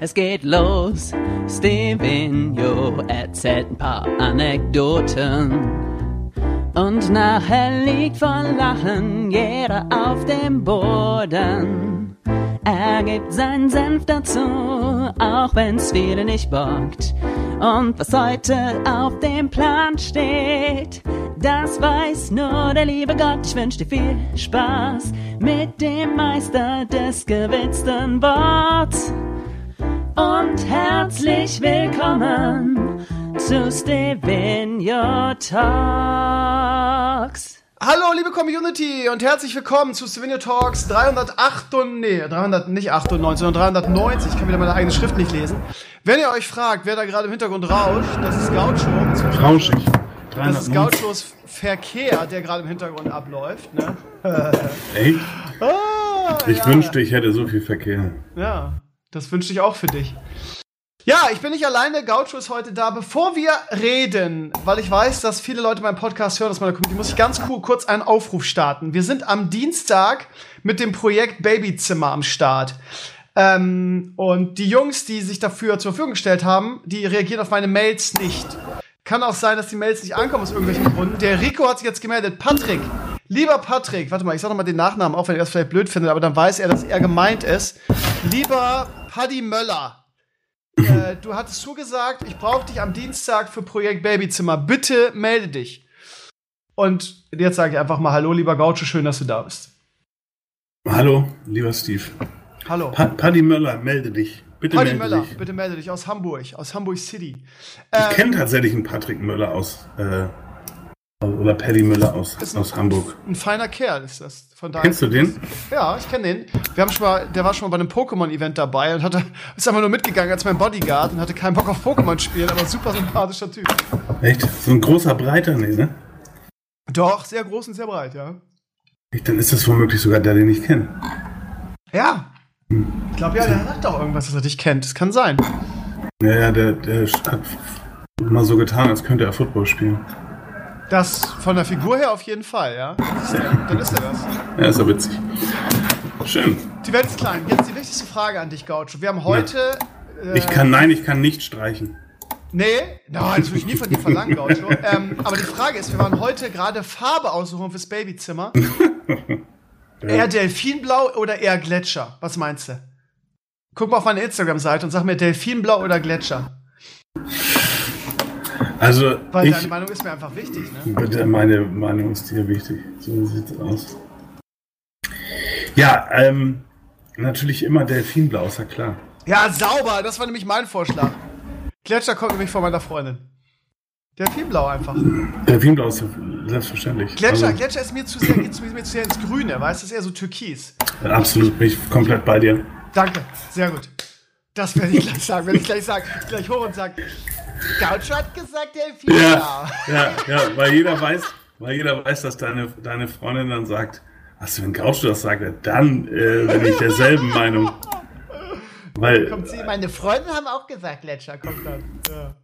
Es geht los. Stevenio erzählt ein paar Anekdoten. Und nachher liegt vor Lachen jeder auf dem Boden. Er gibt seinen Senf dazu, auch wenn's viele nicht bockt. Und was heute auf dem Plan steht, das weiß nur der liebe Gott. Ich wünsch dir viel Spaß mit dem Meister des gewitzten Worts. Und herzlich willkommen zu Stevenio Talks. Hallo liebe Community und herzlich willkommen zu Stevenio Talks 308 und, nee, 300, nicht 98, sondern 390. Ich kann wieder meine eigene Schrift nicht lesen. Wenn ihr euch fragt, wer da gerade im Hintergrund rauscht, das ist Gaucho. Rauschig. Das ist Gauchos Verkehr, der gerade im Hintergrund abläuft. Ne? Echt? Ah, Ich ja. wünschte, ich hätte so viel Verkehr. Ja, das wünschte ich auch für dich. Ja, ich bin nicht alleine. Gaucho ist heute da. Bevor wir reden, weil ich weiß, dass viele Leute meinen Podcast hören aus meiner Community, muss ich ganz kurz einen Aufruf starten. Wir sind am Dienstag mit dem Projekt Babyzimmer am Start. Ähm, und die Jungs, die sich dafür zur Verfügung gestellt haben, die reagieren auf meine Mails nicht. Kann auch sein, dass die Mails nicht ankommen aus irgendwelchen Gründen. Der Rico hat sich jetzt gemeldet. Patrick, lieber Patrick, warte mal, ich sag noch mal den Nachnamen, auch wenn er das vielleicht blöd findet, aber dann weiß er, dass er gemeint ist. Lieber Paddy Möller, äh, du hattest zugesagt, ich brauche dich am Dienstag für Projekt Babyzimmer. Bitte melde dich. Und jetzt sage ich einfach mal Hallo, lieber Gaucho, schön, dass du da bist. Hallo, lieber Steve. Hallo. Pa Paddy Möller, melde dich. Bitte Paddy melde Möller, dich. bitte melde dich aus Hamburg, aus Hamburg City. Ich Ähm, kenne tatsächlich einen Patrick Möller aus, äh, oder Paddy Müller aus, Ist ein- aus Hamburg. ein feiner Kerl ist das. Von daher Kennst du den? Ja, ich kenne den. Wir haben schon mal, der war schon mal bei einem Pokémon-Event dabei und hatte, ist einfach nur mitgegangen als mein Bodyguard und hatte keinen Bock auf Pokémon spielen, aber super sympathischer Typ. Echt? So ein großer Breiter, nee, ne? Doch, sehr groß und sehr breit, ja. Echt, Dann ist das womöglich sogar der, den ich kenne. Ja. Ich glaube, ja, der sagt doch irgendwas, dass er dich kennt. Das kann sein. Ja, ja, der, der hat mal so getan, als könnte er Football spielen. Das von der Figur her auf jeden Fall, ja. Dann ist er das. Ja, ist ja witzig. Schön. Die Welt ist klein. Jetzt die wichtigste Frage an dich, Gaucho. Wir haben heute. Äh, Ich kann, nein, ich kann nicht streichen. Nee, nein, das würde ich nie von dir verlangen, Gaucho. ähm, aber die Frage ist, wir waren heute gerade Farbe aussuchen fürs Babyzimmer. Eher Delfinblau oder eher Gletscher? Was meinst du? Guck mal auf meine Instagram-Seite und sag mir Delfinblau oder Gletscher. Also, Weil ich, deine Meinung ist mir einfach wichtig, ne? Bitte, meine Meinung ist dir wichtig. So sieht's aus. Ja, ähm, natürlich immer Delfinblau, ist ja klar. Ja, sauber, das war nämlich mein Vorschlag. Gletscher kommt nämlich von meiner Freundin. Delfinblau einfach. Delfinblau ist selbstverständlich. Gletscher, Also, Gletscher ist mir zu sehr, geht mir zu sehr ins Grüne, weißt du, ist eher so türkis. absolut, bin ich komplett bei dir. Danke, sehr gut. Das werde ich gleich sagen, werde ich gleich sagen. Gleich hoch und sagen, Gaucho hat gesagt, Delfinblau. Ja, ja, ja, weil jeder weiß, weil jeder weiß, dass deine, deine Freundin dann sagt, was, wenn Gaucho das sagt, dann äh, bin ich derselben Meinung. Weil, Kommt sie, meine Freunde haben auch gesagt, Gletscher kommt dann. Ja.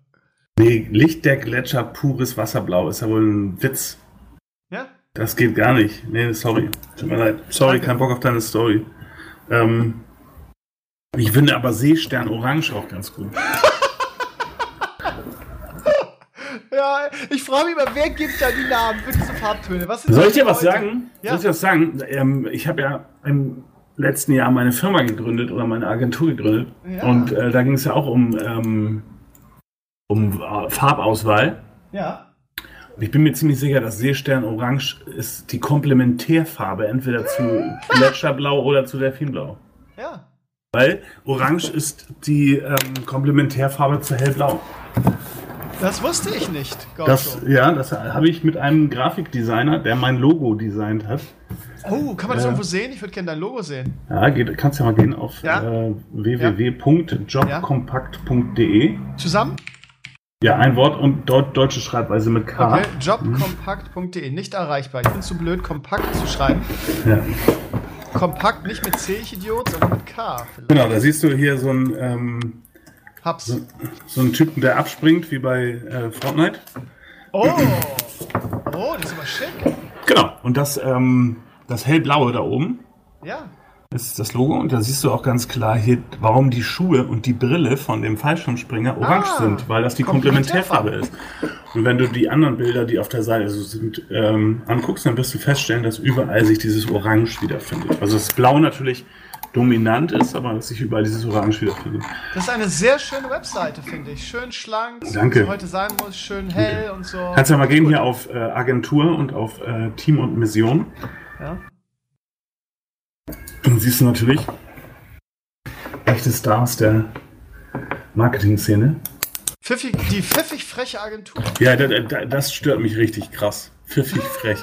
nee, Licht der Gletscher, pures Wasserblau, ist ja wohl ein Witz. ja? Das geht gar nicht. Nee, sorry. Tut mir leid. Sorry, Danke. kein Bock auf deine Story. Ähm, ich finde aber Seestern Orange auch ganz gut. Ja, ich frage mich immer, wer gibt da die Namen für diese Farbtöne? Was Soll ich dir was sagen? Ja. Soll ich dir was sagen? Ähm, ich habe ja im letzten Jahr meine Firma gegründet oder meine Agentur gegründet. Ja. Und äh, da ging es ja auch um, ähm, um äh, Farbauswahl. Ja. Und ich bin mir ziemlich sicher, dass Seestern Orange ist die Komplementärfarbe entweder zu Gletscherblau oder zu Delfinblau. Ja. Weil Orange ist die ähm, Komplementärfarbe zu hellblau. Das wusste ich nicht, Gaucho. Das, ja, das habe ich mit einem Grafikdesigner, der mein Logo designt hat. oh, kann man das Ja. irgendwo sehen? Ich würde gerne dein Logo sehen. Ja, geht, kannst ja mal gehen auf Ja. äh, www.jobkompakt.de. Zusammen? Ja, ein Wort und dort deutsche Schreibweise mit K. Okay. Jobkompakt.de. Nicht erreichbar. Ich bin zu blöd, kompakt zu schreiben. Ja. Kompakt nicht mit C, ich Idiot, sondern mit K. Vielleicht. Genau, da siehst du hier so einen, ähm, Hab's. so einen Typen, der abspringt, wie bei äh, Fortnite. Oh! Oh, das ist aber schick. Genau. Und das, ähm, das hellblaue da oben, Ja. ist das Logo und da siehst du auch ganz klar hier, warum die Schuhe und die Brille von dem Fallschirmspringer orange Ah, sind, weil das die Komplementärfarbe ist. Und wenn du die anderen Bilder, die auf der Seite so sind, ähm, anguckst, dann wirst du feststellen, dass überall sich dieses Orange wiederfindet. Also das Blau natürlich dominant ist, aber dass sich überall dieses Orange wiederfindet. Das ist eine sehr schöne Webseite, finde ich. Schön schlank, so Danke. wie sie heute sein muss, schön hell und so. Kannst ja mal gehen hier auf äh, Agentur und auf äh, Team und Mission. Ja. Dann siehst du natürlich echte Stars der Marketing-Szene. Pfiffig, die pfiffig freche Agentur. Ja, da, da, das stört mich richtig krass. Pfiffig frech.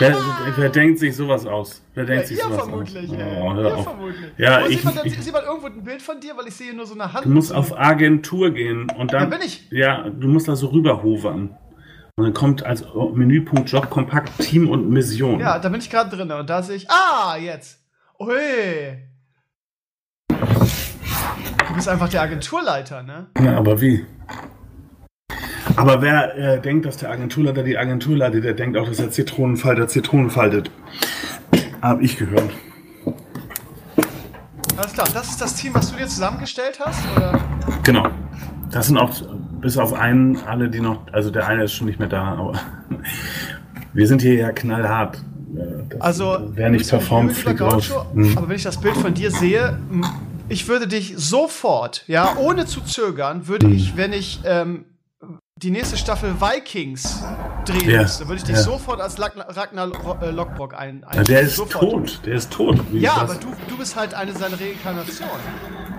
Wer, wer denkt sich sowas aus? Wer denkt Ja, sich sowas vermutlich, aus? ey. Oh, hör auf. vermutlich. Ja, Wo ich, sieht, man denn, ich, sieht man irgendwo ein Bild von dir? Weil ich sehe nur so eine Hand. du musst auf Agentur gehen und dann. Da bin ich. Ja, du musst da so rüberhovern. Und dann kommt als Menüpunkt Job kompakt Team und Mission. Ja, da bin ich gerade drin und da sehe ich. Ah, jetzt. Ui. Du bist einfach der Agenturleiter, ne? Ja, aber wie? Aber wer äh, denkt, dass der Agenturleiter die Agentur leitet, der denkt auch, dass er Zitronenfalter Zitronen faltet. Hab ich gehört. Alles klar. Das ist das Team, was du dir zusammengestellt hast? Oder? Genau. Das sind auch bis auf einen alle, die noch, also der eine ist schon nicht mehr da, aber wir sind hier ja knallhart. Äh, das- Also, wer nicht performt, fliegt raus. Hm. Aber wenn ich das Bild von dir sehe, ich würde dich sofort, ja, ohne zu zögern, würde ich, wenn ich ähm, die nächste Staffel Vikings drehen Ja, müsste, würde ich dich ja. sofort als Ragnar, äh, Lockbrock ein, Ja, der ist sofort. tot, der ist tot. Wie Ja, aber du, du bist halt eine seiner Reinkarnationen.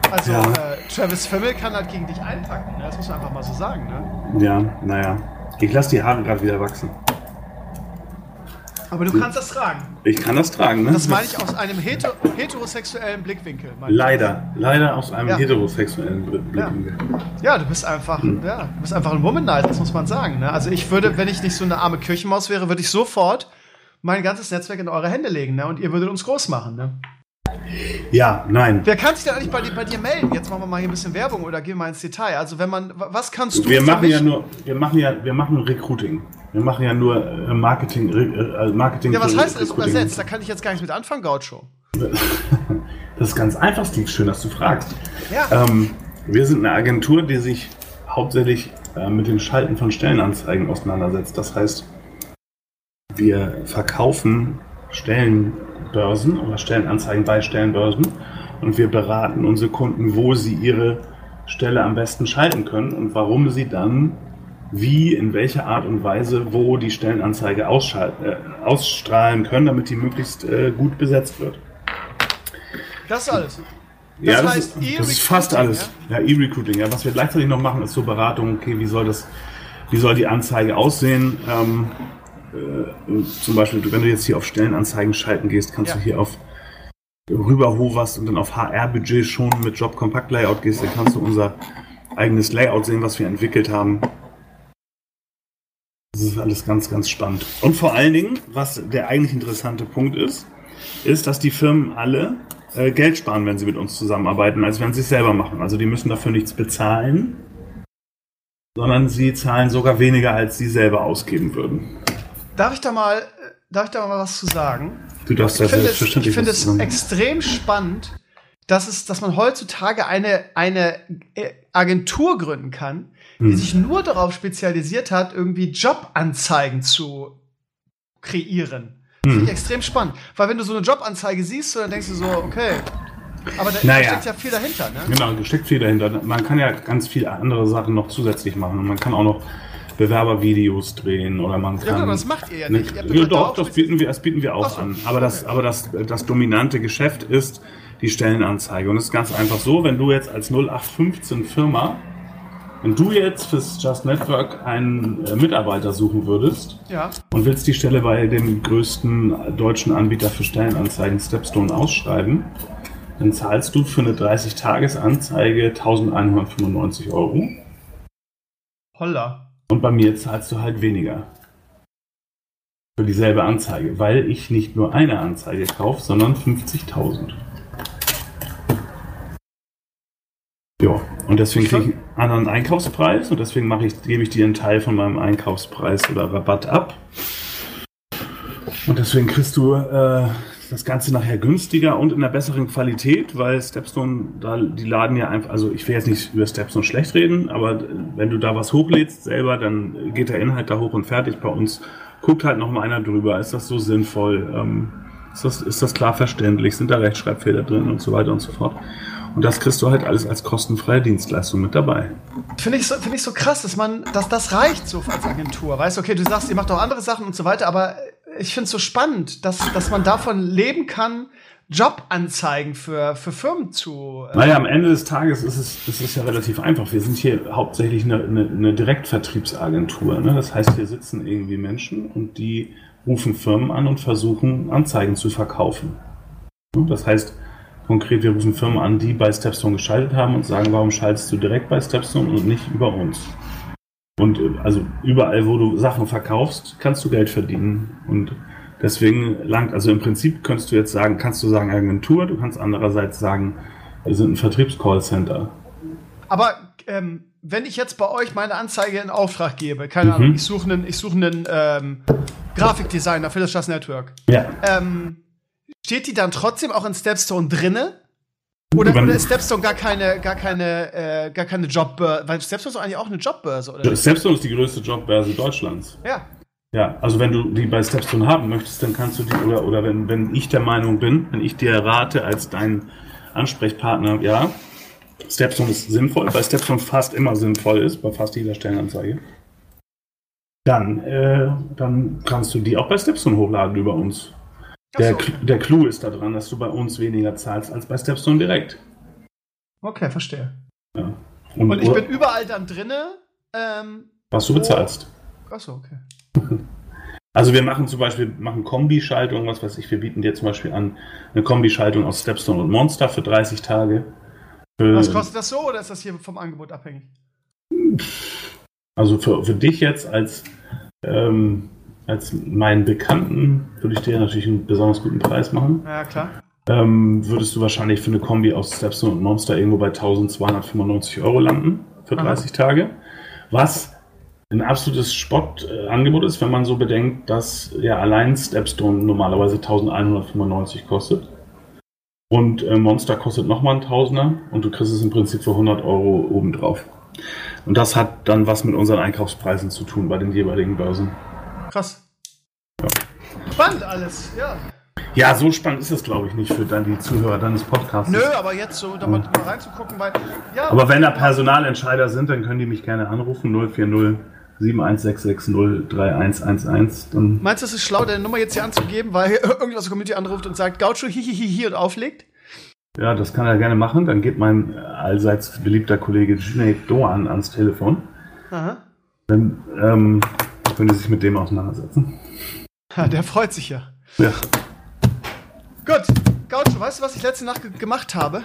Also, Ja. äh, Travis Fimmel kann halt gegen dich einpacken, ne? das muss man einfach mal so sagen, ne? Ja, naja. Ich lasse die Haare gerade wieder wachsen. Aber du kannst das tragen. Ich kann das tragen, ne? Das meine ich aus einem heter heterosexuellen Blickwinkel. meine ich. Leider, leider aus einem Ja. heterosexuellen Blick. Ja. Ja, du bist einfach, Hm. ja, du bist einfach ein Womanizer, das muss man sagen. Ne? Also ich würde, wenn ich nicht so eine arme Kirchenmaus wäre, würde ich sofort mein ganzes Netzwerk in eure Hände legen, ne? Und ihr würdet uns groß machen, ne? Ja, nein. Wer kann sich denn eigentlich bei, dir- bei dir melden? Jetzt machen wir mal hier ein bisschen Werbung oder gehen wir mal ins Detail. Also wenn man, wa- was kannst du Wir machen ja nur, wir machen ja, wir machen Recruiting. Wir machen ja nur äh, Marketing, Re- äh, Marketing. Ja, was heißt das übersetzt? Da kann ich jetzt gar nichts mit anfangen, Gaucho. Das ist ganz einfach, Steve. Schön, dass du fragst. Ja. Ähm, wir sind eine Agentur, die sich hauptsächlich äh, mit dem Schalten von Stellenanzeigen auseinandersetzt. Das heißt, wir verkaufen Stellenbörsen oder Stellenanzeigen bei Stellenbörsen und wir beraten unsere Kunden, wo sie ihre Stelle am besten schalten können und warum sie dann wie, in welcher Art und Weise, wo die Stellenanzeige äh, ausstrahlen können, damit die möglichst äh, gut besetzt wird. Das ist alles. ja, das, heißt ist, das ist fast alles. Ja, E-Recruiting. Ja, was wir gleichzeitig noch machen, ist so Beratung. Okay, wie soll das, wie soll die Anzeige aussehen? Ähm, äh, zum Beispiel, wenn du jetzt hier auf Stellenanzeigen schalten gehst, kannst Ja. du hier auf rüberhoverst und dann auf HR-Budget schon mit Job Compact Layout gehst, dann kannst du unser eigenes Layout sehen, was wir entwickelt haben. Das ist alles ganz, ganz spannend. Und vor allen Dingen, was der eigentlich interessante Punkt ist, ist, dass die Firmen alle äh, Geld sparen, wenn sie mit uns zusammenarbeiten, als wenn sie es selber machen. Also die müssen dafür nichts bezahlen, sondern sie zahlen sogar weniger, als sie selber ausgeben würden. Darf ich da mal, äh, darf ich da mal was zu sagen? Du darfst ja Ich finde es, ich selbstverständlich finde es extrem spannend, dass, es, dass man heutzutage eine, eine äh, Agentur gründen kann, die Hm. sich nur darauf spezialisiert hat, irgendwie Jobanzeigen zu kreieren. Hm. Finde ich extrem spannend. Weil wenn du so eine Jobanzeige siehst, dann denkst du so, okay. Aber da Naja. steckt ja viel dahinter, ne? Genau, da steckt viel dahinter. Man kann ja ganz viele andere Sachen noch zusätzlich machen. Und man kann auch noch Bewerbervideos drehen oder man kann. Ja, das macht ihr ja Ne, nicht. Ihr ja, doch das bieten wir, das bieten wir auch so, an. Aber das, aber das, das dominante Geschäft ist die Stellenanzeige. Und es ist ganz einfach so, wenn du jetzt als 0815 Firma, wenn du jetzt fürs Just Network einen äh, Mitarbeiter suchen würdest Ja. und willst die Stelle bei dem größten deutschen Anbieter für Stellenanzeigen Stepstone ausschreiben, dann zahlst du für eine 30-Tages-Anzeige 1195 Euro. Holla. Und bei mir zahlst du halt weniger. Für dieselbe Anzeige, weil ich nicht nur eine Anzeige kaufe, sondern 50.000. Ja, und deswegen kriege ich einen anderen Einkaufspreis und deswegen mache ich, gebe ich dir einen Teil von meinem Einkaufspreis oder Rabatt ab. Und deswegen kriegst du äh, das Ganze nachher günstiger und in einer besseren Qualität, weil Stepstone, da die laden ja einfach, also ich will jetzt nicht über Stepstone schlecht reden, aber wenn du da was hochlädst selber, dann geht der Inhalt da hoch und fertig. Bei uns guckt halt noch mal einer drüber, ist das so sinnvoll, ähm, ist, das, ist das klar verständlich, sind da Rechtschreibfehler drin und so weiter und so fort. Und das kriegst du halt alles als kostenfreie Dienstleistung mit dabei. Finde ich, so, find ich so krass, dass man, dass das reicht so als Agentur. Weißt du, okay, du sagst, ihr macht auch andere Sachen und so weiter, aber ich finde es so spannend, dass, dass man davon leben kann, Jobanzeigen für, für Firmen zu. Äh naja, am Ende des Tages ist es, ist es ja relativ einfach. Wir sind hier hauptsächlich eine, eine, eine Direktvertriebsagentur. Ne? Das heißt, hier sitzen irgendwie Menschen und die rufen Firmen an und versuchen, Anzeigen zu verkaufen. Das heißt, konkret, wir rufen Firmen an, die bei Stepstone geschaltet haben und sagen, warum schaltest du direkt bei Stepstone und nicht über uns? Und äh, also überall, wo du Sachen verkaufst, kannst du Geld verdienen. Und deswegen langt, also im Prinzip könntest du jetzt sagen, kannst du sagen Agentur, du kannst andererseits sagen, wir sind ein Vertriebscallcenter. Aber ähm, wenn ich jetzt bei euch meine Anzeige in Auftrag gebe, keine mhm. Ahnung, ich suche einen, ich suche einen ähm, Grafikdesigner für das Just Network. Ja. Ähm, steht die dann trotzdem auch in Stepstone drinne? Oder, oder ist Stepstone gar keine, gar keine, äh, gar keine Jobbörse? Weil Stepstone ist eigentlich auch eine Jobbörse, oder? Stepstone ist die größte Jobbörse Deutschlands. Ja. Ja, also wenn du die bei Stepstone haben möchtest, dann kannst du die, oder, oder wenn, wenn ich der Meinung bin, wenn ich dir rate als dein Ansprechpartner, ja, Stepstone ist sinnvoll, weil Stepstone fast immer sinnvoll ist, bei fast jeder Stellenanzeige, dann, äh, dann kannst du die auch bei Stepstone hochladen über uns. Der, so. der Clou ist daran, dass du bei uns weniger zahlst als bei Stepstone direkt. Okay, verstehe. Ja. Und, Und, ich bin überall dann drinne. Ähm, was du bezahlst. Achso, okay. Also wir machen zum Beispiel machen Kombischaltung, was weiß ich, wir bieten dir zum Beispiel an eine Kombischaltung aus Stepstone und Monster für 30 Tage. Für was kostet das so oder ist das hier vom Angebot abhängig? Also für, für dich jetzt als ähm, als meinen Bekannten würde ich dir natürlich einen besonders guten Preis machen. Ja, klar. Ähm, würdest du wahrscheinlich für eine Kombi aus Stepstone und Monster irgendwo bei 1295 Euro landen für 30 Aha. Tage. Was ein absolutes Spottangebot ist, wenn man so bedenkt, dass ja allein Stepstone normalerweise 1195 kostet. Und äh, Monster kostet nochmal ein Tausender und du kriegst es im Prinzip für 100 Euro obendrauf. Und das hat dann was mit unseren Einkaufspreisen zu tun bei den jeweiligen Börsen. Krass. Ja. Spannend alles, ja. Ja, so spannend ist es, glaube ich, nicht für dann die Zuhörer deines Podcasts. Nö, aber jetzt so da mal reinzugucken, weil. Ja, aber wenn da Personalentscheider sind, dann können die mich gerne anrufen. 040 71660 3111. Dann Meinst du, es ist schlau, deine Nummer jetzt hier anzugeben, weil irgendwas aus der Community anruft und sagt, Gaucho, hihihihi und auflegt? Ja, das kann er gerne machen. Dann geht mein allseits beliebter Kollege Junaid Doan ans Telefon. Aha. Dann ähm, könnte sich mit dem auseinandersetzen. Ja, der freut sich ja. Ja. Gut, Gaucho, weißt du, was ich letzte Nacht gemacht habe?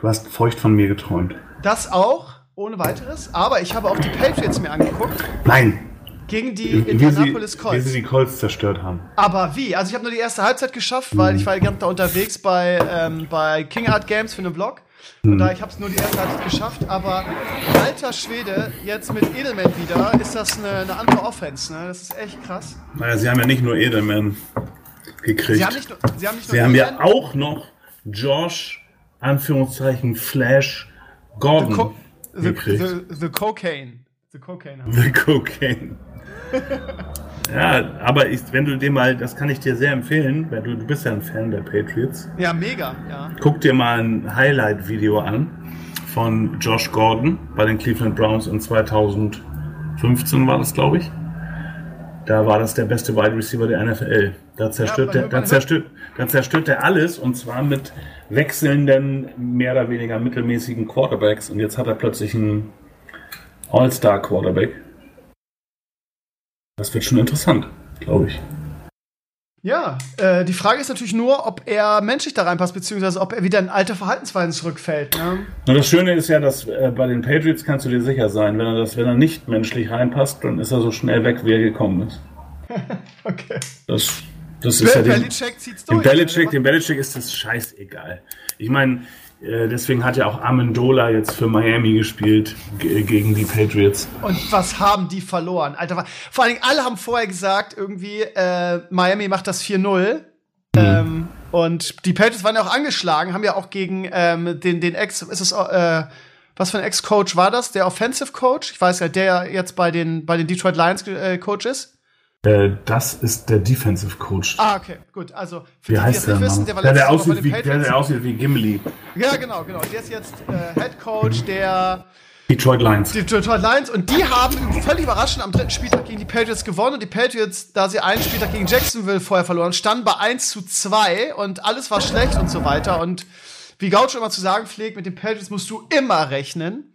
Du hast feucht von mir geträumt. Das auch, ohne weiteres. Aber ich habe auch die Patriots mir angeguckt. Nein. Gegen die Indianapolis Colts. Wie sie die Colts zerstört haben. Aber wie? Also ich habe nur die erste Halbzeit geschafft, weil mhm. ich war die ganze Zeit unterwegs bei, ähm, bei King Art Games für einen Vlog. Von hm. daher, ich habe es nur die erste Halbzeit geschafft, aber alter Schwede, jetzt mit Edelman wieder, ist das eine, eine andere Offense, ne? Das ist echt krass. Naja, sie haben ja nicht nur Edelman gekriegt. Sie haben, nicht nur, sie haben, nicht sie haben ja auch noch Josh, Anführungszeichen, Flash, Gordon the, co the, gekriegt. The, the, Cocaine. The Cocaine. The Cocaine. Ja, aber ich, wenn du dir mal, das kann ich dir sehr empfehlen, weil du, du bist ja ein Fan der Patriots. Ja, mega, ja. Guck dir mal ein Highlight-Video an von Josh Gordon bei den Cleveland Browns in 2015 war das, glaube ich. Da war das der beste Wide Receiver der NFL. Da zerstört, ja, der, da zerstört, da zerstört er alles und zwar mit wechselnden, mehr oder weniger mittelmäßigen Quarterbacks. Und jetzt hat er plötzlich einen All-Star-Quarterback. Das wird schon interessant, glaube ich. Ja, äh, die Frage ist natürlich nur, ob er menschlich da reinpasst, beziehungsweise ob er wieder in alte Verhaltensweisen zurückfällt. Ne? Na, das Schöne ist ja, dass äh, bei den Patriots kannst du dir sicher sein, wenn er, das, wenn er nicht menschlich reinpasst, dann ist er so schnell weg, wie er gekommen ist. okay. Das, das ist ja dem, Belichick zieht's durch. Dem Belichick, dem Belichick ist das scheißegal. Ich meine, deswegen hat ja auch Amendola jetzt für Miami gespielt gegen die Patriots. Und was haben die verloren? Alter, vor allen Dingen alle haben vorher gesagt, irgendwie, äh, Miami macht das 4-0. Ähm, und die Patriots waren ja auch angeschlagen, haben ja auch gegen ähm, den, den Ex, ist es, äh, was für ein Ex-Coach war das? Der Offensive Coach? Ich weiß ja, der jetzt bei den, bei den Detroit Lions äh, Coach ist. Äh, das ist der Defensive Coach. Ah, okay, gut. Also, für Wie die, heißt die nicht wissen, der war der, der aussieht wie, der, der aussieht wie Gimli. Ja, genau, genau. Der ist jetzt äh, Head Coach der Detroit Lions. Die Detroit Lions. Und die haben völlig überraschend am dritten Spieltag gegen die Patriots gewonnen. Und die Patriots, da sie einen Spieltag gegen Jacksonville vorher verloren, standen bei 1 zu 2 und alles war schlecht und so weiter. Und wie Gaucho immer zu sagen pflegt, mit den Patriots musst du immer rechnen.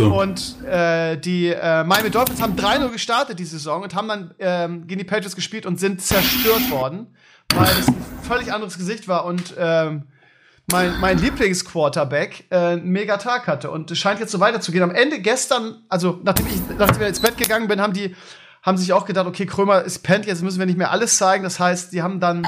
Und äh, die äh, Miami Dolphins haben 3-0 gestartet die Saison und haben dann ähm, gegen die Patriots gespielt und sind zerstört worden, weil es ein völlig anderes Gesicht war und ähm, mein, mein Lieblingsquarterback äh, einen mega Tag hatte. Und es scheint jetzt so weiterzugehen. Am Ende gestern, also nachdem ich, nachdem ich ins Bett gegangen bin, haben die haben sich auch gedacht, okay, Krömer ist pennt, jetzt müssen wir nicht mehr alles zeigen. Das heißt, die haben dann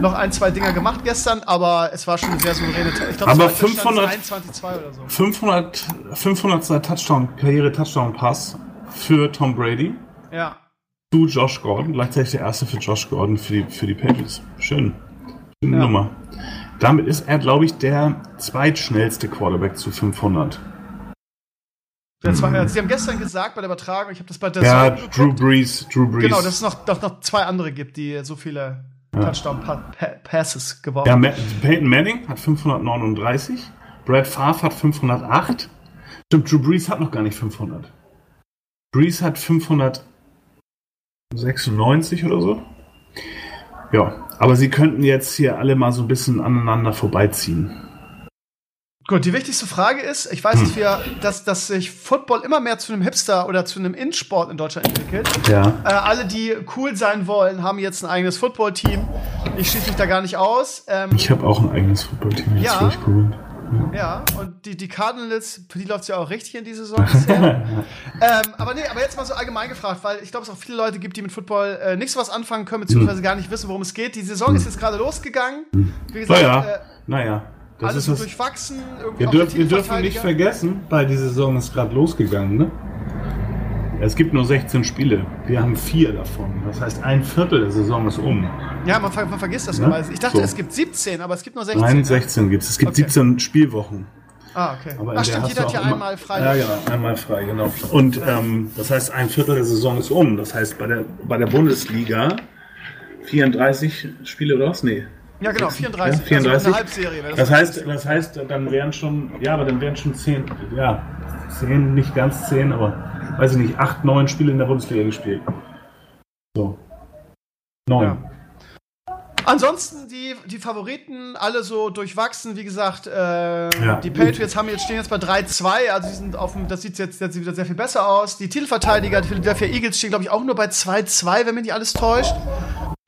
noch ein, zwei Dinger gemacht gestern, aber es war schon eine sehr souveräne Ich glaube, aber 500, 21, oder so. 500, 500 Touchdown, Karriere-Touchdown-Pass für Tom Brady. Ja. Zu Josh Gordon. Gleichzeitig der erste für Josh Gordon für die, für die Patriots. Schön. Schöne ja. Nummer. Damit ist er, glaube ich, der zweitschnellste Quarterback zu 500. Das war, also, Sie haben gestern gesagt bei der Übertragung, ich habe das bei der Ja, Drew Brees, Drew Brees. Genau, dass es noch, noch, noch zwei andere gibt, die so viele ja. Touchdown-Passes geworfen haben. Ja, Peyton Manning hat 539, Brad Favre hat 508. Stimmt, Drew Brees hat noch gar nicht 500. Brees hat 596 oder so. Ja, aber sie könnten jetzt hier alle mal so ein bisschen aneinander vorbeiziehen. Gut, die wichtigste Frage ist, ich weiß, dass hm. wir, dass, dass sich Football immer mehr zu einem Hipster oder zu einem In-Sport in Deutschland entwickelt. Ja. Äh, alle, die cool sein wollen, haben jetzt ein eigenes Football-Team. Ich schließe mich da gar nicht aus. Ähm, ich habe auch ein eigenes Football-Team. Ja. Cool. Ja, und die, die Cardinals, für die läuft es ja auch richtig in dieser Saison bisher. ähm, aber nee, aber jetzt mal so allgemein gefragt, weil ich glaube, es auch viele Leute gibt, die mit Football äh, nichts was anfangen können, beziehungsweise hm. gar nicht wissen, worum es geht. Die Saison hm. ist jetzt gerade losgegangen. Wie gesagt, naja, äh, naja. Das alles ist durchwachsen. Ihr, dürft, ihr dürft nicht vergessen, weil die Saison ist gerade losgegangen, ne? Es gibt nur 16 Spiele. Wir haben vier davon. Das heißt, ein Viertel der Saison ist um. Ja, man, man vergisst das ja? immer. Ich dachte, so. es gibt 17, aber es gibt nur 16. Nein, 16 ne? gibt es. Es gibt okay. 17 Spielwochen. Ah, okay. Aber Ach, stimmt, jeder hat ja einmal frei. Ja, genau, einmal frei, genau. Und ähm, das heißt, ein Viertel der Saison ist um. Das heißt, bei der, bei der Bundesliga 34 Spiele oder was? Nee. Ja, genau, 34. Ja, 34. Also eine Halbserie. Das, das heißt, das heißt, dann wären schon, ja, aber dann wären schon 10, ja, 10, nicht ganz 10, aber weiß ich nicht, 8, 9 Spiele in der Bundesliga gespielt. So. 9. Ja. Ansonsten die, die Favoriten alle so durchwachsen. Wie gesagt, äh, ja. die Patriots haben jetzt, stehen jetzt bei 3-2, also die sind auf dem, das sieht jetzt, jetzt wieder sehr viel besser aus. Die Titelverteidiger, die Philadelphia Eagles stehen, glaube ich, auch nur bei 2-2, wenn mich nicht alles täuscht.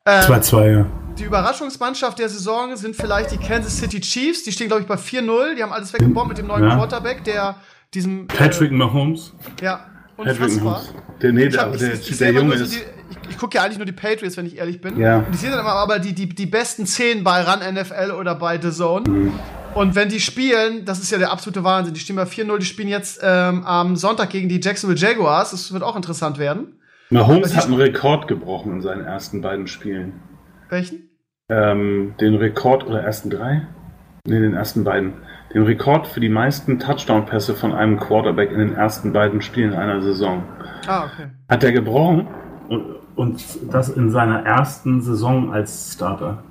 2-2, ähm, ja. Die Überraschungsmannschaft der Saison sind vielleicht die Kansas City Chiefs. Die stehen, glaube ich, bei 4-0. Die haben alles weggebombt mit dem neuen ja. Quarterback, der diesem. Patrick äh, Mahomes. Ja, unfassbar. Der, nee, der, der, ich, ich der Junge ist. Die, ich, ich gucke ja eigentlich nur die Patriots, wenn ich ehrlich bin. Ja. Und ich sehe dann immer aber die, die, die besten 10 bei Run NFL oder bei The Zone. Mhm. Und wenn die spielen, das ist ja der absolute Wahnsinn. Die stehen bei 4-0, die spielen jetzt ähm, am Sonntag gegen die Jacksonville Jaguars. Das wird auch interessant werden. Mahomes hat einen Rekord gebrochen in seinen ersten beiden Spielen. Welchen? Ähm, den Rekord oder ersten drei? Ne, den ersten beiden. Den Rekord für die meisten Touchdown-Pässe von einem Quarterback in den ersten beiden Spielen einer Saison. Ah, okay. Hat er gebrochen und, und das in seiner ersten Saison als Starter.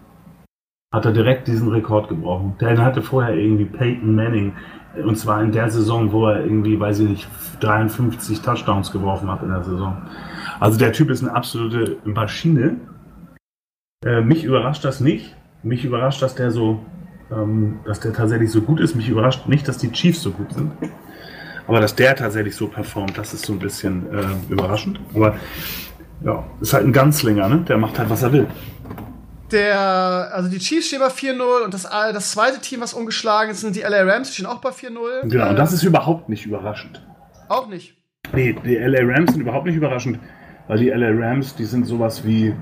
Hat er direkt diesen Rekord gebrochen. Der hatte vorher irgendwie Peyton Manning. Und zwar in der Saison, wo er irgendwie, weiß ich nicht, 53 Touchdowns geworfen hat in der Saison. Also der Typ ist eine absolute Maschine. Äh, mich überrascht das nicht. Mich überrascht, dass der so, ähm, dass der tatsächlich so gut ist. Mich überrascht nicht, dass die Chiefs so gut sind. Aber dass der tatsächlich so performt, das ist so ein bisschen äh, überraschend. Aber ja, ist halt ein Ganzlinger, ne? Der macht halt, was er will. Der, also die Chiefs stehen bei 4-0 und das, das zweite Team, was ungeschlagen ist, sind die LA Rams, die stehen auch bei 4-0. Genau, äh, und das ist überhaupt nicht überraschend. Auch nicht. Nee, die LA Rams sind überhaupt nicht überraschend, weil die LA Rams, die sind sowas wie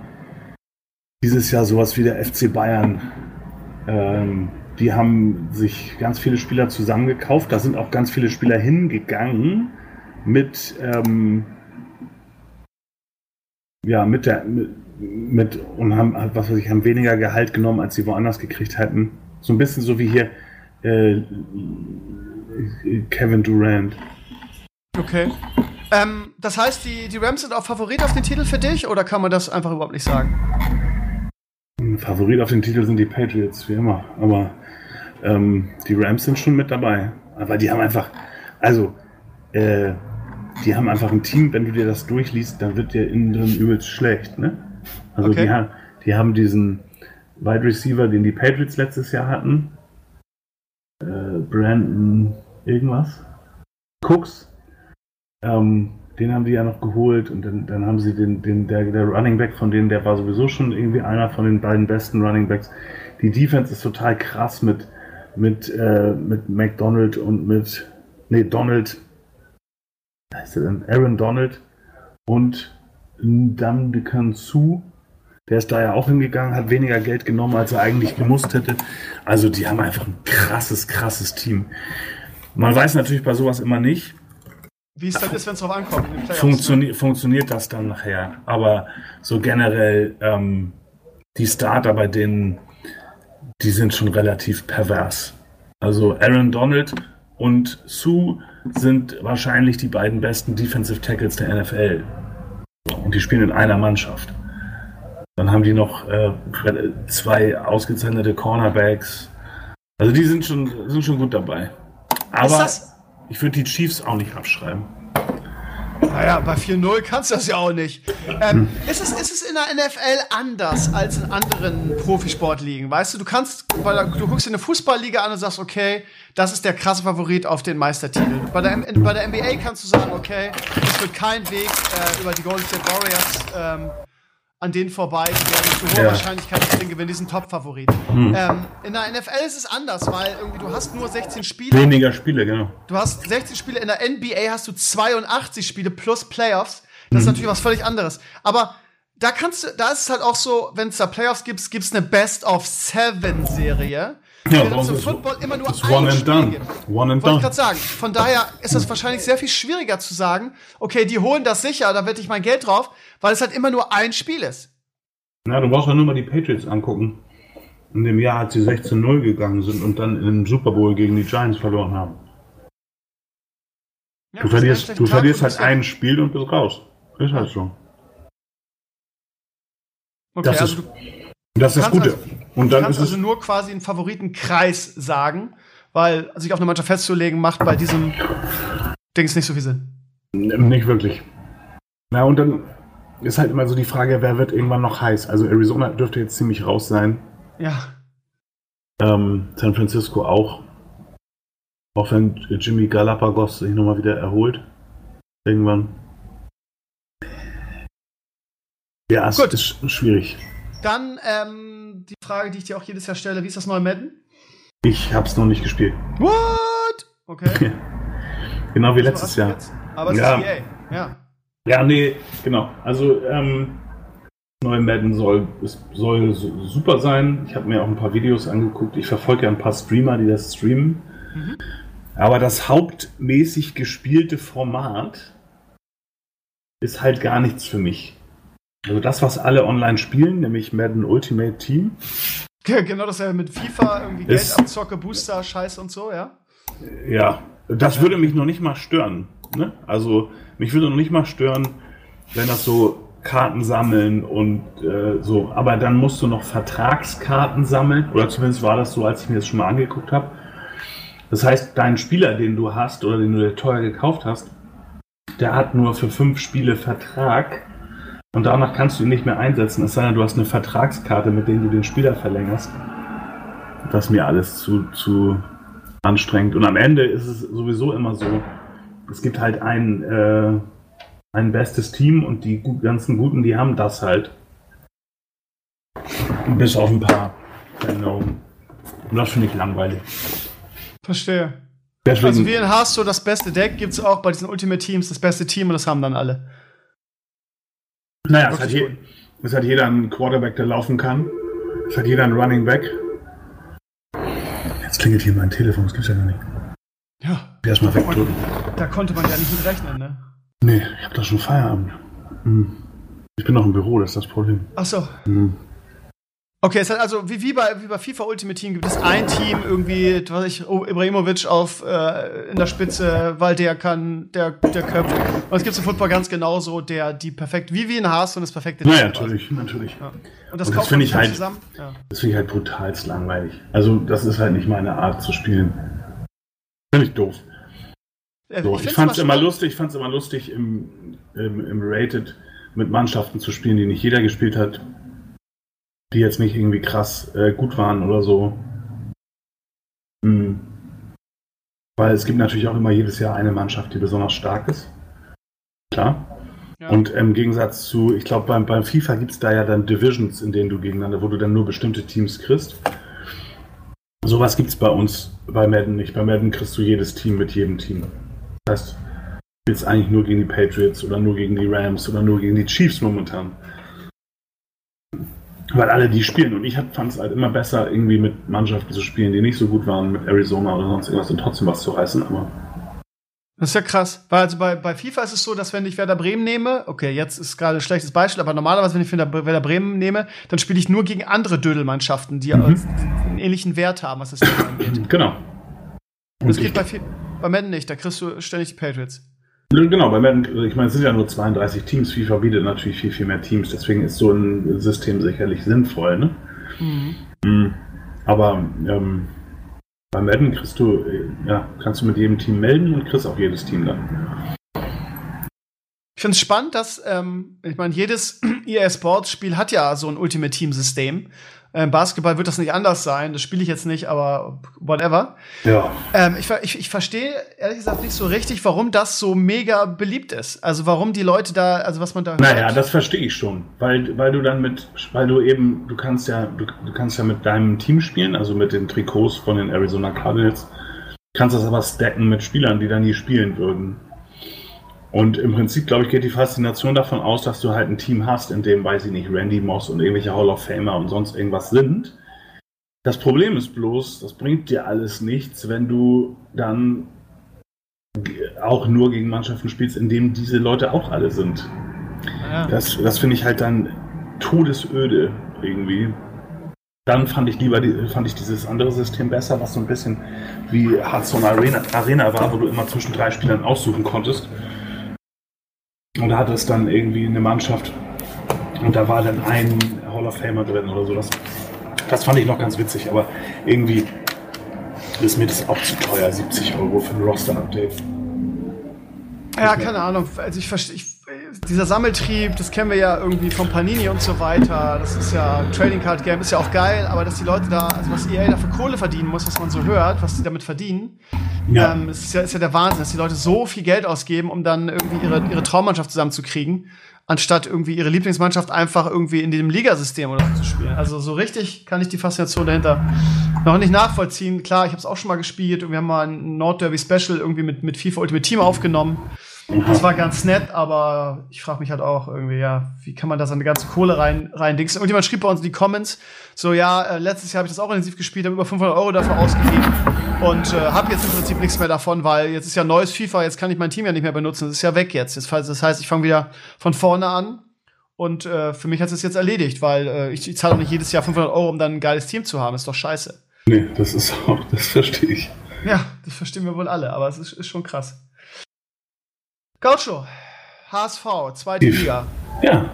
dieses Jahr sowas wie der FC Bayern. Ähm, die haben sich ganz viele Spieler zusammengekauft. Da sind auch ganz viele Spieler hingegangen mit, ähm, ja, mit der, mit, mit und haben, was weiß ich, haben weniger Gehalt genommen, als sie woanders gekriegt hätten. So ein bisschen so wie hier äh, Kevin Durant. Okay. Ähm, das heißt, die, die Rams sind auch Favorit auf den Titel für dich oder kann man das einfach überhaupt nicht sagen? Favorit auf den Titel sind die Patriots, wie immer. Aber ähm, die Rams sind schon mit dabei. Aber die haben einfach, also, äh, die haben einfach ein Team, wenn du dir das durchliest, dann wird dir innen drin übelst schlecht, ne? Also Okay. die, ha die haben diesen Wide Receiver, den die Patriots letztes Jahr hatten. Äh, Brandon irgendwas. Cooks. Ähm, den haben die ja noch geholt und dann, dann haben sie den, den der, der Running Back von denen, der war sowieso schon irgendwie einer von den beiden besten Running Backs. Die Defense ist total krass mit, mit, äh, mit McDonald und mit, nee, Donald, heißt der denn? Aaron Donald und Ndamdekan Su. Der ist da ja auch hingegangen, hat weniger Geld genommen, als er eigentlich gemusst hätte. Also die haben einfach ein krasses, krasses Team. Man weiß natürlich bei sowas immer nicht, Wie es dann ist, wenn es drauf ankommt. Funktioni funktioniert das dann nachher. Aber so generell, ähm, die Starter bei denen, die sind schon relativ pervers. Also Aaron Donald und Sue sind wahrscheinlich die beiden besten Defensive Tackles der NFL. Und die spielen in einer Mannschaft. Dann haben die noch äh, zwei ausgezeichnete Cornerbacks. Also die sind schon, sind schon gut dabei. Aber das- ich würde die Chiefs auch nicht abschreiben. Naja, bei 4-0 kannst du das ja auch nicht. Ähm, ist, es, ist es in der NFL anders als in anderen Profisportligen? Weißt du, du kannst, weil du guckst dir eine Fußballliga an und sagst, okay, das ist der krasse Favorit auf den Meistertitel. Bei der, bei der NBA kannst du sagen, okay, es wird kein Weg äh, über die Golden State Warriors ähm, an denen vorbei. Die zu hoher Ja. Wahrscheinlichkeit Ding gewinnen, die sind Top-Favorit. Ähm, in der NFL ist es anders, weil irgendwie du hast nur 16 Spiele. Weniger Spiele, genau. Du hast 16 Spiele, in der NBA hast du 82 Spiele plus Playoffs. Das ist natürlich was völlig anderes. Aber da kannst du, da ist es halt auch so, wenn es da Playoffs gibt, gibt es eine Best of Seven Serie. Ja, im ist Football immer nur ein One and Spiel done. One and Wollte ich gerade sagen. Von daher ist es wahrscheinlich sehr viel schwieriger zu sagen, okay, die holen das sicher, da wette ich mein Geld drauf, weil es halt immer nur ein Spiel ist. Na, du brauchst ja nur mal die Patriots angucken. In dem Jahr, als sie 16-0 gegangen sind und dann im Super Bowl gegen die Giants verloren haben. Ja, Du verlierst, du verlierst halt ein Spiel und bist raus. Ist halt so. Okay, Das also ist, du das ist das Gute. also- Und Du dann kannst ist es. also nur quasi einen Favoritenkreis sagen, weil sich auf eine Mannschaft festzulegen, macht bei diesem Dings nicht so viel Sinn. Nicht wirklich. Na, und dann ist halt immer so die Frage, wer wird irgendwann noch heiß? Also Arizona dürfte jetzt ziemlich raus sein. Ja. Ähm, San Francisco auch. Auch wenn Jimmy Galapagos sich nochmal wieder erholt. Irgendwann. Ja, es Gut. ist sch- schwierig. Dann ähm, die Frage, die ich dir auch jedes Jahr stelle: Wie ist das neue Madden? Ich hab's noch nicht gespielt. What? Okay. Genau wie letztes Jahr. jetzt. Aber es Ja. ist EA. Ja. Ja, nee, genau. Also, ähm, neue Madden soll, es soll su- super sein. Ich habe mir auch ein paar Videos angeguckt. Ich verfolge ja ein paar Streamer, die das streamen. Mhm. Aber das hauptmäßig gespielte Format ist halt gar nichts für mich. Also das, was alle online spielen, nämlich Madden Ultimate Team, Genau das ja mit FIFA, irgendwie Geld Ist- abzocke, Booster, Scheiß und so, ja? ja, das würde mich noch nicht mal stören. Ne? Also mich würde noch nicht mal stören, wenn das so Karten sammeln und äh, so. Aber dann musst du noch Vertragskarten sammeln. Oder zumindest war das so, als ich mir das schon mal angeguckt habe. Das heißt, dein Spieler, den du hast oder den du dir teuer gekauft hast, der hat nur für fünf Spiele Vertrag. Und danach kannst du ihn nicht mehr einsetzen, es sei denn, du hast eine Vertragskarte, mit der du den Spieler verlängerst. Das ist mir alles zu, zu anstrengend. Und am Ende ist es sowieso immer so, es gibt halt ein, äh, ein bestes Team und die ganzen Guten, die haben das halt. Bis auf ein paar Veränderungen. Und das finde ich langweilig. Verstehe. Deswegen, Also wie in Hearthstone das beste Deck gibt es auch bei diesen Ultimate Teams das beste Team und das haben dann alle. naja, es hat, je, es hat jeder einen Quarterback, der laufen kann. Es hat jeder einen Running Back. Jetzt klingelt hier mein Telefon, das gibt's ja gar nicht. Ja. Erstmal wegdrücken. Da konnte man ja nicht mit rechnen, ne? Nee, ich habe da schon Feierabend. Hm. Ich bin noch im Büro, das ist das Problem. Ach so. Hm. Okay, es hat also wie, wie, bei, wie bei FIFA Ultimate Team gibt es ein Team irgendwie, was ich, Ibrahimovic auf äh, in der Spitze, weil der kann, der, der köpft. Und es gibt im Football ganz genauso, der die perfekt, wie wie ein Haas und das perfekte Naja, Team natürlich, natürlich. Ja. Und das, Und das kauft finde ich sich halt- zusammen. Ja. Das finde ich halt brutal langweilig. Also, das ist halt nicht meine Art zu spielen. Finde ich doof. Äh, So, ich fand es immer lustig, ich fand es immer lustig, im, im, im Rated mit Mannschaften zu spielen, die nicht jeder gespielt hat, die jetzt nicht irgendwie krass äh, gut waren oder so. Hm. Weil es gibt natürlich auch immer jedes Jahr eine Mannschaft, die besonders stark ist. Klar. Ja. Und im Gegensatz zu, ich glaube, beim, beim FIFA gibt es da ja dann Divisions, in denen du gegeneinander, wo du dann nur bestimmte Teams kriegst. Sowas gibt es bei uns bei Madden nicht. Bei Madden kriegst du jedes Team mit jedem Team. Das heißt, du spielst eigentlich nur gegen die Patriots oder nur gegen die Rams oder nur gegen die Chiefs momentan. Weil alle die spielen. Und ich fand es halt immer besser, irgendwie mit Mannschaften zu spielen, die nicht so gut waren, mit Arizona oder sonst irgendwas und trotzdem was zu reißen. Aber Das ist ja krass. Weil also bei, bei FIFA ist es so, dass wenn ich Werder Bremen nehme, okay, jetzt ist gerade ein schlechtes Beispiel, aber normalerweise, wenn ich Werder Bremen nehme, dann spiele ich nur gegen andere Dödelmannschaften, die Mhm. einen ähnlichen Wert haben, was das Thema angeht. genau. Das Und geht ich- bei, Fi- bei Madden nicht, da kriegst du ständig die Patriots. Genau, bei Madden, ich meine, es sind ja nur 32 Teams. FIFA bietet natürlich viel, viel mehr Teams. Deswegen ist so ein System sicherlich sinnvoll. Ne? Mhm. Aber ähm, bei Madden kriegst du, äh, ja, kannst du mit jedem Team melden und kriegst auch jedes Team dann. Ich finde es spannend, dass, ähm, ich meine, jedes EA Sports Spiel hat ja so ein Ultimate Team System. Ähm, Basketball wird das nicht anders sein, das spiele ich jetzt nicht, aber whatever. Ja. Ähm, ich ich, ich verstehe ehrlich gesagt nicht so richtig, warum das so mega beliebt ist. Also warum die Leute da, also was man da Naja, das verstehe ich schon. Weil, weil du dann mit, weil du eben, du kannst ja, du, du kannst ja mit deinem Team spielen, also mit den Trikots von den Arizona Cardinals, kannst das aber stacken mit Spielern, die dann nie spielen würden. Und im Prinzip, glaube ich, geht die Faszination davon aus, dass du halt ein Team hast, in dem, weiß ich nicht, Randy Moss und irgendwelche Hall of Famer und sonst irgendwas sind. Das Problem ist bloß, das bringt dir alles nichts, wenn du dann auch nur gegen Mannschaften spielst, in denen diese Leute auch alle sind. Ja. Das, das finde ich halt dann todesöde irgendwie. Dann fand ich lieber die, fand ich dieses andere System besser, was so ein bisschen wie Hearthstone Arena, Arena war, wo du immer zwischen drei Spielern aussuchen konntest. Und da hatte es dann irgendwie eine Mannschaft und da war dann ein Hall of Famer drin oder sowas. Das fand ich noch ganz witzig, aber irgendwie ist mir das auch zu teuer, 70 Euro für ein Roster-Update. Ja, keine Ahnung. Also ich verstehe, dieser Sammeltrieb, das kennen wir ja irgendwie von Panini und so weiter. Das ist ja Trading Card Game, ist ja auch geil, aber dass die Leute da, also was EA da für Kohle verdienen muss, was man so hört, was die damit verdienen, Ja. ähm, ist ja, ist ja der Wahnsinn, dass die Leute so viel Geld ausgeben, um dann irgendwie ihre, ihre Traummannschaft zusammenzukriegen, anstatt irgendwie ihre Lieblingsmannschaft einfach irgendwie in dem Ligasystem oder so zu spielen. Also so richtig kann ich die Faszination dahinter noch nicht nachvollziehen. Klar, ich habe es auch schon mal gespielt und wir haben mal ein Nordderby Special irgendwie mit, mit FIFA Ultimate Team aufgenommen. Das war ganz nett, aber ich frage mich halt auch irgendwie, ja, wie kann man da seine ganze Kohle rein, rein dingsen? Irgendjemand schrieb bei uns in die Comments, so, ja, äh, letztes Jahr habe ich das auch intensiv gespielt, habe über 500 Euro dafür ausgegeben und äh, habe jetzt im Prinzip nichts mehr davon, weil jetzt ist ja neues FIFA, jetzt kann ich mein Team ja nicht mehr benutzen, das ist ja weg jetzt. jetzt das heißt, ich fange wieder von vorne an und äh, für mich hat es jetzt erledigt, weil äh, ich, ich zahle auch nicht jedes Jahr 500 Euro, um dann ein geiles Team zu haben, ist doch scheiße. Nee, das ist auch, das verstehe ich. Ja, das verstehen wir wohl alle, aber es ist, ist schon krass. Gaucho, HSV, zweite. Liga. Ja,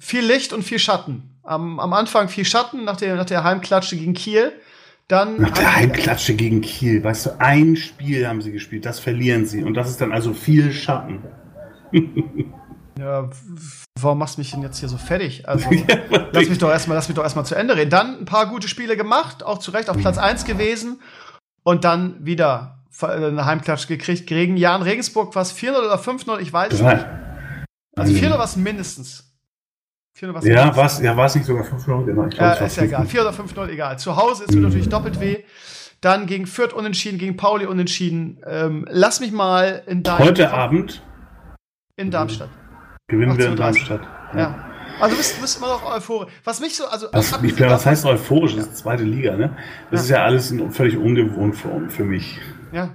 Viel Licht und viel Schatten. Am, am Anfang viel Schatten nach der, nach der Heimklatsche gegen Kiel. Dann Nach der Heimklatsche gegen Kiel, weißt du, ein Spiel haben sie gespielt, das verlieren sie. Und das ist dann also viel Schatten. Ja, warum machst du mich denn jetzt hier so fertig? Also, lass mich doch erstmal, lass mich doch erstmal zu Ende reden. Dann ein paar gute Spiele gemacht, auch zu Recht auf Platz 1 gewesen. Und dann wieder eine Heimklatsche gekriegt gegen Jan Regensburg. Was 4-0 oder 5-0, ich weiß es nicht. Also 4-0 war es mindestens. 4-0 war's Ja, war es ja, nicht sogar 5 Minuten? Genau, ich glaub, Ja, war ist ja 5-0. egal. 4 oder 5-0, egal. Zu Hause ist mir natürlich doppelt weh. Dann gegen Fürth unentschieden, gegen Pauli unentschieden. Ähm, lass mich mal in deinem Heute Abend in Darmstadt. gewinnen wir in 18:30. Darmstadt. Ja. Also du bist, bist immer noch euphorisch. Was mich so, also Was, ich, was heißt euphorisch? Das ist zweite Liga, ne? Das Ja. ist ja alles völlig ungewohnt für, für mich. Ja.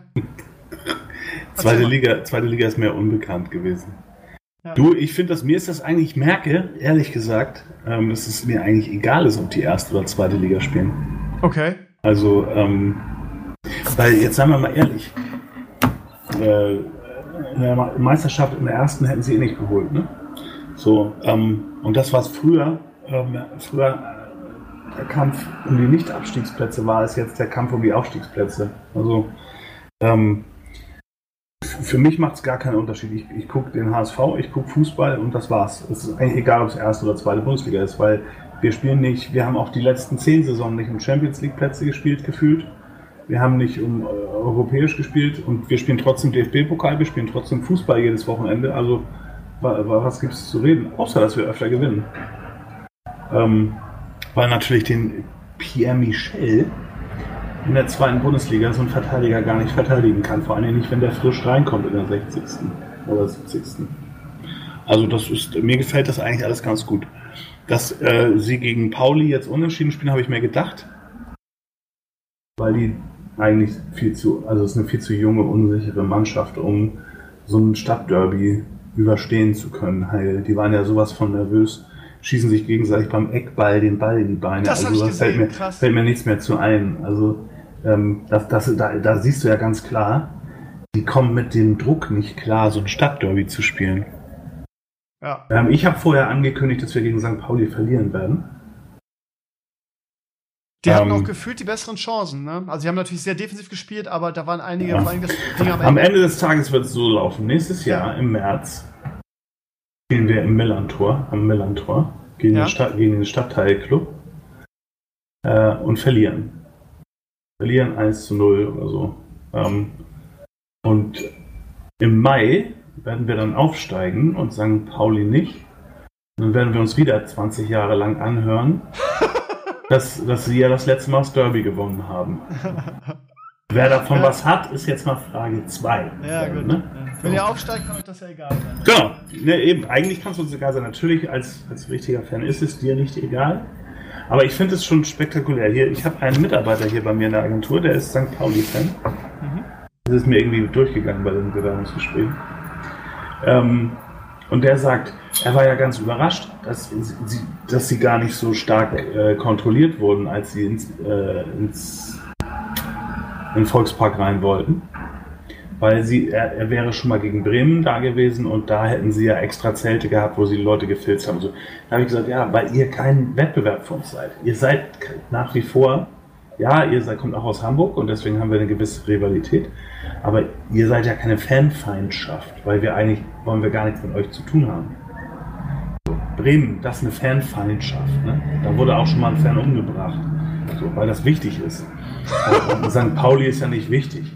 Zweite. Liga, zweite Liga ist mir unbekannt gewesen. Ja. Du, ich finde, dass mir ist das eigentlich, ich merke, ehrlich gesagt, ähm, dass es mir eigentlich egal ist, ob die erste oder zweite Liga spielen. Okay. Also, ähm, weil jetzt sagen wir mal ehrlich, äh, in der Meisterschaft in der ersten hätten sie eh nicht geholt, ne? So, ähm, und das, was früher, ähm, früher der Kampf um die Nicht-Abstiegsplätze war, ist jetzt der Kampf um die Aufstiegsplätze. Also, ähm, für mich macht es gar keinen Unterschied. Ich, ich gucke den HSV, ich gucke Fußball und das war's. Es ist eigentlich egal, ob es erste oder zweite Bundesliga ist, weil wir spielen nicht, wir haben auch die letzten zehn Saisonen nicht um Champions League Plätze gespielt, gefühlt. Wir haben nicht um äh, europäisch gespielt und wir spielen trotzdem DFB-Pokal, wir spielen trotzdem Fußball jedes Wochenende. Also was gibt es zu reden? Außer, dass wir öfter gewinnen. Ähm, weil natürlich den Pierre Michel in der zweiten Bundesliga so ein Verteidiger gar nicht verteidigen kann. Vor allem nicht, wenn der frisch reinkommt in der 60. oder 70. Also das ist, mir gefällt das eigentlich alles ganz gut. Dass äh, sie gegen Pauli jetzt unentschieden spielen, habe ich mir gedacht. Weil die eigentlich viel zu, also es ist eine viel zu junge, unsichere Mannschaft, um so ein Stadtderby überstehen zu können. Heil. Die waren ja sowas von nervös, schießen sich gegenseitig beim Eckball den Ball in die Beine. Das also das fällt mir, fällt mir nichts mehr zu ein. Also ähm, das, das, da, da siehst du ja ganz klar, die kommen mit dem Druck nicht klar, so ein Stadtderby zu spielen. Ja. Ähm, ich habe vorher angekündigt, dass wir gegen St. Pauli verlieren werden. Die ähm, hatten auch gefühlt die besseren Chancen. Ne? Also, sie haben natürlich sehr defensiv gespielt, aber da waren einige. Ja. Vor das Ding am, Ende. am Ende des Tages wird es so laufen. Nächstes Jahr ja. im März gehen wir im Millantor, am Millantor, gegen, ja. den, Stadt, gegen den Stadtteilclub äh, und verlieren. Verlieren 1 zu 0 oder so. Ähm, und im Mai werden wir dann aufsteigen und St. Pauli nicht. Dann werden wir uns wieder 20 Jahre lang anhören. dass, dass sie ja das letzte Mal das Derby gewonnen haben. Wer davon ja. was hat, ist jetzt mal Frage 2. Ja, gut. Ne? Wenn ihr aufsteigt, kann euch das ja egal sein. Genau. Ne, eben, eigentlich kann es uns egal sein. Natürlich, als, als richtiger Fan ist es dir nicht egal. Aber ich finde es schon spektakulär. Hier, ich habe einen Mitarbeiter hier bei mir in der Agentur, der ist St. Pauli-Fan. Mhm. Das ist mir irgendwie durchgegangen bei den Bewerbungsgesprächen. Ähm, und der sagt, er war ja ganz überrascht, dass sie, dass sie gar nicht so stark äh, kontrolliert wurden, als sie ins, äh, ins in den Volkspark rein wollten. Weil sie, er, er, wäre schon mal gegen Bremen da gewesen und da hätten sie ja extra Zelte gehabt, wo sie die Leute gefilzt haben. So, da habe ich gesagt, ja, weil ihr kein Wettbewerb für uns seid. Ihr seid nach wie vor, ja, ihr seid, kommt auch aus Hamburg und deswegen haben wir eine gewisse Rivalität. Aber ihr seid ja keine Fanfeindschaft, weil wir eigentlich wollen wir gar nichts mit euch zu tun haben. Bremen, das ist eine Fanfeindschaft. Ne? Da wurde auch schon mal ein Fan umgebracht, so, weil das wichtig ist. St. Pauli ist ja nicht wichtig.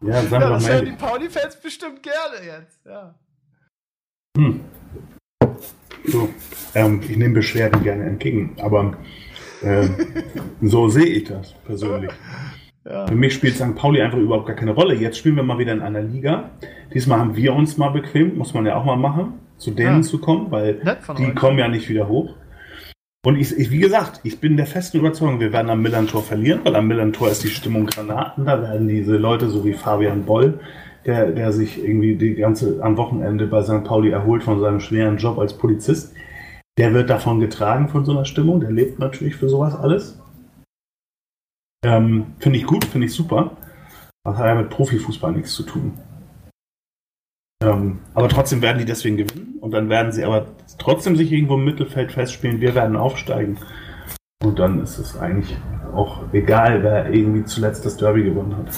Ja, sagen ja, das hören die Pauli-Fans bestimmt gerne jetzt. Ja. Hm. So, ähm, ich nehme Beschwerden gerne entgegen, aber äh, so sehe ich das persönlich. Ja. Für mich spielt St. Pauli einfach überhaupt gar keine Rolle. Jetzt spielen wir mal wieder in einer Liga. Diesmal haben wir uns mal bequemt, muss man ja auch mal machen, zu denen ja. zu kommen, weil die euch. kommen ja nicht wieder hoch. Und ich, ich, wie gesagt, ich bin der festen Überzeugung, wir werden am Millantor verlieren, weil am Millantor ist die Stimmung Granaten. Da werden diese Leute, so wie Fabian Boll, der, der sich irgendwie die ganze am Wochenende bei St. Pauli erholt von seinem schweren Job als Polizist, der wird davon getragen von so einer Stimmung. Der lebt natürlich für sowas alles. Ähm, finde ich gut, finde ich super. Das hat ja mit Profifußball nichts zu tun. Ähm, aber trotzdem werden die deswegen gewinnen und dann werden sie aber trotzdem sich irgendwo im Mittelfeld festspielen. Wir werden aufsteigen. Und dann ist es eigentlich auch egal, wer irgendwie zuletzt das Derby gewonnen hat.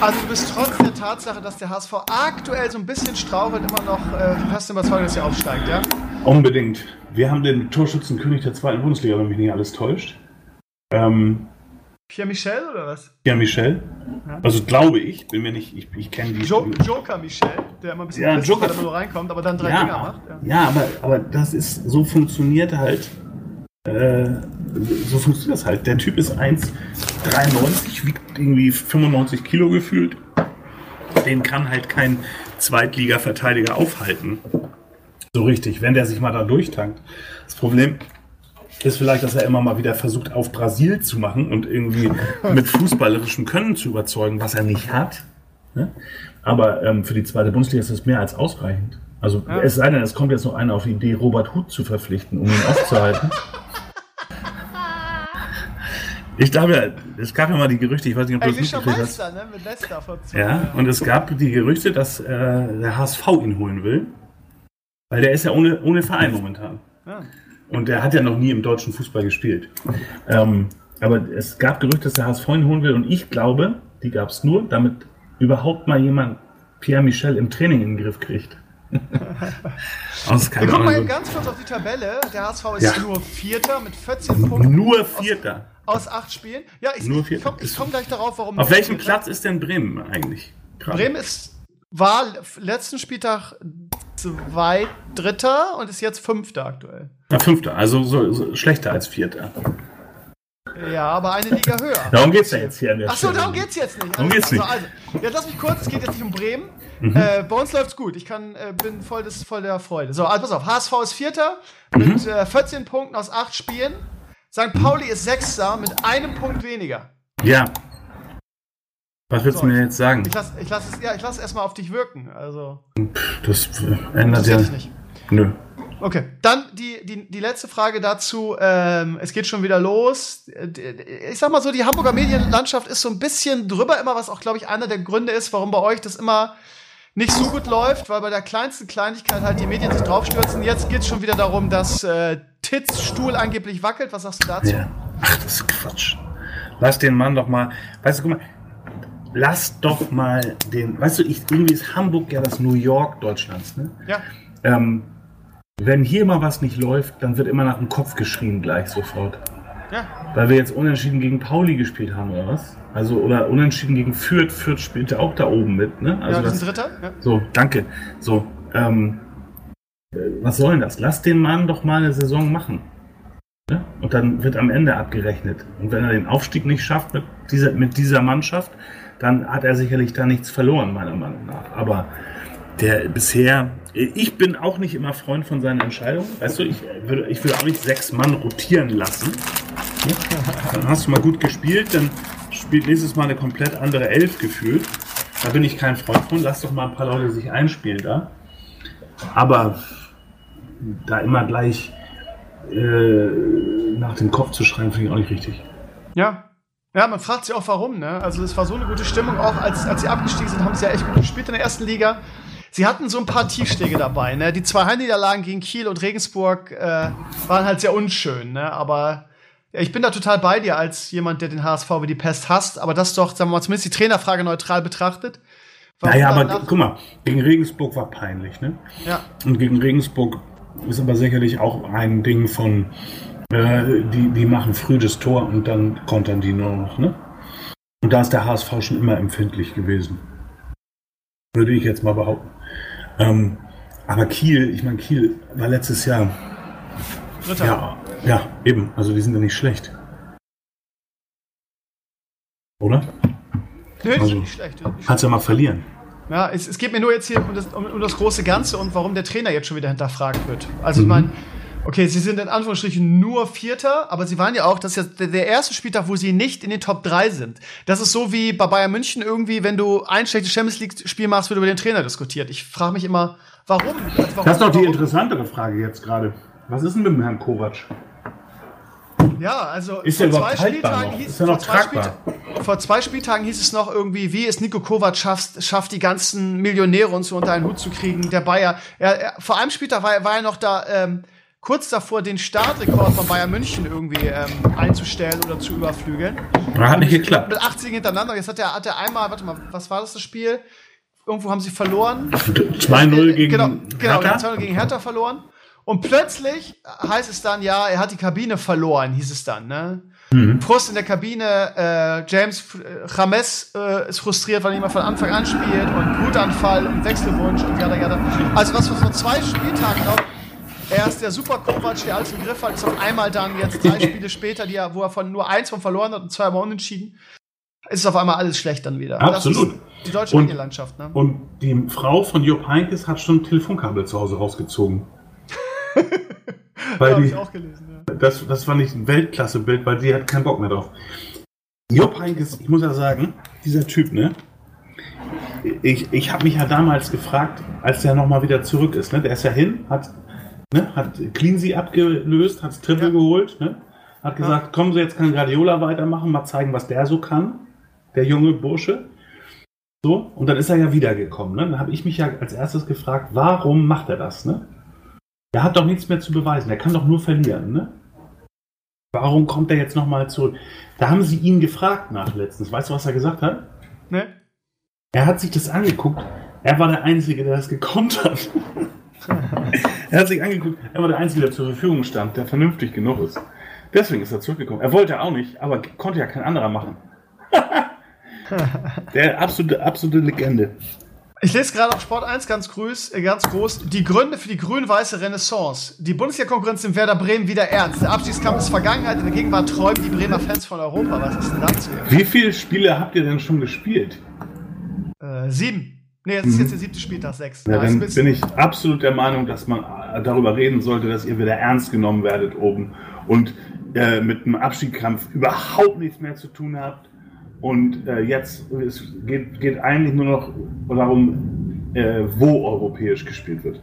Also du bist trotz der Tatsache, dass der HSV aktuell so ein bisschen strauchelt, immer noch äh, fast überzeugt, dass er aufsteigt, ja? Unbedingt. Wir haben den Torschützenkönig der zweiten Bundesliga, wenn mich nicht alles täuscht. Ähm, Pierre Michel oder was? Pierre Michel. Ja. Also glaube ich, bin mir nicht, ich, ich kenne die. Jo Joker Michel, der immer ein bisschen ja, Joker, nur reinkommt, aber dann drei ja, Dinger macht. Ja, ja aber, aber das ist, so funktioniert halt. Äh, so funktioniert das halt. Der Typ ist 1,93, wiegt irgendwie 95 Kilo gefühlt. Den kann halt kein Zweitliga-Verteidiger aufhalten. So richtig, wenn der sich mal da durchtankt. Das Problem ist vielleicht, dass er immer mal wieder versucht, auf Brasil zu machen und irgendwie mit fußballerischem Können zu überzeugen, was er nicht hat. Aber ähm, für die zweite Bundesliga ist das mehr als ausreichend. Also ja. es sei denn, es kommt jetzt noch einer auf die Idee, Robert Huth zu verpflichten, um ihn aufzuhalten. Ich glaube, es gab ja mal die Gerüchte, ich weiß nicht, ob du das mitgekriegt hast. Ne? Mit Leicester vor zwei ja, und es gab die Gerüchte, dass äh, der HSV ihn holen will. Weil der ist ja ohne, ohne Verein momentan. Ja. Und der hat ja noch nie im deutschen Fußball gespielt. Ähm, aber es gab Gerüchte, dass der HSV ihn holen will. Und ich glaube, die gab es nur, damit überhaupt mal jemand Pierre Michel im Training in den Griff kriegt. Wir gucken mal ganz kurz auf die Tabelle. Der HSV ist ja. nur Vierter mit 14 Punkten. Nur Vierter. Aus, aus acht Spielen. Ja, ich, nur ich komme komm gleich darauf, warum. Auf welchem Platz ist denn Bremen eigentlich? Grade? Bremen ist, war letzten Spieltag zwei Dritter und ist jetzt Fünfter aktuell. Na, Fünfter, also so, so schlechter als Vierter. Ja, aber eine Liga höher. Darum geht es ja jetzt hier an der Achso, darum geht es jetzt nicht. Darum geht's also, nicht. Also, jetzt lass mich kurz, es geht jetzt nicht um Bremen. Mhm. Äh, bei uns läuft's gut. Ich kann, äh, bin voll, des, voll der Freude. So, also pass auf, HSV ist Vierter mhm. mit äh, 14 Punkten aus 8 Spielen. St. Pauli ist Sechster mit einem Punkt weniger. Ja. Was willst so, du mir jetzt sagen? Ich lasse ich lass es, ja, lass erstmal auf dich wirken. Also. Das ändert ja. nicht. Nö. Okay, dann die, die, die letzte Frage dazu. Ähm, es geht schon wieder los. Ich sag mal so, die Hamburger Medienlandschaft ist so ein bisschen drüber immer, was auch, glaube ich, einer der Gründe ist, warum bei euch das immer nicht so gut läuft, weil bei der kleinsten Kleinigkeit halt die Medien sich draufstürzen. Jetzt geht es schon wieder darum, dass äh, Tits Stuhl angeblich wackelt. Was sagst du dazu? Ja. Ach, das ist Quatsch. Lass den Mann doch mal. Weißt du, guck mal, lass doch mal den. Weißt du, ich, irgendwie ist Hamburg ja das New York Deutschlands, ne? Ja. Ähm, wenn hier mal was nicht läuft, dann wird immer nach dem Kopf geschrien gleich sofort. Ja. Weil wir jetzt unentschieden gegen Pauli gespielt haben, oder was? Also, oder unentschieden gegen Fürth. Fürth spielte auch da oben mit, ne? Also ja, das ist ein Dritter. Ja. So, danke. So, ähm, äh, was soll denn das? Lass den Mann doch mal eine Saison machen. Ne? Und dann wird am Ende abgerechnet. Und wenn er den Aufstieg nicht schafft mit dieser, mit dieser Mannschaft, dann hat er sicherlich da nichts verloren, meiner Meinung nach. Aber der bisher, ich bin auch nicht immer Freund von seinen Entscheidungen. Weißt du, ich würde, ich würde auch nicht sechs Mann rotieren lassen. Dann hast du mal gut gespielt, dann spielt nächstes Mal eine komplett andere Elf gefühlt. Da bin ich kein Freund von. Lass doch mal ein paar Leute sich einspielen da. Aber da immer gleich äh, nach dem Kopf zu schreien, finde ich auch nicht richtig. Ja. Ja, man fragt sich auch warum, ne? Also es war so eine gute Stimmung, auch als, als sie abgestiegen sind, haben sie ja echt gut gespielt in der ersten Liga. Sie hatten so ein paar Tiefschläge dabei. Ne? Die zwei Heimniederlagen gegen Kiel und Regensburg äh, waren halt sehr unschön. Ne? Aber ja, ich bin da total bei dir als jemand, der den HSV wie die Pest hasst. Aber das doch, sagen wir mal, zumindest die Trainerfrage neutral betrachtet. Naja, aber guck mal, gegen Regensburg war peinlich. Ne? Ja. Und gegen Regensburg ist aber sicherlich auch ein Ding von, äh, die, die machen früh das Tor und dann kontern die nur noch. Ne? Und da ist der HSV schon immer empfindlich gewesen. Würde ich jetzt mal behaupten. Ähm, aber Kiel, ich meine, Kiel war letztes Jahr. Dritter. Ja, ja, eben. Also die sind ja nicht schlecht. Oder? Nö, also, sind nicht schlecht. Kannst ja mal verlieren. Ja, es, es geht mir nur jetzt hier um das, um, um das große Ganze und warum der Trainer jetzt schon wieder hinterfragt wird. Also mhm. ich meine, Okay, sie sind in Anführungsstrichen nur Vierter, aber sie waren ja auch, das ist ja der erste Spieltag, wo sie nicht in den Top 3 sind. Das ist so wie bei Bayern München irgendwie, wenn du ein schlechtes Champions League-Spiel machst, wird über den Trainer diskutiert. Ich frage mich immer, warum? Also warum? Das ist doch die interessantere Frage jetzt gerade. Was ist denn mit dem Herrn Kovac? Ja, also ist vor, zwei Spieltagen hieß, ist vor, zwei vor zwei Spieltagen hieß es noch irgendwie, wie es Nico Kovac schafft, schafft die ganzen Millionäre und so unter einen Hut zu kriegen. Der Bayer, er, er, vor einem Spieltag war, war er noch da ähm, kurz davor, den Startrekord von Bayern München irgendwie ähm, einzustellen oder zu überflügeln. Hat nicht geklappt. Mit 80 hintereinander. Jetzt hat er, hat er einmal, warte mal, was war das, das Spiel? Irgendwo haben sie verloren. 2-0 gegen genau, genau, Hertha. 2-0 gegen Hertha verloren. Und plötzlich heißt es dann, ja, er hat die Kabine verloren, hieß es dann, ne? Mhm. Frust in der Kabine, äh, James äh, James äh, ist frustriert, weil er immer von Anfang an spielt und Wutanfall und Wechselwunsch und jada jada. Also was wir vor zwei Spieltagen noch er ist der Super Kovac, der alles im Griff hat, ist auf einmal dann jetzt drei Spiele später, die er, wo er von nur eins von verloren hat und zweimal unentschieden, ist es auf einmal alles schlecht dann wieder. Absolut. die deutsche Medienlandschaft. Ne? Und die Frau von Jupp Heynckes hat schon ein Telefonkabel zu Hause rausgezogen. weil die, ich auch gelesen, ja. Das, das fand ich ein Weltklasse-Bild, weil die hat keinen Bock mehr drauf. Jupp Heynckes, ich muss ja sagen, dieser Typ, ne? ich, ich habe mich ja damals gefragt, als der nochmal wieder zurück ist. Ne? Der ist ja hin, hat, ne, hat Cleansy abgelöst, hat Triple Ja. geholt, ne? hat gesagt, kommen Sie, jetzt kann Guardiola weitermachen, mal zeigen, was der so kann, der junge Bursche. So, und dann ist er ja wiedergekommen. Ne? Dann habe ich mich ja als erstes gefragt, warum macht er das? Ne? Der hat doch nichts mehr zu beweisen, der kann doch nur verlieren. Ne? Warum kommt er jetzt nochmal zurück? Da haben sie ihn gefragt nach letztens. Weißt du, was er gesagt hat? Ne? Er hat sich das angeguckt. Er war der Einzige, der das gekonnt hat. er hat sich angeguckt. Er war der Einzige, der zur Verfügung stand, der vernünftig genug ist. Deswegen ist er zurückgekommen. Er wollte auch nicht, aber konnte ja kein anderer machen. der absolute, absolute Legende. Ich lese gerade auf Sport 1 ganz, grüß, äh, ganz groß. Die Gründe für die grün-weiße Renaissance. Die Bundesliga-Konkurrenz im Werder Bremen wieder ernst. Der Abstiegskampf ist Vergangenheit, in der Gegenwart träumen die Bremer Fans von Europa. Was ist denn dazu? Wie viele Spiele habt ihr denn schon gespielt? Äh, sieben. Nee, das ist jetzt der siebte Spieltag, sechs. Mhm. Ja, Ja, dann bin ich absolut der Meinung, dass man äh, darüber reden sollte, dass ihr wieder ernst genommen werdet oben und äh, mit dem Abstiegskampf überhaupt nichts mehr zu tun habt. Und äh, jetzt es geht, geht eigentlich nur noch darum, äh, wo europäisch gespielt wird.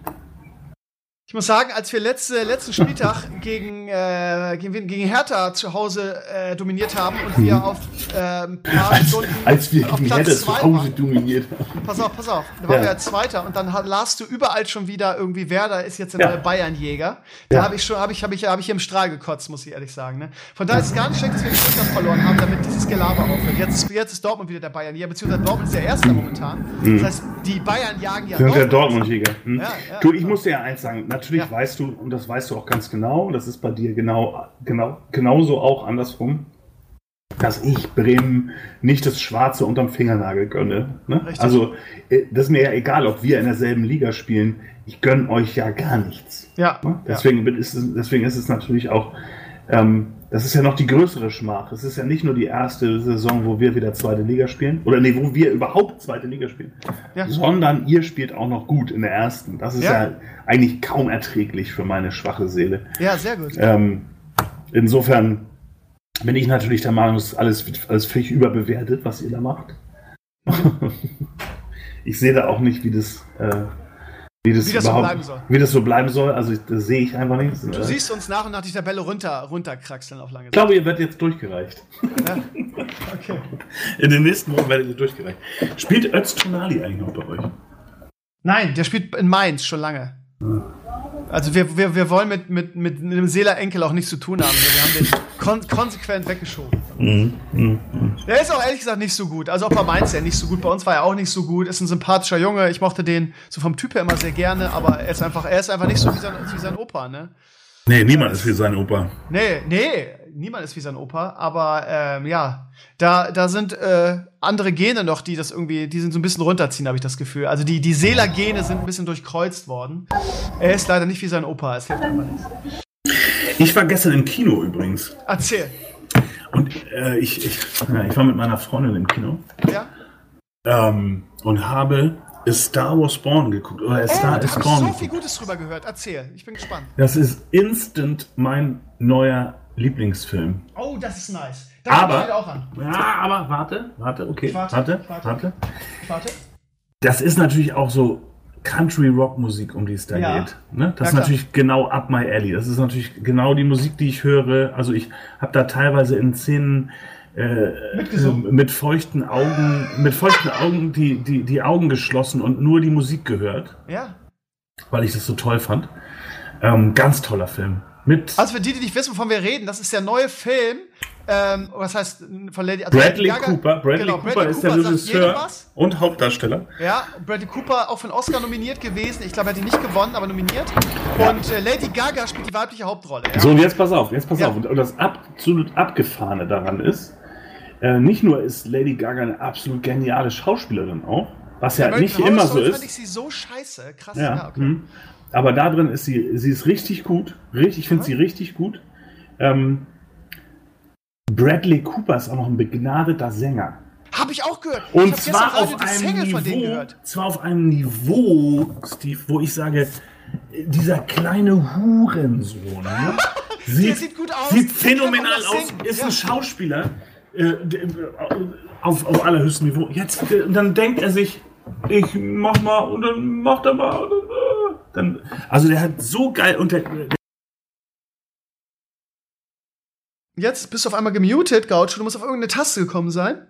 Ich muss sagen, als wir letzte, letzten Spieltag gegen, äh, gegen, gegen Hertha zu Hause äh, dominiert haben und wir auf äh, ein paar Als, Stunden als wir auf gegen Platz Hertha zwei zu Hause waren. dominiert haben. Pass auf, pass auf. Da waren Ja. wir ja Zweiter und dann ha- las du überall schon wieder irgendwie, Werder ist jetzt der Ja. neue Bayernjäger. Da Ja. habe ich schon, habe ich, habe ich, habe ich hier im Strahl gekotzt, muss ich ehrlich sagen. Ne? Von daher ist es gar nicht schlecht, dass wir den Spieltag verloren haben, damit dieses Gelaber aufhört. Jetzt, ist- jetzt ist Dortmund wieder der Bayernjäger, beziehungsweise Dortmund ist der Erste momentan. Das heißt, die Bayern jagen ja Mhm. Sind der Dortmund. Dortmund-Jäger. Hm? Ja, ja, du, ich genau. muss dir ja eins sagen. Natürlich Ja. weißt du, und das weißt du auch ganz genau, das ist bei dir genau, genau, genauso auch andersrum, dass ich Bremen nicht das Schwarze unterm Fingernagel gönne. Ne? Also, äh, das ist mir ja egal, ob wir in derselben Liga spielen. Ich gönne euch ja gar nichts. Ja, Ne? Deswegen, bin- ist es, deswegen ist es natürlich auch, ähm, das ist ja noch die größere Schmach. Es ist ja nicht nur die erste Saison, wo wir wieder zweite Liga spielen, oder nee, wo wir überhaupt zweite Liga spielen, Ja. sondern ihr spielt auch noch gut in der ersten. Das ist ja, Ja. eigentlich kaum erträglich für meine schwache Seele. ja. sehr gut. Ähm, insofern bin ich natürlich der Meinung, es ist alles, alles völlig überbewertet, was ihr da macht. ich sehe da auch nicht, wie das, äh, wie das, Wie das so bleiben soll. wie das so bleiben soll. Also das sehe ich einfach nicht. Du siehst uns nach und nach die Tabelle runter, runterkraxeln auf lange ich glaube, ihr werdet jetzt durchgereicht. Ja. Okay. In den nächsten Wochen werdet ihr durchgereicht. Spielt Öztunali eigentlich noch bei euch? Nein, der spielt in Mainz schon lange. Also wir, wir, wir wollen mit, mit, mit einem Seeler Enkel auch nichts zu tun haben. Wir haben den kon konsequent weggeschoben. Der ist auch ehrlich gesagt nicht so gut. Also auch bei Mainz ja nicht so gut. Bei uns war er auch nicht so gut. Ist ein sympathischer Junge. Ich mochte den so vom Typ her immer sehr gerne, aber er ist einfach, er ist einfach nicht so wie sein, wie sein Opa, ne? Nee, niemand ist wie sein Opa. Nee, nee, niemand ist wie sein Opa, aber ähm, ja, da, da sind äh, andere Gene noch, die das irgendwie, die sind so ein bisschen runterziehen, habe ich das Gefühl. Also die, die Seeler-Gene sind ein bisschen durchkreuzt worden. Er ist leider nicht wie sein Opa, es hilft einfach nichts. Ich war gestern im Kino übrigens. Erzähl. Und äh, ich, ich, ich war mit meiner Freundin im Kino Ja? ähm, und habe Star Wars Spawn geguckt. Oder Oh, Star is hab ich Spawn so viel Gutes drüber gehört. Erzähl, ich bin gespannt. Das ist instant mein neuer Lieblingsfilm. Oh, das ist nice. Da fang Aber- auch an. Ja, aber warte, warte, okay, Ich warte, warte, ich warte. warte. Warte. Das ist natürlich auch so Country-Rock-Musik, um die es da Ja. geht. Ne? Das Ja, ist natürlich genau up my alley. Das ist natürlich genau die Musik, die ich höre. Also ich habe da teilweise in Szenen äh, Mitgesungen. mit feuchten Augen, mit feuchten Augen die, die, die Augen geschlossen und nur die Musik gehört, Ja. weil ich das so toll fand. Ähm, ganz toller Film. Mit Also für die, die nicht wissen, wovon wir reden, das ist der neue Film. Ähm, was heißt von Lady also Bradley Gaga- Cooper. Bradley genau, Cooper ist der Regisseur und Hauptdarsteller. Ja, Bradley Cooper auch für einen Oscar nominiert gewesen. Ich glaube, er hat ihn nicht gewonnen, aber nominiert. Und äh, Lady Gaga spielt die weibliche Hauptrolle. Ja? So, und jetzt pass auf, jetzt pass Ja. auf. Und und das absolut Abgefahrene daran ist, äh, nicht nur ist Lady Gaga eine absolut geniale Schauspielerin auch, was ja American nicht Horror immer so Story fand ich ist. sie so scheiße. Krass, Ja, ja, okay. Aber da drin ist sie, sie ist richtig gut. Richtig, ich finde Mhm. sie richtig gut. Ähm, Bradley Cooper ist auch noch ein begnadeter Sänger. Hab ich auch gehört. Und ich zwar auf einem Niveau, zwar auf einem Niveau, Steve, wo ich sage, dieser kleine Hurensohn ne, sieht, sieht gut aus. sieht phänomenal aus, ist Ja. ein Schauspieler äh, der- auf, auf allerhöchstem Niveau. Jetzt, äh, und dann denkt er sich, ich mach mal und dann macht er mal und dann, äh, also der hat so geil der Jetzt bist du auf einmal gemutet, Gaucho. Du musst auf irgendeine Taste gekommen sein.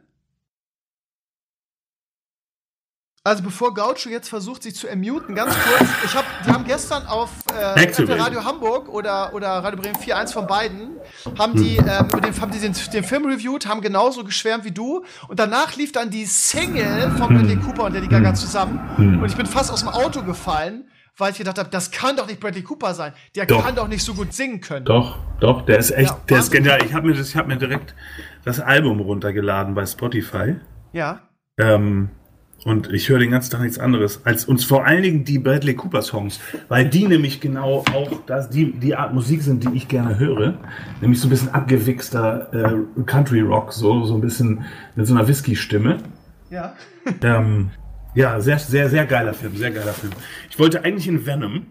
Also bevor Gaucho jetzt versucht, sich zu ermuten, ganz kurz. Ich hab, die haben gestern auf äh. Radio Hamburg oder, oder Radio Bremen 4, eins von beiden, haben die, ähm, über den, haben die den, den Film reviewed, haben genauso geschwärmt wie du. Und danach lief dann die Single von Bradley Cooper und Lady Gaga zusammen. Und ich bin fast aus dem Auto gefallen, weil ich gedacht habe, das kann doch nicht Bradley Cooper sein. Der Doch. kann doch nicht so gut singen können. Doch, doch, der ist echt, Ja, der ist genial. Ich habe mir, das- ich hab mir direkt das Album runtergeladen bei Spotify. Ja. Ähm, und ich höre den ganzen Tag nichts anderes als uns vor allen Dingen die Bradley Cooper Songs, weil die nämlich genau auch das, die, die Art Musik sind, die ich gerne höre. Nämlich so ein bisschen abgewichster äh, Country Rock, so, so ein bisschen mit so einer Whisky-Stimme. Ja. Ähm, ja, sehr, sehr, sehr geiler Film, sehr geiler Film. Ich wollte eigentlich in Venom,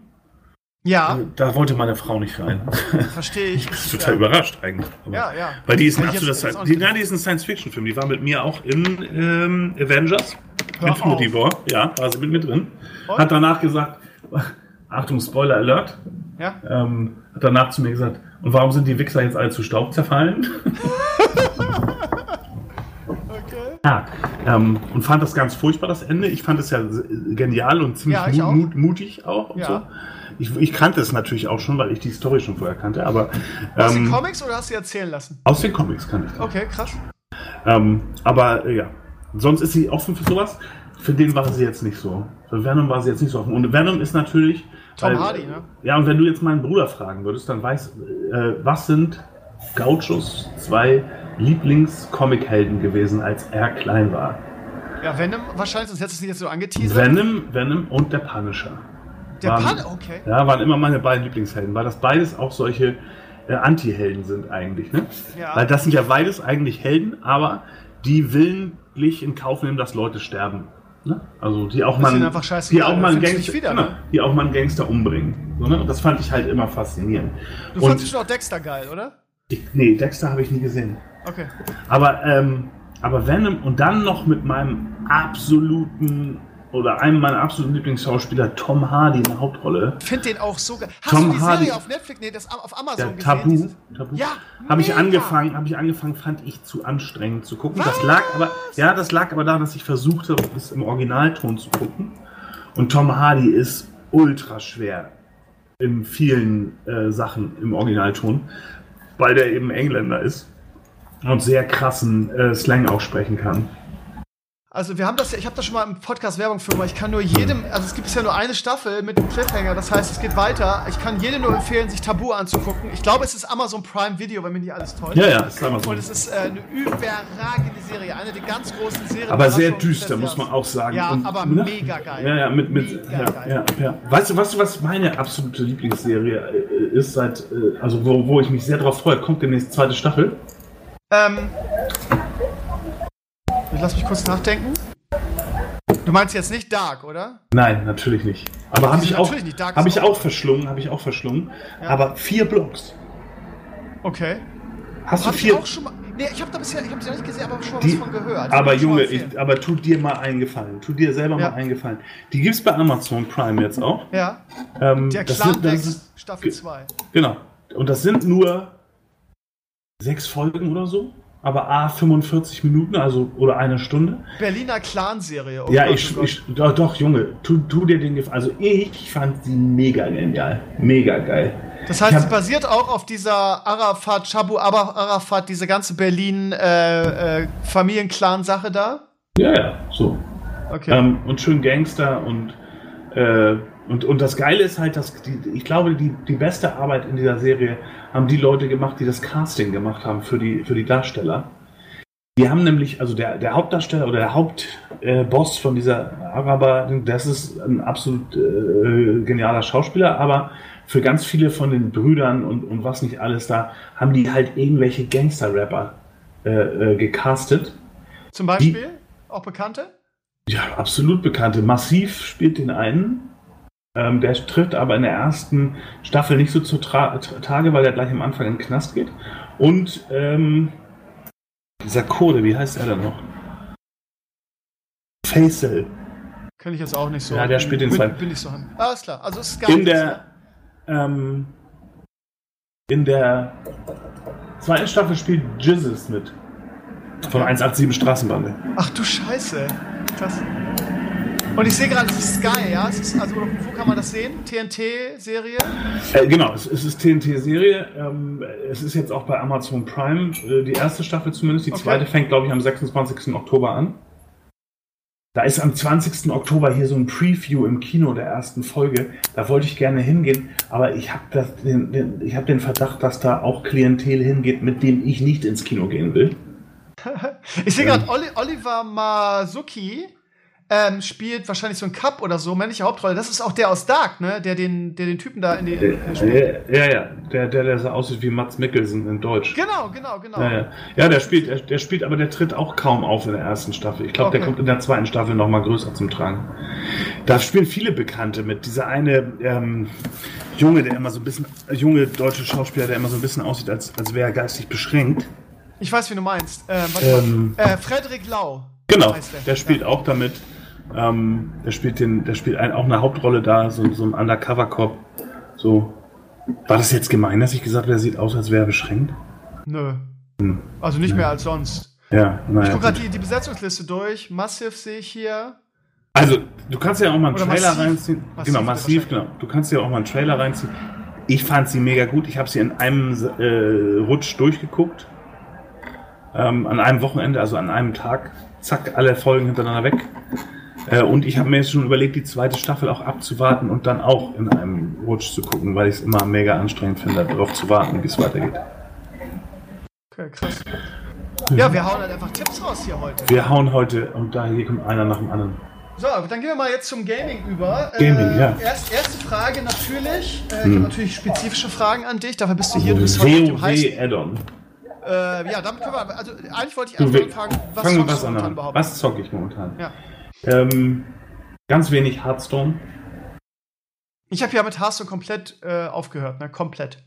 Ja, da wollte meine Frau nicht rein. verstehe ich. Ich bin total überrascht eigentlich. Aber- Ja, ja. Weil die ist ein die, nein, die ist ein Science-Fiction-Film. Die war mit mir auch in ähm, Avengers. War. Ja, war sie mit mir drin. Und? Hat danach gesagt, Achtung, Spoiler Alert. Ja. Ähm, hat danach zu mir gesagt, und warum sind die Wichser jetzt alle zu Staub zerfallen? Okay. Ja, ähm, und fand das ganz furchtbar, das Ende. Ich fand es ja genial und ziemlich Ja, mut, auch. mut, mutig auch und Ja. so. Ich, ich kannte es natürlich auch schon, weil ich die Story schon vorher kannte, aber Aus den ähm, Comics oder hast du sie erzählen lassen? aus den Comics kannte ich das. Okay, krass. Ähm, aber äh, ja, sonst ist sie offen für sowas. Für den war sie jetzt nicht so. Für Venom war sie jetzt nicht so offen. Und Venom ist natürlich. Tom Hardy, ne? Ja, und wenn du jetzt meinen Bruder fragen würdest, dann weiß, äh, was sind Gauchos zwei Lieblings-Comic-Helden gewesen, als er klein war? Ja, Venom wahrscheinlich, sonst hättest du es nicht jetzt so angeteasert. Venom, Venom und der Punisher. Der waren- Pan, okay. Ja, waren immer meine beiden Lieblingshelden, weil das beides auch solche äh, Anti-Helden sind eigentlich. Ne? Ja. Weil das sind ja beides eigentlich Helden, aber die willentlich in Kauf nehmen, dass Leute sterben. Ne? Also die auch Das mal, die auch mal Gangster, wieder, ne? die auch mal einen Gangster umbringen. So, ne? Das fand ich halt immer faszinierend. Du Und fandest schon auch Dexter geil, oder? ich, nee, Dexter habe ich nie gesehen. Okay. Aber, ähm, aber Venom und dann noch mit meinem absoluten oder einem meiner absoluten Lieblingsschauspieler Tom Hardy in der Hauptrolle. Find den auch so geil. Hast Tom du die Hardy. Serie auf Netflix, nee, das auf Amazon gesehen? Tabu, Dieses- Tabu. Ja, habe ich angefangen, habe ich angefangen, fand ich zu anstrengend zu gucken. Das Was? lag aber, ja, das lag aber daran, dass ich versuchte, es im Originalton zu gucken. Und Tom Hardy ist ultra schwer in vielen äh, Sachen im Originalton, weil der eben Engländer ist und sehr krassen äh, Slang aussprechen kann. Also wir haben das ja, ich habe da schon mal im Podcast Werbung für gemacht. Ich kann nur jedem, also es gibt bisher nur eine Staffel mit einem Cliffhanger, das heißt, es geht weiter. Ich kann jedem nur empfehlen, sich Tabu anzugucken. Ich glaube, es ist Amazon Prime Video, wenn mich nicht alles täuscht. Ja, ja, ist immer so. Und es ist äh, eine überragende Serie, eine der ganz großen Serien. Aber sehr düster, muss man auch sagen. Ja, Und, aber ne? mega geil. Ja, ja, mit, mit Mega ja, geil. ja, ja. Weißt du, weißt du, was meine absolute Lieblingsserie äh, ist, seit, äh, also wo, wo ich mich sehr drauf freue, kommt demnächst zweite Staffel. Ähm, lass mich kurz nachdenken. Du meinst jetzt nicht Dark, oder? Nein, natürlich nicht. Aber habe ich auch, ist ich auch- verschlungen, habe ich auch verschlungen. Ja. Aber vier Blogs. Okay. Hast du Hab ich vier? auch schon mal. Nee, ich habe da bisher, ich habe sie noch nicht gesehen, aber schon Die- was von gehört. aber schon mal Junge, ich, aber tu dir mal einen Gefallen. Tu dir selber Ja. mal einen Gefallen. Die gibt's bei Amazon Prime jetzt auch. Ja, Ähm, der das Clan sind- das sind- Staffel 2. Genau. Und das sind nur sechs Folgen oder so. Aber A, 45 Minuten, also oder eine Stunde. Berliner Clan-Serie. oh ja, Gott, ich, ich doch, doch, Junge, tu, tu dir den Gefallen. Also ich fand sie mega genial. Mega geil. Das heißt, hab- sie basiert auch auf dieser Arafat, Chabu Aba- Arafat, diese ganze Berlin äh, äh, Familienclan-Sache da. Ja, ja, so. Okay. Ähm, und schön Gangster und, äh, und, und das Geile ist halt, dass die, ich glaube, die, die beste Arbeit in dieser Serie haben die Leute gemacht, die das Casting gemacht haben für die, für die Darsteller. Die haben nämlich, also der, der Hauptdarsteller oder der Hauptboss äh, von dieser Araber, das ist ein absolut äh, genialer Schauspieler, aber für ganz viele von den Brüdern und, und was nicht alles da, haben die halt irgendwelche Gangster-Rapper äh, äh, gecastet. Zum Beispiel, auch Bekannte? Ja, absolut bekannte. Massiv spielt den einen. Ähm, der tritt aber in der ersten Staffel nicht so zu Tage, weil er gleich am Anfang in den Knast geht. Und ähm, dieser Code, wie heißt er denn noch? Faisal. Kenne ich jetzt auch nicht so. Ja, der spielt den zweiten. bin ich so an. Alles klar, also es ist gar In der, ähm, in der zweiten Staffel spielt Jizzes mit. Von 187 Straßenbande. Ach du Scheiße. Krass. Und ich sehe gerade, es ist Sky, ja? Ist, also, wo kann man das sehen? TNT-Serie? Äh, genau, es, es ist TNT-Serie. Ähm, es ist jetzt auch bei Amazon Prime, äh, die erste Staffel zumindest. Die Okay. zweite fängt, glaube ich, am 26. Oktober an. Da ist am 20. Oktober hier so ein Preview im Kino der ersten Folge. Da wollte ich gerne hingehen, aber ich habe den, den, ich hab den Verdacht, dass da auch Klientel hingeht, mit dem ich nicht ins Kino gehen will. Ich sehe gerade, Oli Oliver Masuki ähm, spielt wahrscheinlich so ein Cup oder so, männliche Hauptrolle. Das ist auch der aus Dark, ne? Der den, der den Typen da in die. Äh, ja, ja, der, der, der so aussieht wie Mats Mikkelsen in Deutsch. Genau, genau, genau. Ja, ja. ja der spielt, der, der spielt, aber der tritt auch kaum auf in der ersten Staffel. Ich glaube, der Okay. kommt in der zweiten Staffel noch mal größer zum Tragen. Da spielen viele Bekannte mit. Dieser eine ähm, Junge, der immer so ein bisschen, äh, junge deutsche Schauspieler, der immer so ein bisschen aussieht, als, als wäre er geistig beschränkt. Ich weiß, wie du meinst. Ähm, Ähm. Äh, Frederik Lau. Genau, der. der spielt Ja. auch damit. Ähm, der spielt den, der spielt ein, auch eine Hauptrolle da, so, so ein Undercover-Cop. So. War das jetzt gemein, dass ich gesagt habe, der sieht aus, als wäre er beschränkt? Nö. Hm. Also nicht mehr als sonst. Ja, Ich naja. gucke gerade die, die Besetzungsliste durch. Massive sehe ich hier. Also, du kannst ja auch mal einen Oder Trailer massiv. reinziehen. Massiv genau, massiv, genau. Du kannst ja auch mal einen Trailer reinziehen. Ich fand sie mega gut. Ich habe sie in einem äh, Rutsch durchgeguckt. Ähm, an einem Wochenende, also an einem Tag. Zack, alle Folgen hintereinander weg. Äh, und ich habe mir jetzt schon überlegt, die zweite Staffel auch abzuwarten und dann auch in einem Rutsch zu gucken, weil ich es immer mega anstrengend finde, darauf zu warten, wie es weitergeht. Okay, krass. Ja, wir hauen halt einfach Tipps raus hier heute. Wir hauen heute, und da hier kommt einer nach dem anderen. So, dann gehen wir mal jetzt zum Gaming über. Gaming, ja. Erst, erste Frage natürlich. Äh, ich Hm. habe natürlich spezifische Fragen an dich. Dafür bist du hier. Du bist heute. WoW Add-on. Äh, ja, damit können wir. Also, eigentlich wollte ich erstmal fragen, was wir zockst was du an. momentan überhaupt? Was zocke ich momentan? Ja. Ähm, ganz wenig Hearthstone. Ich habe ja mit Hearthstone komplett äh, aufgehört, ne? Komplett.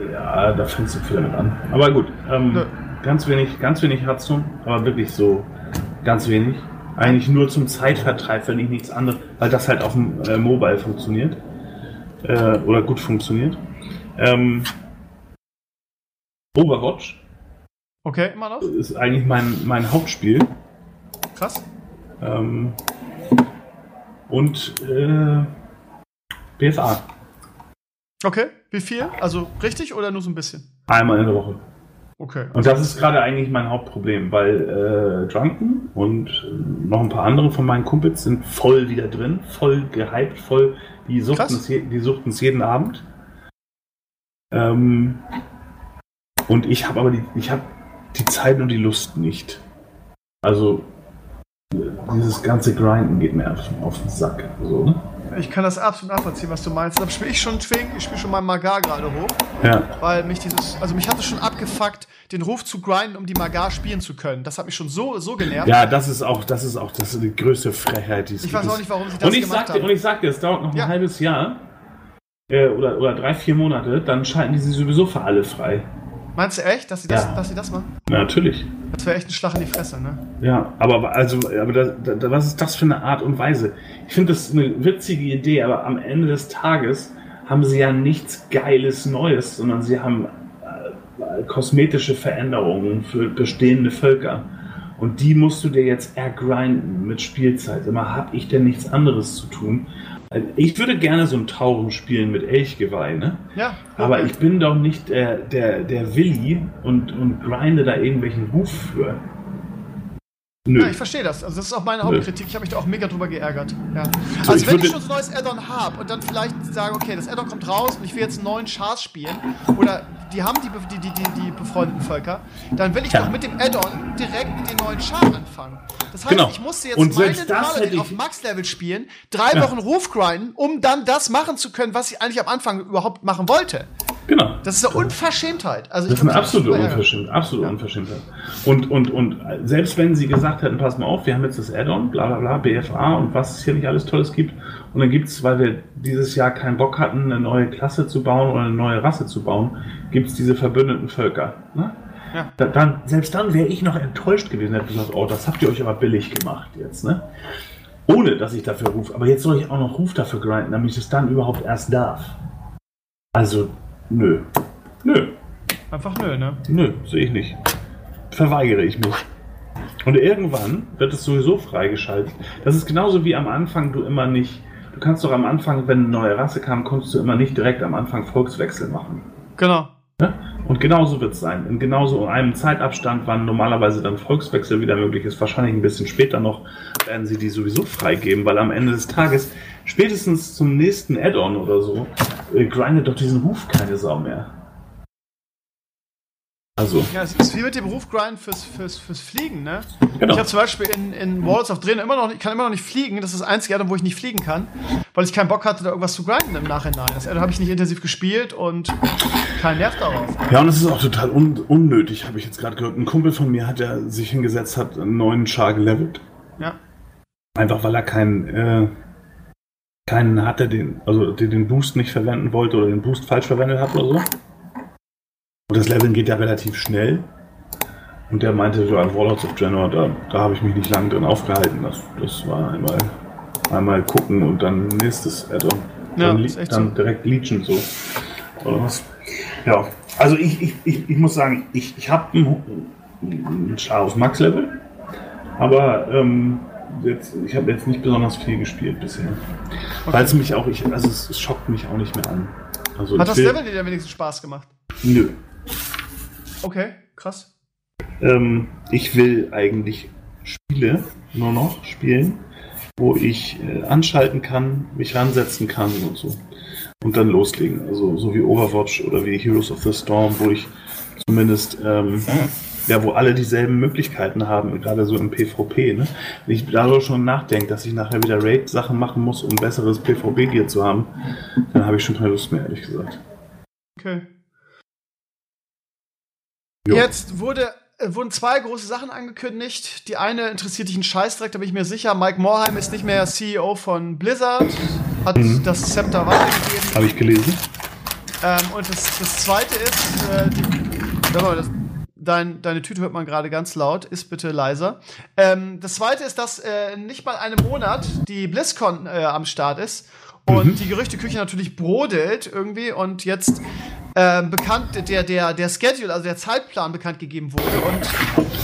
Ja, da fängst du viel damit an. Aber gut, ähm, Nö. ganz wenig, ganz wenig Hearthstone, aber wirklich so ganz wenig. Eigentlich nur zum Zeitvertreib, wenn ich nichts anderes, weil das halt auf dem äh, Mobile funktioniert. Äh, oder gut funktioniert. Ähm, Overwatch Okay, immer noch? ist eigentlich mein, mein Hauptspiel. Krass. Ähm, und äh, BFA. Okay, wie viel? Also richtig oder nur so ein bisschen? Einmal in der Woche. Okay. Und das ist gerade eigentlich mein Hauptproblem, weil äh, Drunken und äh, noch ein paar andere von meinen Kumpels sind voll wieder drin, voll gehypt, voll, die suchten es die suchten es jeden Abend. Ähm, und ich habe aber die, ich habe die Zeit und die Lust nicht. Also dieses ganze Grinden geht mir auf, auf den Sack. So, ne? Ich kann das absolut nachvollziehen, was du meinst. Da spiele ich schon Twink, ich spiele schon mal Magar gerade hoch, Ja. weil mich dieses, also mich hat es schon abgefuckt, den Ruf zu grinden, um die Magar spielen zu können. Das hat mich schon so, so genervt. Ja, das ist auch, das ist auch das ist die größte Frechheit, die es Ich weiß auch nicht, warum sie das und ich gemacht sagte, haben. Und ich sagte, es dauert noch ein Ja. halbes Jahr äh, oder, oder drei, vier Monate, dann schalten die sie sowieso für alle frei. Meinst du echt, dass sie das, Ja. dass sie das machen? Na, natürlich. Das wäre echt ein Schlag in die Fresse, ne? Ja, aber also, aber da, da, was ist das für eine Art und Weise? Ich finde das eine witzige Idee, aber am Ende des Tages haben sie ja nichts Geiles Neues, sondern sie haben äh, kosmetische Veränderungen für bestehende Völker. Und die musst du dir jetzt ergrinden mit Spielzeit. Immer habe ich denn nichts anderes zu tun? Ich würde gerne so ein Tauren spielen mit Elchgeweih, ne? Ja. Aber okay. ich bin doch nicht der, der, der Willi und, und grinde da irgendwelchen Ruf für. Nö. Ja, ich verstehe das. Also das ist auch meine Nö. Hauptkritik. Ich habe mich da auch mega drüber geärgert. Ja. So, also ich wenn ich schon so ein neues Add-on habe und dann vielleicht sage, okay, das Add-on kommt raus und ich will jetzt einen neuen Chars spielen oder die haben die, die, die, die, befreundeten Völker, dann will ich Ja. doch mit dem Add-on direkt den neuen Char anfangen. Das heißt, Genau. ich musste jetzt Und meine Paladin auf Max-Level spielen, drei Ja. Wochen Ruf grinden, um dann das machen zu können, was ich eigentlich am Anfang überhaupt machen wollte. Genau. Das ist eine Unverschämtheit. Also Das ist eine absolute. Unverschämtheit. Absolute Unverschämtheit. Und, und, und selbst wenn sie gesagt hätten, pass mal auf, wir haben jetzt das Add-on, bla bla bla, BFA und was es hier nicht alles Tolles gibt. Und dann gibt es, weil wir dieses Jahr keinen Bock hatten, eine neue Klasse zu bauen oder eine neue Rasse zu bauen, gibt es diese verbündeten Völker. Ne? Ja. Da, dann, selbst dann wäre ich noch enttäuscht gewesen, hätte gesagt, oh, das habt ihr euch aber billig gemacht jetzt. Ne? Ohne, dass ich dafür rufe. Aber jetzt soll ich auch noch Ruf dafür grinden, damit ich es dann überhaupt erst darf. Also, nö. Nö. Einfach nö, ne? Nö, sehe ich nicht. Verweigere ich mich. Und irgendwann wird es sowieso freigeschaltet. Das ist genauso wie am Anfang du immer nicht. Du kannst doch am Anfang, wenn eine neue Rasse kam, konntest du immer nicht direkt am Anfang Volkswechsel machen. Genau. Ne? Und genauso wird es sein. In genauso einem Zeitabstand, wann normalerweise dann Volkswechsel wieder möglich ist, wahrscheinlich ein bisschen später noch, werden sie die sowieso freigeben, weil am Ende des Tages, spätestens zum nächsten Add-on oder so, äh, grindet doch diesen Ruf keine Sau mehr. Also. Ja, es ist wie mit dem Rufgrind fürs, fürs, fürs Fliegen, ne? Genau. Ich habe zum Beispiel in, in Walls of Drehen immer noch, ich kann immer noch nicht fliegen. Das ist das einzige Addon, wo ich nicht fliegen kann, weil ich keinen Bock hatte, da irgendwas zu grinden im Nachhinein. Das Addon habe ich nicht intensiv gespielt und keinen Nerv darauf. Ja, und es ist auch total un unnötig, habe ich jetzt gerade gehört. Ein Kumpel von mir hat ja sich hingesetzt, hat einen neuen Char gelevelt. Ja. Einfach weil er keinen, äh, keinen hatte, den, also den, den Boost nicht verwenden wollte oder den Boost falsch verwendet hat oder so. Und das Leveln geht ja relativ schnell. Und der meinte, so an Warlords of Draenor, da, da habe ich mich nicht lange drin aufgehalten. Das, das war einmal, einmal gucken und dann nächstes Addon. Ja, dann, ist echt dann so. direkt leechen so. Oder was? Ja, also ich, ich, ich, ich muss sagen, ich, ich habe ein, ein Char auf Max-Level, aber ähm, jetzt, ich habe jetzt nicht besonders viel gespielt bisher. Weil es mich auch, ich, also es, es schockt mich auch nicht mehr an. Also Hat das will- Level dir wenigstens Spaß gemacht? Nö. Okay, krass. Ähm, ich will eigentlich Spiele nur noch spielen, wo ich äh, anschalten kann, mich ransetzen kann und so. Und dann loslegen. Also so wie Overwatch oder wie Heroes of the Storm, wo ich zumindest, ähm, ja, wo alle dieselben Möglichkeiten haben, gerade so im PvP. Ne? Wenn ich darüber schon nachdenke, dass ich nachher wieder Raid-Sachen machen muss, um besseres PvP-Gear zu haben, dann habe ich schon keine Lust mehr, ehrlich gesagt. Okay. Jo. Jetzt wurde, äh, wurden zwei große Sachen angekündigt. Die eine interessiert dich einen Scheißdreck, da bin ich mir sicher. Mike Morheim ist nicht mehr CEO von Blizzard, hat Mhm. das Zepter weitergegeben. Habe ich gelesen? Ähm, und das, das zweite ist, äh, die, das, dein, deine Tüte hört man gerade ganz laut, ist bitte leiser. Ähm, das zweite ist, dass äh, nicht mal einem Monat die BlizzCon äh, am Start ist und Mhm. die Gerüchteküche natürlich brodelt irgendwie und jetzt ähm, bekannt, der, der, der Schedule, also der Zeitplan bekannt gegeben wurde. Und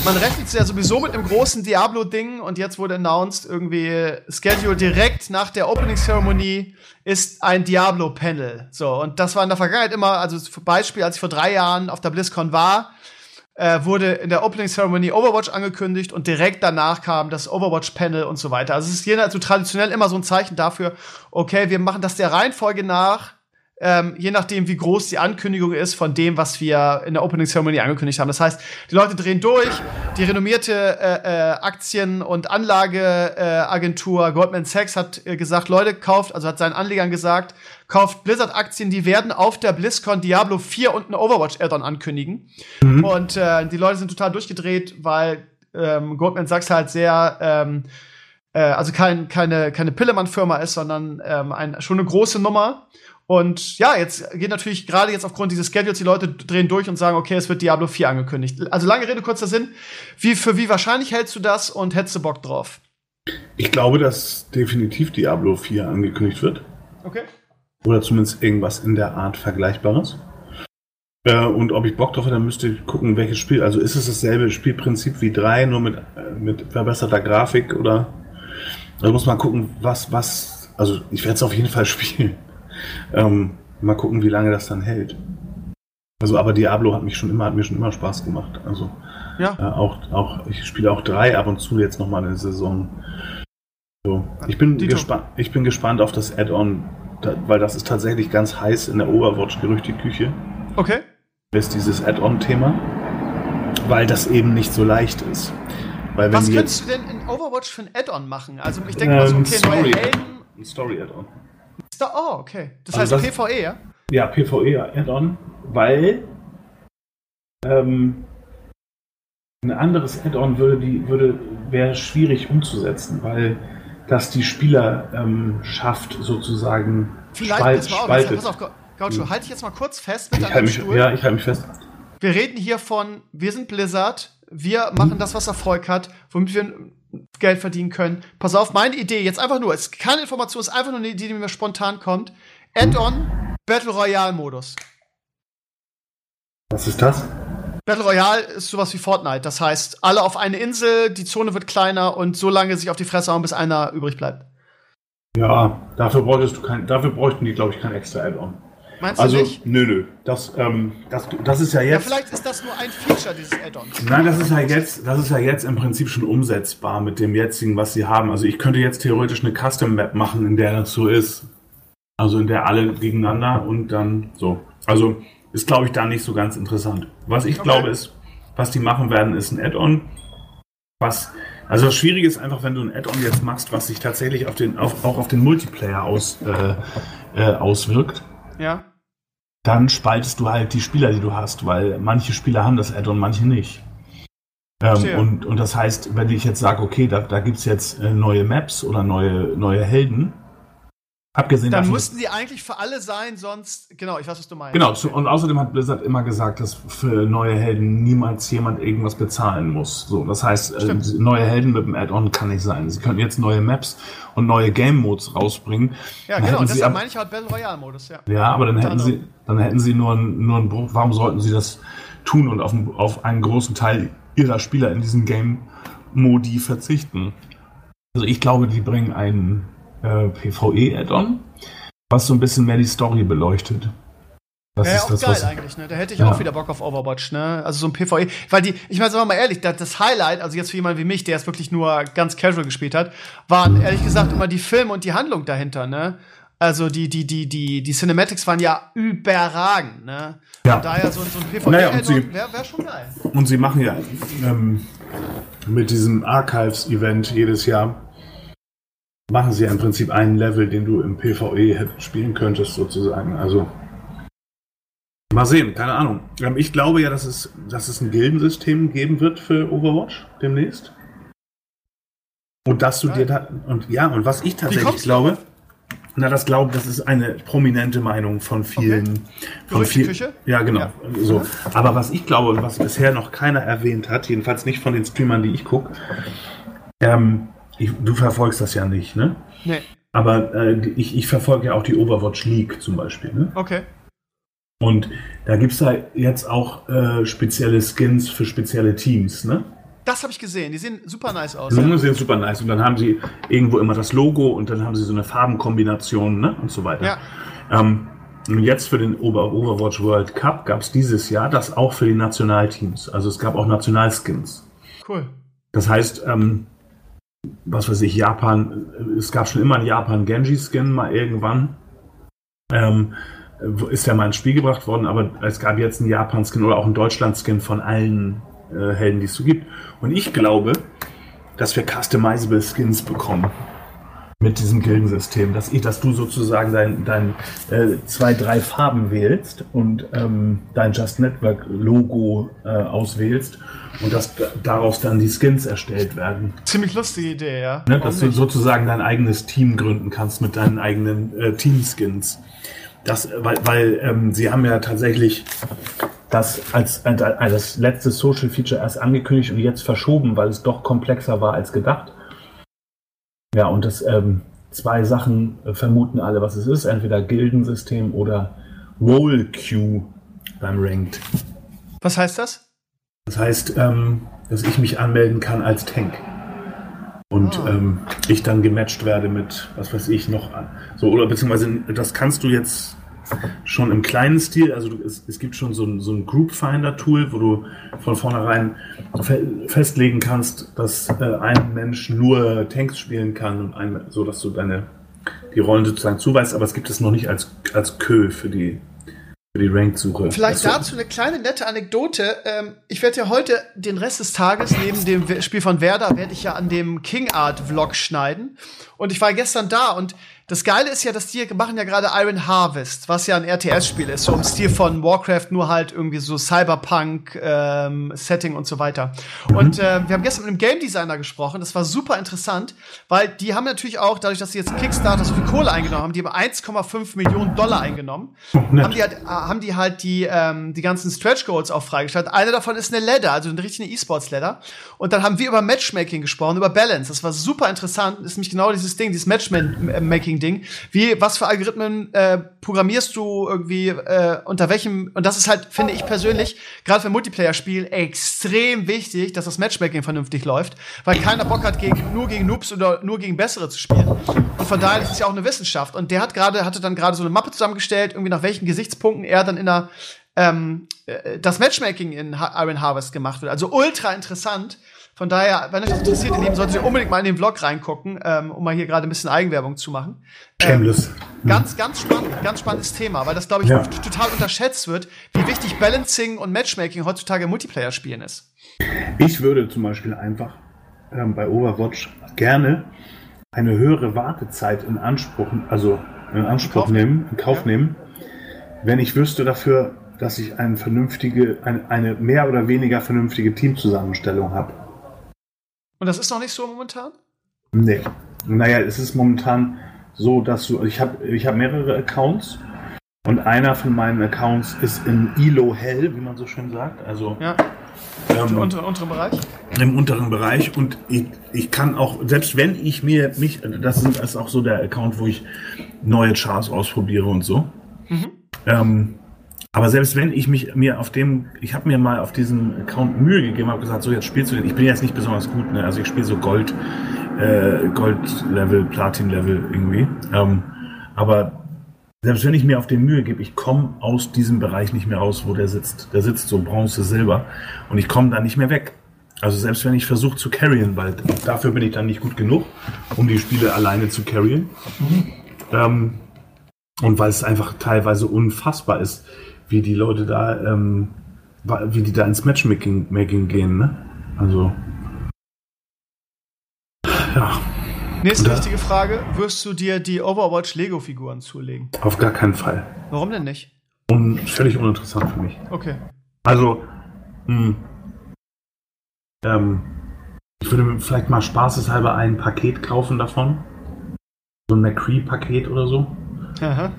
man rechnet ja sowieso mit einem großen Diablo-Ding und jetzt wurde announced, irgendwie Schedule direkt nach der Opening-Ceremony ist ein Diablo-Panel. So, und das war in der Vergangenheit immer, also Beispiel, als ich vor drei Jahren auf der BlizzCon war, äh, wurde in der Opening Ceremony Overwatch angekündigt und direkt danach kam das Overwatch Panel und so weiter. Also es ist jedenfalls so traditionell immer so ein Zeichen dafür, okay, wir machen das der Reihenfolge nach, ähm, je nachdem, wie groß die Ankündigung ist von dem, was wir in der Opening Ceremony angekündigt haben. Das heißt, die Leute drehen durch, die renommierte äh, äh, Aktien- und Anlageagentur äh, Goldman Sachs hat äh, gesagt, Leute, kauft, also hat seinen Anlegern gesagt, kauft Blizzard-Aktien, die werden auf der BlizzCon Diablo 4 und ein Overwatch-Add-on ankündigen. Und äh, die Leute sind total durchgedreht, weil ähm, Goldman Sachs halt sehr ähm, äh, also kein, keine, keine Pillemann-Firma ist, sondern ähm, ein, schon eine große Nummer. Und ja, jetzt geht natürlich gerade jetzt aufgrund dieses Schedules die Leute drehen durch und sagen, okay, es wird Diablo 4 angekündigt. Also lange Rede, kurzer Sinn. Wie, für wie wahrscheinlich hältst du das und hättest du Bock drauf? Ich glaube, dass definitiv Diablo 4 angekündigt wird. Okay. Oder zumindest irgendwas in der Art Vergleichbares. Äh, und ob ich Bock drauf habe, dann müsste ich gucken, welches Spiel. Also ist es dasselbe Spielprinzip wie 3, nur mit, äh, mit verbesserter Grafik oder. Also muss man gucken, was, was. Also ich werde es auf jeden Fall spielen. Ähm, mal gucken, wie lange das dann hält. Also, aber Diablo hat mich schon immer, hat mir schon immer Spaß gemacht. Also Ja. äh, auch, auch, ich spiele auch 3 ab und zu jetzt nochmal eine Saison. So. Ich bin, Dito. gespa ich bin gespannt auf das Add-on, da, weil das ist tatsächlich ganz heiß in der Overwatch-Gerüchteküche. Okay. Ist dieses Add-on-Thema. Weil das eben nicht so leicht ist. Was könntest du denn in Overwatch für ein Add-on machen? Also ich denke mal so, Ähm, okay, neue Story. Helden. ein Story-Add-on. Da, oh, okay. Das Also heißt das- PvE, ja? Ja, PvE-Add-on, weil ähm, ein anderes Add-on würde die würde wäre schwierig umzusetzen, weil das die Spieler ähm, schafft sozusagen Vielleicht, spalt, auf, spaltet. pass auf, Gau- Gaucho, halt dich jetzt mal kurz fest mit ich halte mich, Stuhl. ja, ich halte mich fest. Wir reden hier von, wir sind Blizzard, wir machen das, was Erfolg hat, womit wir Geld verdienen können. Pass auf, meine Idee, jetzt einfach nur, es ist keine Information, es ist einfach nur eine Idee, die mir spontan kommt. Add-on Battle Royale Modus. Was ist das? Battle Royale ist sowas wie Fortnite. Das heißt, alle auf eine Insel, die Zone wird kleiner und so lange sich auf die Fresse hauen, bis einer übrig bleibt. Ja, dafür bräuchtest du kein, dafür bräuchten die, glaube ich, kein extra Add-on. Meinst du Also, nicht? nö, nö. Das, ähm, das, das ist ja Ja, jetzt. vielleicht ist das nur ein Feature dieses Add-ons. Nein, das ist ja jetzt, das ist ja jetzt im Prinzip schon umsetzbar mit dem jetzigen, was sie haben. Also ich könnte jetzt theoretisch eine Custom Map machen, in der das so ist. Also in der alle gegeneinander und dann so. Also ist, glaube ich, da nicht so ganz interessant. Was ich Okay. glaube ist, was die machen werden, ist ein Add-on. Was, also das Schwierige ist einfach, wenn du ein Add-on jetzt machst, was sich tatsächlich auf den, auf, auch auf den Multiplayer aus, äh, äh, auswirkt Ja. Dann spaltest du halt die Spieler, die du hast, weil manche Spieler haben das Add-on, manche nicht. Ähm, und, und das heißt, wenn ich jetzt sage, okay, da, da gibt's jetzt äh, neue Maps oder neue, neue Helden, abgesehen Dann davon. mussten die eigentlich für alle sein, sonst. Genau, ich weiß, was du meinst. Genau, zu, und außerdem hat Blizzard immer gesagt, dass für neue Helden niemals jemand irgendwas bezahlen muss. So, das heißt, äh, neue Helden mit dem Add-on kann nicht sein. Sie können jetzt neue Maps und neue Game-Modes rausbringen. Ja, genau, deshalb meine ich halt Battle Royale-Modus, ja. Ja, aber dann hätten sie, dann hätten sie nur, einen- nur einen Bruch. Warum sollten sie das tun und auf, einen- auf einen großen Teil ihrer Spieler in diesen Game-Modi verzichten? Also ich glaube, die bringen einen äh, PvE-Add-on, was so ein bisschen mehr die Story beleuchtet. Das Wäre ja ist auch das, geil eigentlich, ne? Da hätte ich Ja. auch wieder Bock auf Overwatch, ne? Also so ein PvE. Weil die, ich meine, sagen wir mal ehrlich, das, das Highlight, also jetzt für jemanden wie mich, der es wirklich nur ganz casual gespielt hat, waren ehrlich gesagt immer die Filme und die Handlung dahinter, ne? Also die, die, die, die, die Cinematics waren ja überragend, ne? Ja. Von daher so, so ein PvE Naja, und sie- wäre wär schon geil. Und sie machen ja ähm, mit diesem Archives-Event jedes Jahr, machen sie ja im Prinzip einen Level, den du im PvE spielen könntest, sozusagen. Also mal sehen, keine Ahnung. Ähm, ich glaube ja, dass es, dass es ein Gildensystem geben wird für Overwatch demnächst. Und dass du Geil. dir da, und ja, und was ich tatsächlich glaube, na, das glaube, das ist eine prominente Meinung von vielen. Von Gerüchteküche? ja, genau. Ja. So. Aber was ich glaube und was bisher noch keiner erwähnt hat, jedenfalls nicht von den Streamern, die ich gucke, ähm, du verfolgst das ja nicht, ne? Nee. Aber äh, ich, ich verfolge ja auch die Overwatch League zum Beispiel, ne? Okay. Und da gibt's da jetzt auch äh, spezielle Skins für spezielle Teams, ne? Das habe ich gesehen. Die sehen super nice aus. Die Ja. sehen super nice. Und dann haben sie irgendwo immer das Logo und dann haben sie so eine Farbenkombination, ne? Und so weiter. Ja. Ähm, und jetzt für den Over Overwatch World Cup gab's dieses Jahr das auch für die Nationalteams. Also es gab auch Nationalskins. Cool. Das heißt, ähm, was weiß ich, Japan, äh, es gab schon immer einen Japan Genji-Skin mal irgendwann. Ähm, äh, ist ja mal ins Spiel gebracht worden, aber es gab jetzt einen Japan-Skin oder auch einen Deutschland-Skin von allen äh, Helden, die es so gibt. Und ich glaube, dass wir customizable Skins bekommen. Mit diesem Gildensystem, dass, ich, dass du sozusagen dein, dein äh, zwei, drei Farben wählst und ähm, dein Just Network Logo äh, auswählst und dass da- daraus dann die Skins erstellt werden. Ziemlich lustige Idee, ja. Ne? Dass du sozusagen dein eigenes Team gründen kannst mit deinen eigenen äh, Team-Skins. Das, weil, weil ähm, sie haben ja tatsächlich das als, als, als das letzte Social Feature erst angekündigt und jetzt verschoben, weil es doch komplexer war als gedacht. Ja, und das ähm, zwei Sachen vermuten alle, was es ist. Entweder Gildensystem oder Roll Queue beim Ranked. Was heißt das? Das heißt, ähm, dass ich mich anmelden kann als Tank. Und Ah. ähm, ich dann gematcht werde mit, was weiß ich, noch an. So, oder beziehungsweise, das kannst du jetzt schon im kleinen Stil, also du, es, es gibt schon so ein, so ein Group Finder Tool, wo du von vornherein fe festlegen kannst, dass äh, ein Mensch nur Tanks spielen kann und ein, so dass du deine die Rollen sozusagen zuweist, aber es gibt es noch nicht als, als Kö für die, für die Ranked-Suche. Vielleicht dazu eine kleine nette Anekdote. Ähm, ich werde ja heute den Rest des Tages neben dem Spiel von Werder werde ich ja an dem King Art Vlog schneiden. Und ich war gestern da und Das Geile ist ja, dass die machen ja gerade Iron Harvest, was ja ein RTS-Spiel ist, so im Stil von Warcraft, nur halt irgendwie so Cyberpunk-Setting ähm, und so weiter. Mhm. Und äh, wir haben gestern mit einem Game Designer gesprochen, das war super interessant, weil die haben natürlich auch, dadurch, dass sie jetzt Kickstarter so viel Kohle eingenommen haben, die haben 1,5 Millionen Dollar eingenommen, oh, haben, die halt, äh, haben die halt die, ähm, die ganzen Stretch Goals auch freigestellt. Eine davon ist eine Ladder, also eine richtige E-Sports-Ladder. Und dann haben wir über Matchmaking gesprochen, über Balance. Das war super interessant. Das ist nämlich genau dieses Ding, dieses Matchmaking Ding. Wie, was für Algorithmen äh, programmierst du irgendwie, äh, unter welchem, und das ist halt, finde ich persönlich, gerade für Multiplayer-Spiel, extrem wichtig, dass das Matchmaking vernünftig läuft, weil keiner Bock hat, gegen, nur gegen Noobs oder nur gegen Bessere zu spielen. Und von daher ist es ja auch eine Wissenschaft. Und der hat gerade, hatte dann gerade so eine Mappe zusammengestellt, irgendwie nach welchen Gesichtspunkten er dann in der ähm, äh, das Matchmaking in Iron Harvest gemacht wird. Also ultra interessant. Von daher, wenn euch das interessiert, ihr Lieben, solltet ihr unbedingt mal in den Vlog reingucken, ähm, um mal hier gerade ein bisschen Eigenwerbung zu machen. Ähm, ganz, ganz spannend, ganz spannendes Thema, weil das, glaube ich, ja. total unterschätzt wird, wie wichtig Balancing und Matchmaking heutzutage im Multiplayer-Spielen ist. Ich würde zum Beispiel einfach ähm, bei Overwatch gerne eine höhere Wartezeit in Anspruch, also in Anspruch in nehmen, in Kauf ja. nehmen, wenn ich wüsste dafür, dass ich eine vernünftige, eine, eine mehr oder weniger vernünftige Teamzusammenstellung habe. Und das ist noch nicht so momentan? Nee. Naja, es ist momentan so, dass du. Ich habe ich hab mehrere Accounts und einer von meinen Accounts ist in ILO hell, wie man so schön sagt. Also. Ja. Ähm, Im unteren, unteren Bereich? Im unteren Bereich und ich, ich kann auch, selbst wenn ich mir mich, das ist auch so der Account, wo ich neue Charts ausprobiere und so. Mhm. Ähm, aber selbst wenn ich mich mir auf dem, ich habe mir mal auf diesem Account Mühe gegeben, habe gesagt, so jetzt spielst du den. Ich bin jetzt nicht besonders gut, ne? Also ich spiele so Gold, äh, Gold-Level, Platin-Level irgendwie. Ähm, aber selbst wenn ich mir auf den Mühe gebe, ich komme aus diesem Bereich nicht mehr raus, wo der sitzt. Der sitzt so Bronze, Silber und ich komme da nicht mehr weg. Also selbst wenn ich versuche zu carryen, weil dafür bin ich dann nicht gut genug, um die Spiele alleine zu carryen. Mhm. Ähm, und weil es einfach teilweise unfassbar ist, wie die Leute da, ähm, wie die da ins Matchmaking Making gehen, ne? Also. Ja. Nächste da, wichtige Frage: Wirst du dir die Overwatch Lego-Figuren zulegen? Auf gar keinen Fall. Warum denn nicht? Und völlig uninteressant für mich. Okay. Also, mh, hm, ähm, ich würde mir vielleicht mal spaßeshalber ein Paket kaufen davon. So ein McCree-Paket oder so. Aha.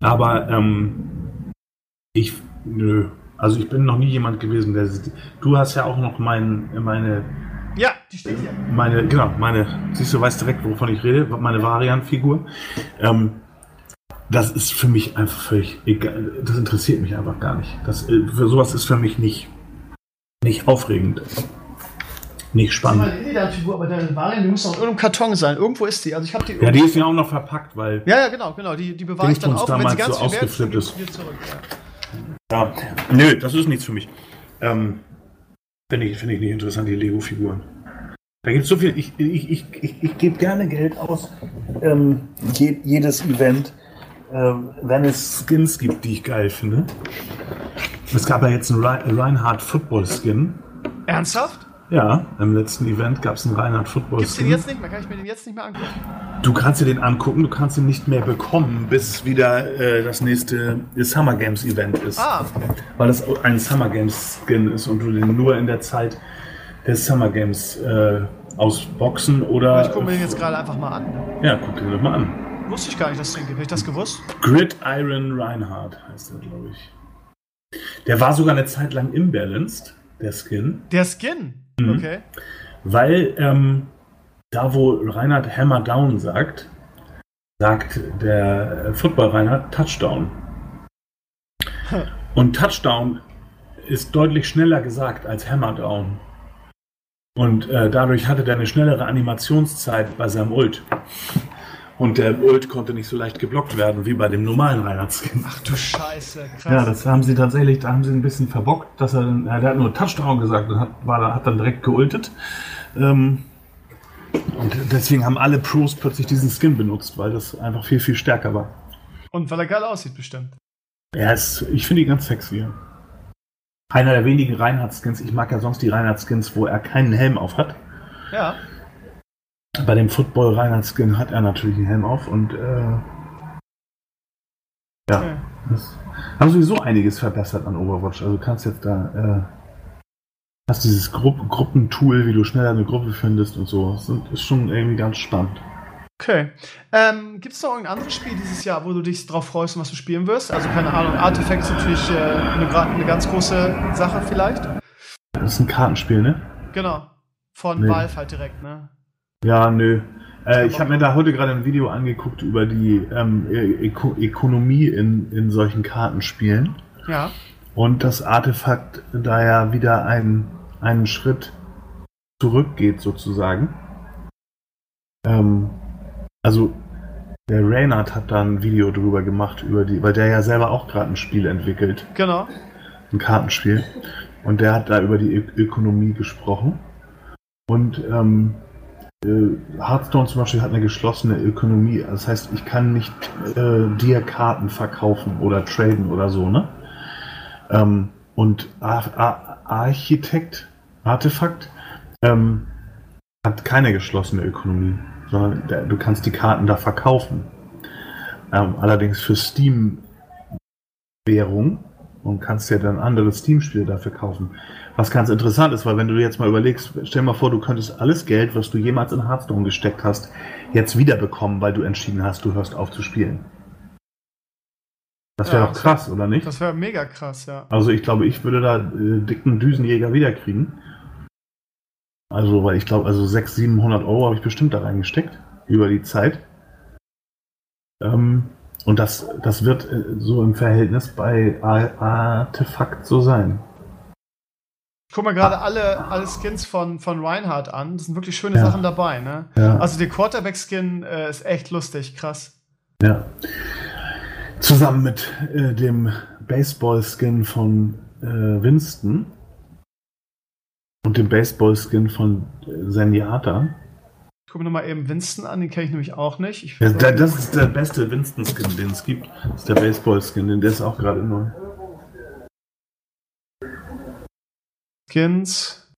Aber ähm, ich, nö. Also ich bin noch nie jemand gewesen, der. Du hast ja auch noch mein, meine. Ja, die steht hier. Meine, genau, meine. Siehst du, weißt direkt, wovon ich rede. Meine Variant-Figur. Ähm, das ist für mich einfach völlig egal. Das interessiert mich einfach gar nicht. Das, äh, für sowas ist für mich nicht, nicht aufregend. Nicht spannend. Mal, die Figur, aber deine Variant, die muss noch in irgendeinem Karton sein. Irgendwo ist die. Also ich habe die. Ja, die ist ja auch noch verpackt, weil. Ja, ja, genau, genau. Die, die bewahre ich dann auf, wenn sie ganz so ausgeflippt ist. Zurück, ja. Ja, nö, das ist nichts für mich. Ähm, Finde ich, find ich nicht interessant, die Lego-Figuren. Da gibt es so viel. Ich, ich, ich, ich, ich gebe gerne Geld aus. Ähm, je, jedes Event, äh, wenn es Skins gibt, die ich geil finde. Es gab ja jetzt einen Reinhardt Football Skin. Ernsthaft? Ja, im letzten Event gab es einen Reinhard Football Gibt's den jetzt nicht mehr? Kann ich mir den jetzt nicht mehr angucken? Du kannst dir den angucken, du kannst ihn nicht mehr bekommen, bis wieder äh, das nächste Summer Games Event ist. Ah, okay. Weil das ein Summer Games Skin ist und du den nur in der Zeit des Summer Games äh, ausboxen oder. Ich gucke mir den jetzt gerade einfach mal an. Ja, guck dir doch mal an. Wusste ich gar nicht, dass es den gibt. Hätte ich das gewusst? Grid Iron Reinhardt heißt der, glaube ich. Der war sogar eine Zeit lang imbalanced, der Skin. Der Skin? Mhm. Okay. Weil ähm, da, wo Reinhard Hammer Down sagt, sagt der Football Reinhard Touchdown. Und Touchdown ist deutlich schneller gesagt als Hammer Down. Und äh, dadurch hatte der eine schnellere Animationszeit bei seinem Ult. Und der Ult konnte nicht so leicht geblockt werden wie bei dem normalen Reinhardt-Skin. Ach du Scheiße, krass. Ja, das haben sie tatsächlich, da haben sie ein bisschen verbockt, dass er, ja, der hat nur Touchdown gesagt und hat, war, hat dann direkt geultet. Ähm, und deswegen haben alle Pros plötzlich diesen Skin benutzt, weil das einfach viel, viel stärker war. Und weil er geil aussieht, bestimmt. Ja, ist, ich finde ihn ganz sexy. Einer der wenigen Reinhardt-Skins. Ich mag ja sonst die Reinhardt-Skins, wo er keinen Helm auf hat. Ja. Bei dem Football Reinhard Skin hat er natürlich einen Helm auf und äh, ja, Okay. das haben sowieso einiges verbessert an Overwatch. Also du kannst jetzt da äh, hast dieses Grupp Gruppentool, wie du schneller eine Gruppe findest und so. Das ist schon irgendwie ganz spannend. Okay. Ähm, Gibt es noch irgendein anderes Spiel dieses Jahr, wo du dich drauf freust und was du spielen wirst? Also keine Ahnung, Artifact ist natürlich äh, eine, eine ganz große Sache vielleicht. Das ist ein Kartenspiel, ne? Genau. Von Nee. Valve halt direkt, ne? Ja, nö. Äh, ich habe mir da heute gerade ein Video angeguckt über die ähm, Öko Ökonomie in, in solchen Kartenspielen. Ja. Und das Artefakt da ja wieder einen, einen Schritt zurückgeht, sozusagen. Ähm, also, der Reynard hat da ein Video drüber gemacht, über die, weil der ja selber auch gerade ein Spiel entwickelt, Genau. ein Kartenspiel. Und der hat da über die Ö Ökonomie gesprochen. Und ähm, äh, Hearthstone zum Beispiel hat eine geschlossene Ökonomie. Das heißt, ich kann nicht äh, dir Karten verkaufen oder traden oder so, ne? Ähm, und Ar Ar Architekt, Artefakt, ähm, hat keine geschlossene Ökonomie, sondern der, du kannst die Karten da verkaufen. Ähm, allerdings für Steam-Währung und kannst dir dann andere Steam-Spiele dafür kaufen. Was ganz interessant ist, weil wenn du jetzt mal überlegst, stell dir mal vor, du könntest alles Geld, was du jemals in Hearthstone gesteckt hast, jetzt wiederbekommen, weil du entschieden hast, du hörst auf zu spielen. Das wäre Ja, doch krass, oder nicht? Das wäre mega krass, ja. Also ich glaube, ich würde da äh, dicken Düsenjäger wiederkriegen. Also, weil ich glaube, also 600, 700 Euro habe ich bestimmt da reingesteckt über die Zeit. Ähm, und das, das wird äh, so im Verhältnis bei Ar- Artefakt so sein. Ich guck mal gerade alle, alle Skins von, von Reinhardt an. Das sind wirklich schöne Ja. Sachen dabei, ne? Ja, Also der Quarterback-Skin äh, ist echt lustig, krass. ja. Zusammen mit äh, dem Baseball-Skin von äh, Winston und dem Baseball-Skin von äh, Zenyatta. Ich gucke mir nochmal eben Winston an, den kenne ich nämlich auch nicht. Ich, Ja, da- das ist der beste Winston-Skin, den es gibt. Das ist der Baseball-Skin, denn der ist auch gerade neu. Skins.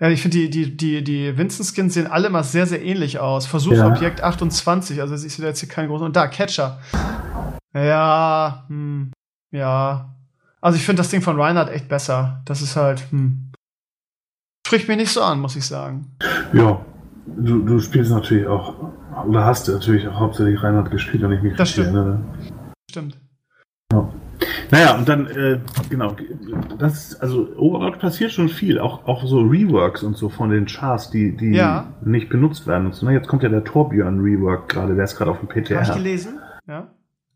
Ja, ich finde, die, die, die, die Winston-Skins sehen alle mal sehr, sehr ähnlich aus. Versuchsobjekt 28, also ich sehe jetzt hier keinen großen. Und da, Catcher. Ja, hm, ja. Also ich finde das Ding von Reinhardt echt besser. Das ist halt, hm. Spricht mich nicht so an, muss ich sagen. Ja, du, du spielst natürlich auch, oder hast natürlich auch hauptsächlich Reinhard gespielt, wenn ich mich Das richtig stimmt. erinnere. Stimmt. Naja, und dann, äh, genau, das also Overwatch passiert schon viel, auch, auch so Reworks und so von den Chars, die, die Ja. nicht benutzt werden und so. Ne? Jetzt kommt ja der Torbjörn Rework gerade, der ist gerade auf dem Habe ich PTR. gelesen? Ja.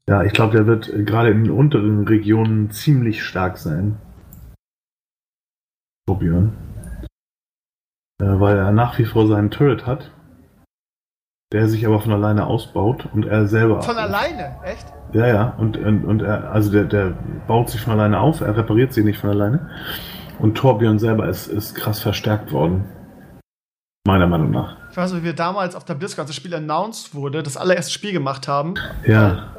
Ja, ich glaube, der wird äh, gerade in den unteren Regionen ziemlich stark sein. Torbjörn. Äh, weil er nach wie vor seinen Turret hat, der sich aber von alleine ausbaut und er selber. Von alleine, echt? Ja, ja, und, und, und er, also der, der baut sich von alleine auf, er repariert sie nicht von alleine. Und Torbjörn selber ist, ist krass verstärkt worden. Meiner Meinung nach. Ich weiß noch, wie wir damals auf der BlizzCon, als das Spiel announced wurde, das allererste Spiel gemacht haben. Ja,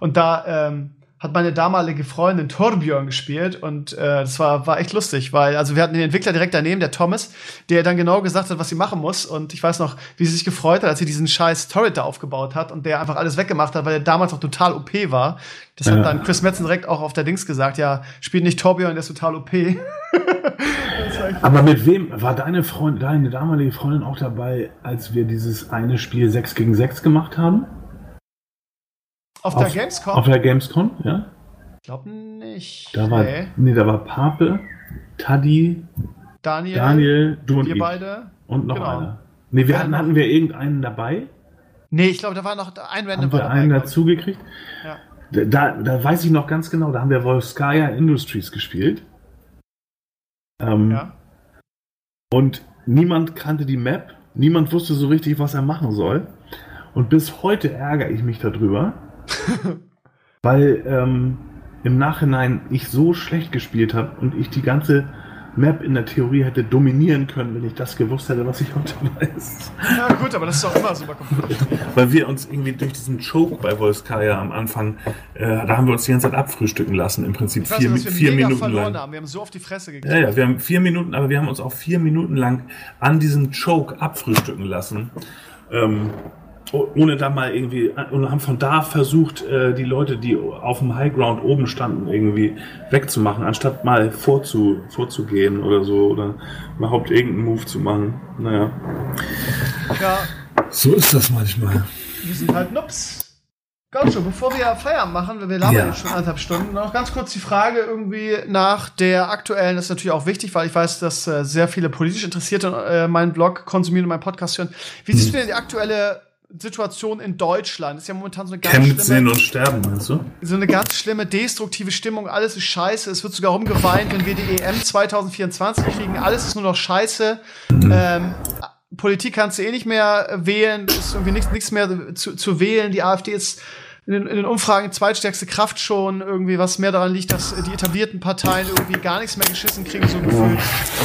Und da ähm, hat meine damalige Freundin Torbjörn gespielt und äh, das war, war echt lustig, weil also wir hatten den Entwickler direkt daneben, der Thomas, der dann genau gesagt hat, was sie machen muss. Und ich weiß noch, wie sie sich gefreut hat, als sie diesen scheiß Turret da aufgebaut hat und der einfach alles weggemacht hat, weil er damals noch total OP war. Das Ja. hat dann Chris Metzen direkt auch auf der Dings gesagt, ja, spielt nicht Torbjörn, der ist total OP. Aber mit wem war deine Freundin, deine damalige Freundin auch dabei, als wir dieses eine Spiel 6 gegen 6 gemacht haben? Auf der Auf- Gamescom? Auf der Gamescom, ja? ich glaube nicht. Da war, nee. nee, da war Pape, Taddy, Daniel, Daniel, du und wir ich. beide. Und noch Genau. einer. Nee, wir Ja, hatten, hatten wir irgendeinen dabei? Nee, ich glaube, da war noch ein Random Haben wir einen dazu gekriegt? Ja. Da, da weiß ich noch ganz genau, da haben wir Volskaya Industries gespielt. Ähm, Ja. Und niemand kannte die Map, niemand wusste so richtig, was er machen soll. Und bis heute ärgere ich mich darüber, weil ähm, im Nachhinein ich so schlecht gespielt habe und ich die ganze Map in der Theorie hätte dominieren können, wenn ich das gewusst hätte, was ich heute weiß. Ja, gut, aber das ist doch immer super kompliziert. Weil wir uns irgendwie durch diesen Choke bei Volskaya am Anfang, äh, da haben wir uns die ganze Zeit abfrühstücken lassen, im Prinzip vier, wir vier Minuten verloren lang. haben. Wir haben so auf die Fresse gekriegt. Ja, ja, wir haben vier Minuten, aber wir haben uns auch vier Minuten lang an diesem Choke abfrühstücken lassen. Ähm, ohne da mal irgendwie, und haben von da versucht, äh, die Leute, die auf dem Highground oben standen, irgendwie wegzumachen, anstatt mal vorzu, vorzugehen oder so, oder überhaupt irgendeinen Move zu machen. Naja. Ja, So ist das manchmal. wir sind halt Nups. Gaucho, bevor wir Feierabend machen, weil wir labern Ja. jetzt schon anderthalb Stunden, noch ganz kurz die Frage irgendwie nach der aktuellen, das ist natürlich auch wichtig, weil ich weiß, dass äh, sehr viele politisch Interessierte äh, meinen Blog konsumieren und meinen Podcast hören. Wie Hm. siehst du denn die aktuelle Situation in Deutschland? Ist ja momentan so eine ganz sehen schlimme, und sterben, meinst du? so eine ganz schlimme destruktive Stimmung. Alles ist scheiße. Es wird sogar rumgeweint, wenn wir die EM 2024 kriegen. Alles ist nur noch scheiße. Ähm, Politik kannst du eh nicht mehr wählen. Es ist irgendwie nichts, nichts mehr zu, zu wählen. Die AfD ist in den, in den Umfragen zweitstärkste Kraft schon. Irgendwie, was mehr daran liegt, dass die etablierten Parteien irgendwie gar nichts mehr geschissen kriegen, so gefühlt.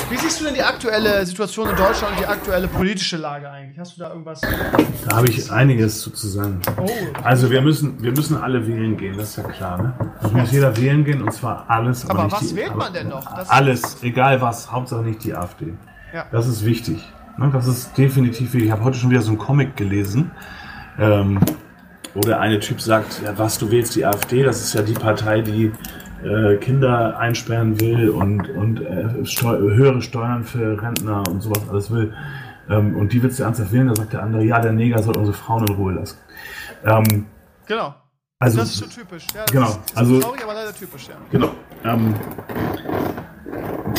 Wie siehst du denn die aktuelle Situation in Deutschland und die aktuelle politische Lage eigentlich? Hast du da irgendwas? Da habe ich einiges zu zu sagen. Oh, Also wir müssen, wir müssen alle wählen gehen, das ist ja klar. Ne? Es muss jeder wählen gehen und zwar alles. Aber nicht was die, wählt aber man denn noch? Das- alles, egal was, Hauptsache nicht die AfD. Ja. Das ist wichtig. Ne? Das ist definitiv wichtig. Ich habe heute schon wieder so einen Comic gelesen, ähm, wo der eine Typ sagt, ja, was, du wählst die AfD, das ist ja die Partei, die äh, Kinder einsperren will und, und äh, Steu höhere Steuern für Rentner und sowas alles will. Ähm, und die willst du ernsthaft wählen? Da sagt der andere, ja, der Neger soll unsere Frauen in Ruhe lassen. Ähm, genau. also, Das ist so typisch. Ja, das Genau, Ist, ist also- traurig, aber leider typisch, ja. Genau. Ähm,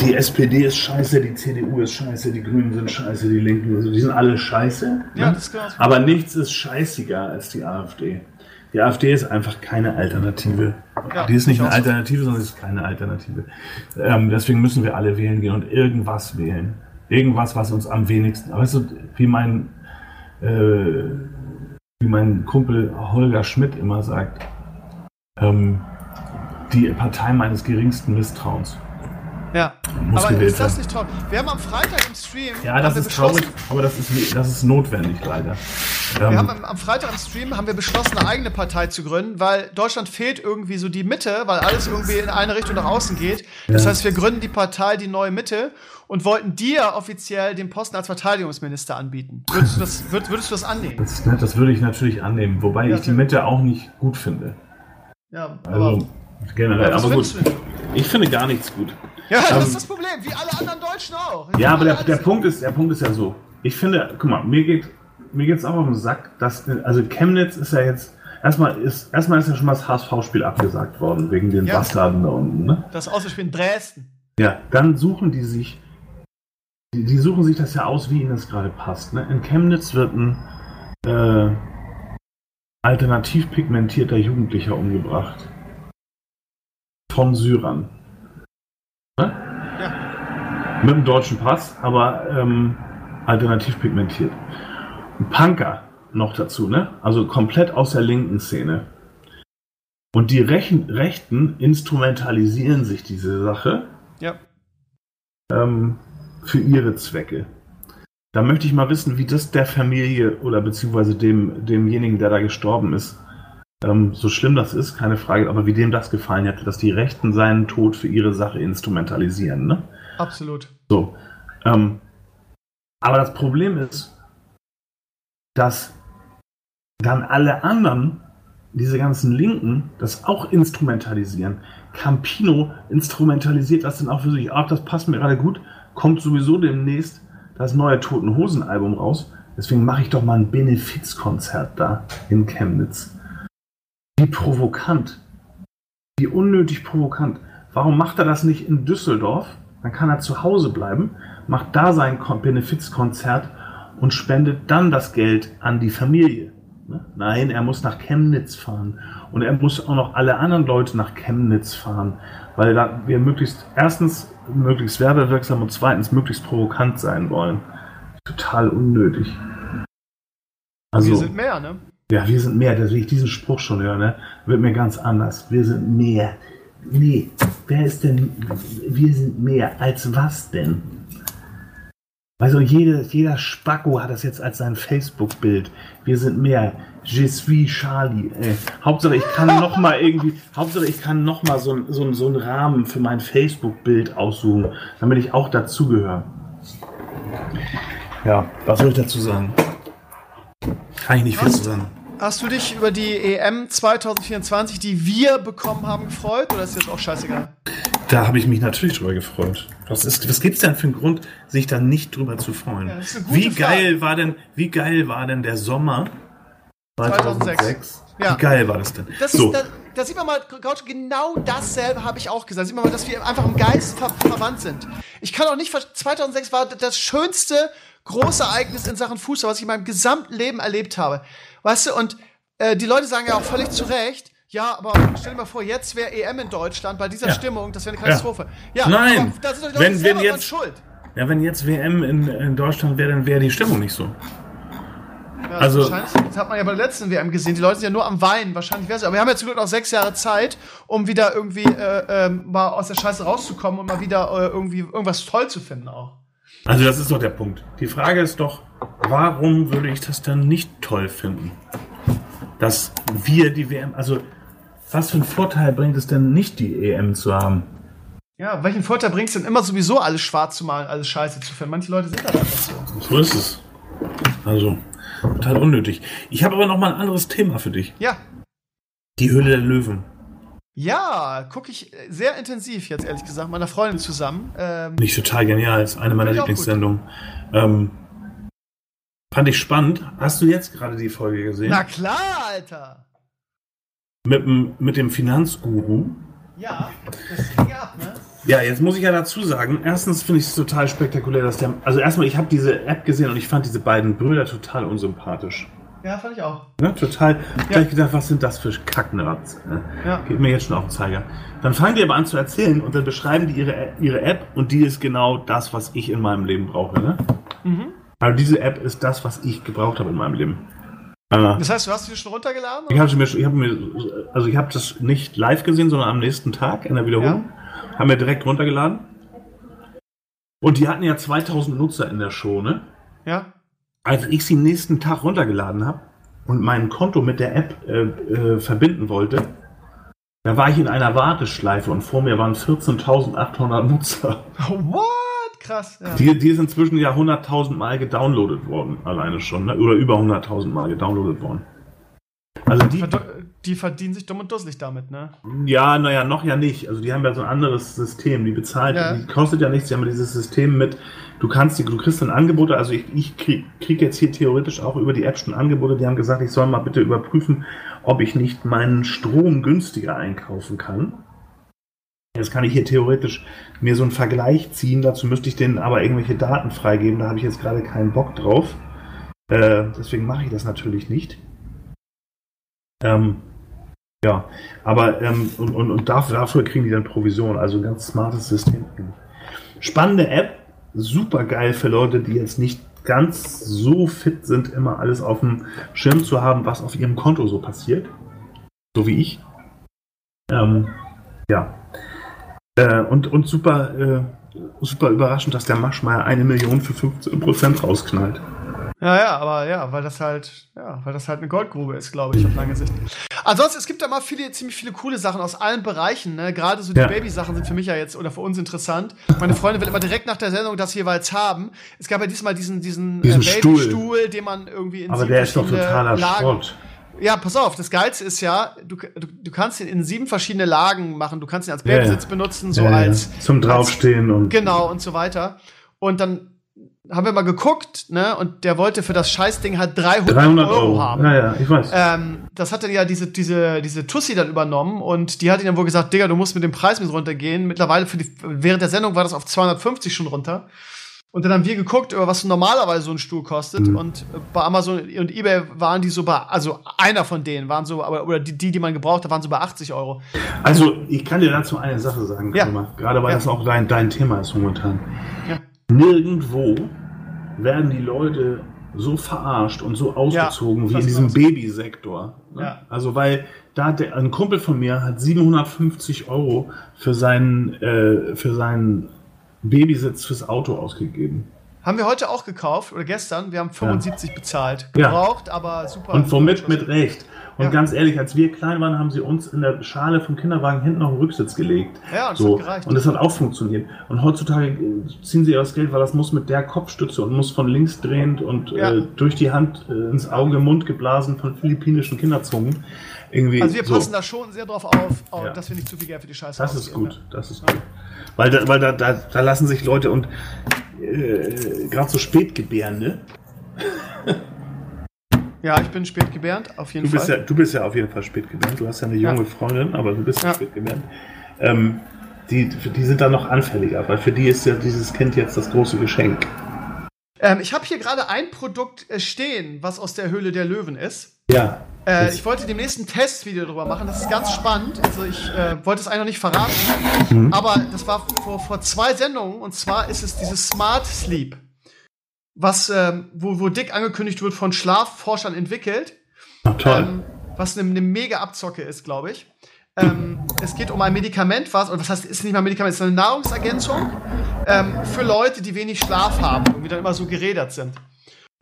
die SPD ist scheiße, die CDU ist scheiße, die Grünen sind scheiße, die Linken, also die sind alle scheiße. Ja, ne? das ist das Aber nichts ist scheißiger als die AfD. Die AfD ist einfach keine Alternative. Ja, die ist nicht ich eine. Alternative, sondern sie ist keine Alternative. Ähm, deswegen müssen wir alle wählen gehen und irgendwas wählen. Irgendwas, was uns am wenigsten. Weißt du, wie mein, äh, wie mein Kumpel Holger Schmidt immer sagt, ähm, die Partei meines geringsten Misstrauens. Ja. Muss aber gewählt ist das werden. nicht toll? Wir haben am Freitag im Stream. Ja, das wir ist traurig, aber das ist, das ist notwendig leider. Wir Ähm, haben am, am Freitag im Stream haben wir beschlossen, eine eigene Partei zu gründen, weil Deutschland fehlt irgendwie so die Mitte, weil alles irgendwie in eine Richtung nach außen geht. Das Ja. heißt, wir gründen die Partei Die Neue Mitte und wollten dir offiziell den Posten als Verteidigungsminister anbieten. Würdest du das, würd, würdest du das annehmen? das, ne, das würde ich natürlich annehmen, wobei Ja, ich die. Mitte auch nicht gut finde. Ja, aber, Also generell, was aber gut. findest du denn? Ich finde gar nichts gut. Ja, das Ähm, ist das Problem, wie alle anderen Deutschen auch. Ja, aber der, der Punkt ist, der Punkt ist ja so. Ich finde, guck mal, mir geht mir geht's auch auf den Sack, dass also Chemnitz ist ja jetzt erstmal ist erstmal ist ja schon mal das HSV-Spiel abgesagt worden wegen den Ja. Bastarden da unten. Ne? Das Auswärtsspiel in Dresden. Ja, dann suchen die sich die, die suchen sich das ja aus, wie ihnen das gerade passt. Ne? In Chemnitz wird ein äh, alternativ pigmentierter Jugendlicher umgebracht von Syrern. Ne? Ja. Mit einem deutschen Pass, aber ähm, alternativ pigmentiert. Ein Punker noch dazu, ne? Also komplett aus der linken Szene. Und die Rechen, Rechten instrumentalisieren sich diese Sache Ja. ähm, für ihre Zwecke. Da möchte ich mal wissen, wie das der Familie oder beziehungsweise dem, demjenigen, der da gestorben ist, ähm, so schlimm das ist, keine Frage, aber wie dem das gefallen hätte, dass die Rechten seinen Tod für ihre Sache instrumentalisieren. Ne? Absolut. So. Ähm, aber das Problem ist, dass dann alle anderen, diese ganzen Linken, das auch instrumentalisieren. Campino instrumentalisiert das dann auch für sich. Ach, das passt mir gerade gut. Kommt sowieso demnächst das neue Toten Hosen Album raus. Deswegen mache ich doch mal ein Benefizkonzert da in Chemnitz. Wie provokant. Wie unnötig provokant. Warum macht er das nicht in Düsseldorf? Dann kann er zu Hause bleiben, macht da sein Kon- Benefizkonzert und spendet dann das Geld an die Familie. Ne? Nein, er muss nach Chemnitz fahren. Und er muss auch noch alle anderen Leute nach Chemnitz fahren, weil da wir möglichst, erstens möglichst werbewirksam und zweitens möglichst provokant sein wollen. Total unnötig. Also, Wir sind mehr, ne? Ja, wir sind mehr, dass ich diesen Spruch schon höre, ne? wird mir ganz anders. Wir sind mehr. Nee, wer ist denn, wir sind mehr, als was denn? Also jede, jeder Spacko hat das jetzt als sein Facebook-Bild. Wir sind mehr. Je suis Charlie. Ey. Hauptsache ich kann noch mal irgendwie, Hauptsache ich kann noch mal so, so, so einen Rahmen für mein Facebook-Bild aussuchen, damit ich auch dazugehöre. Ja, was soll ich dazu sagen? Kann ich nicht viel zu sagen. Hast du dich über die EM 2024, die wir bekommen haben, gefreut? Oder ist das auch scheißegal? Da habe ich mich natürlich drüber gefreut. Was, ist, was gibt's denn für einen Grund, sich da nicht drüber zu freuen? Ja, wie geil Frage. war denn, wie geil war denn der Sommer 2006? Ja. Wie geil war das denn? Das so, ist, da, da sieht man mal, Gaucho, genau dasselbe habe ich auch gesagt. Sieht man mal, dass wir einfach im Geist ver verwandt sind. Ich kann auch nicht, ver- 2006 war das schönste große Ereignis in Sachen Fußball, was ich in meinem gesamten Leben erlebt habe. Weißt du, und äh, die Leute sagen ja auch völlig zu Recht, ja, aber stell dir mal vor, jetzt wäre EM in Deutschland bei dieser Ja. Stimmung, das wäre eine Katastrophe. Ja, Nein. da sind doch die Leute Wenn- wenn jetzt- schuld. ja, wenn jetzt WM in, in Deutschland wäre, dann wäre die Stimmung nicht so. Ja, Also- wahrscheinlich, das hat man ja bei der letzten WM gesehen. Die Leute sind ja nur am Weinen. Wahrscheinlich wäre es. Aber wir haben ja zum Glück noch sechs Jahre Zeit, um wieder irgendwie äh, ähm, mal aus der Scheiße rauszukommen und mal wieder äh, irgendwie irgendwas toll zu finden auch. Also das ist doch der Punkt. Die Frage ist doch, warum würde ich das dann nicht toll finden? Dass wir die WM, also was für einen Vorteil bringt es denn nicht, die EM zu haben? Ja, welchen Vorteil bringt es denn immer sowieso alles schwarz zu malen, alles scheiße zu finden? Manche Leute sind halt einfach so. So ist es. Also, total unnötig. Ich habe aber noch mal ein anderes Thema für dich. Ja. Die Höhle der Löwen. Ja, gucke ich äh, sehr intensiv jetzt, ehrlich gesagt, meiner Freundin zusammen. Ähm, Nicht total genial, ist eine meiner Lieblingssendungen. Ähm, fand ich spannend. Hast du jetzt gerade die Folge gesehen? na klar, Alter. Mit, dem- mit dem Finanzguru. Ja, das ging ab, ne? Ja, jetzt muss ich ja dazu sagen, erstens finde ich es total spektakulär, dass der. Also erstmal, ich habe diese App gesehen und ich fand diese beiden Brüder total unsympathisch. Ja, fand ich auch. Ne? Total. Gleich gedacht, was sind das für Kacknerds? Ne? Ja. Geht mir jetzt schon auf den Zeiger. Dann fangen die aber an zu erzählen und dann beschreiben die ihre, ihre App und die ist genau das, was ich in meinem Leben brauche. Ne? Mhm. Also diese App ist das, was ich gebraucht habe in meinem Leben. Äh, Das heißt, du hast sie schon runtergeladen? ich habe mir, ich hab mir, also ich habe das nicht live gesehen, sondern am nächsten Tag in der Wiederholung. Haben wir direkt runtergeladen. Und die hatten ja 2000 Nutzer in der Show, ne? Ja. Als ich sie nächsten Tag runtergeladen habe und mein Konto mit der App äh, äh, verbinden wollte, da war ich in einer Warteschleife und vor mir waren 14.800 Nutzer. What? Krass. Ja. Die, die ist inzwischen ja 100.000 Mal gedownloadet worden, alleine schon, ne? oder über 100.000 Mal gedownloadet worden. Also die, Die verdienen sich dumm und dusselig damit, ne? Ja, naja, noch ja nicht. Also die haben ja so ein anderes System. Die bezahlt, Ja. die kostet ja nichts. Die haben ja dieses System mit, du kannst die, du kriegst dann Angebote. Also ich, ich krieg, krieg jetzt hier theoretisch auch über die App schon Angebote. Die haben gesagt, ich soll mal bitte überprüfen, ob ich nicht meinen Strom günstiger einkaufen kann. Jetzt kann ich hier theoretisch mir so einen Vergleich ziehen. Dazu müsste ich denen aber irgendwelche Daten freigeben. Da habe ich jetzt gerade keinen Bock drauf. Äh, deswegen mache ich das natürlich nicht. Ähm, ja, aber ähm, und, und, und dafür, dafür kriegen die dann Provision, also ein ganz smartes System. Spannende App, super geil für Leute, die jetzt nicht ganz so fit sind, immer alles auf dem Schirm zu haben, was auf ihrem Konto so passiert. So wie ich. Ähm, ja. Äh, und, und super, äh, super überraschend, dass der Maschmeyer eine Million für 15% rausknallt. Ja, ja, aber ja, weil das halt, ja, weil das halt eine Goldgrube ist, glaube ich, auf lange Sicht. Ansonsten, es gibt da mal viele, ziemlich viele coole Sachen aus allen Bereichen, ne? Gerade so die Ja. Baby-Sachen sind für mich ja jetzt oder für uns interessant. Meine Freundin will immer direkt nach der Sendung das jeweils haben. Es gab ja diesmal diesen, diesen, Diesen Babystuhl, den man irgendwie in Aber sieben der ist doch totaler Lagen Schrott. Ja, pass auf, das Geilste ist ja, du, du, du kannst ihn in sieben verschiedene Lagen machen. Du kannst ihn als Ja, ja. Babysitz benutzen, so als Zum als- Draufstehen und. Genau und so weiter. Und dann haben wir mal geguckt, ne? Und der wollte für das Scheißding halt 300, 300 Euro, Euro. haben. Ja, ja, ich weiß. Ähm, das hat dann ja diese, diese, diese Tussi dann übernommen und die hat ihn dann wohl gesagt, Digga, du musst mit dem Preis mit runtergehen. Mittlerweile für die, während der Sendung war das auf 250 schon runter. Und dann haben wir geguckt, was normalerweise so ein Stuhl kostet. Mhm. Und bei Amazon und eBay waren die so bei, also einer von denen waren so, aber, oder die, die, man gebraucht hat, waren so bei 80 Euro. Also, ich kann dir dazu eine Sache sagen, Ja. Thomas. Gerade weil Ja. das auch dein, dein Thema ist momentan. Ja. Nirgendwo werden die Leute so verarscht und so ausgezogen Ja, wie in diesem. Babysektor. Ne? Ja. Also weil da hat der, ein Kumpel von mir hat 750 Euro für seinen äh, für seinen Babysitz fürs Auto ausgegeben. Haben wir heute auch gekauft oder gestern. Wir haben 75 bezahlt. Ja. Gebraucht, aber super. Und womit mit Recht. Und Ja. ganz ehrlich, als wir klein waren, haben sie uns in der Schale vom Kinderwagen hinten auf den Rücksitz gelegt. Ja, und das so. hat gereicht. Und das hat auch funktioniert. Und heutzutage äh, ziehen sie das Geld, weil das muss mit der Kopfstütze und muss von links drehend und Ja. äh, durch die Hand äh, ins Auge, Mund geblasen von philippinischen Kinderzungen. Irgendwie Also wir so. passen da schon sehr drauf auf, auf Ja. dass wir nicht zu viel Geld für die Scheiße Das ist gut, das ist gut. Weil da, weil da, da, da lassen sich Leute und äh, gerade so Spätgebärende, Ja. ich bin spät gebärend, auf jeden Du bist, Fall. ja, du bist ja auf jeden Fall spätgebärend. Du hast ja eine junge Ja. Freundin, aber du bist ja Ja. spätgebärend. Ähm, die, die sind da noch anfälliger, weil für die ist ja dieses Kind jetzt das große Geschenk. Ähm, ich habe hier gerade ein Produkt äh, stehen, was aus der Höhle der Löwen ist. Ja. Äh, ich wollte demnächst ein Testvideo darüber machen. Das ist ganz spannend. Also ich äh, wollte es eigentlich noch nicht verraten. Mhm. Aber das war vor, vor zwei Sendungen. Und zwar ist es dieses Smart Sleep. Was, ähm, wo, wo dick angekündigt wird, von Schlafforschern entwickelt. Ach, toll. Ähm, was eine, eine mega Abzocke ist, glaube ich. Ähm, es geht um ein Medikament, was, oder was heißt, ist nicht mal ein Medikament, es ist eine Nahrungsergänzung ähm, für Leute, die wenig Schlaf haben und die dann immer so gerädert sind.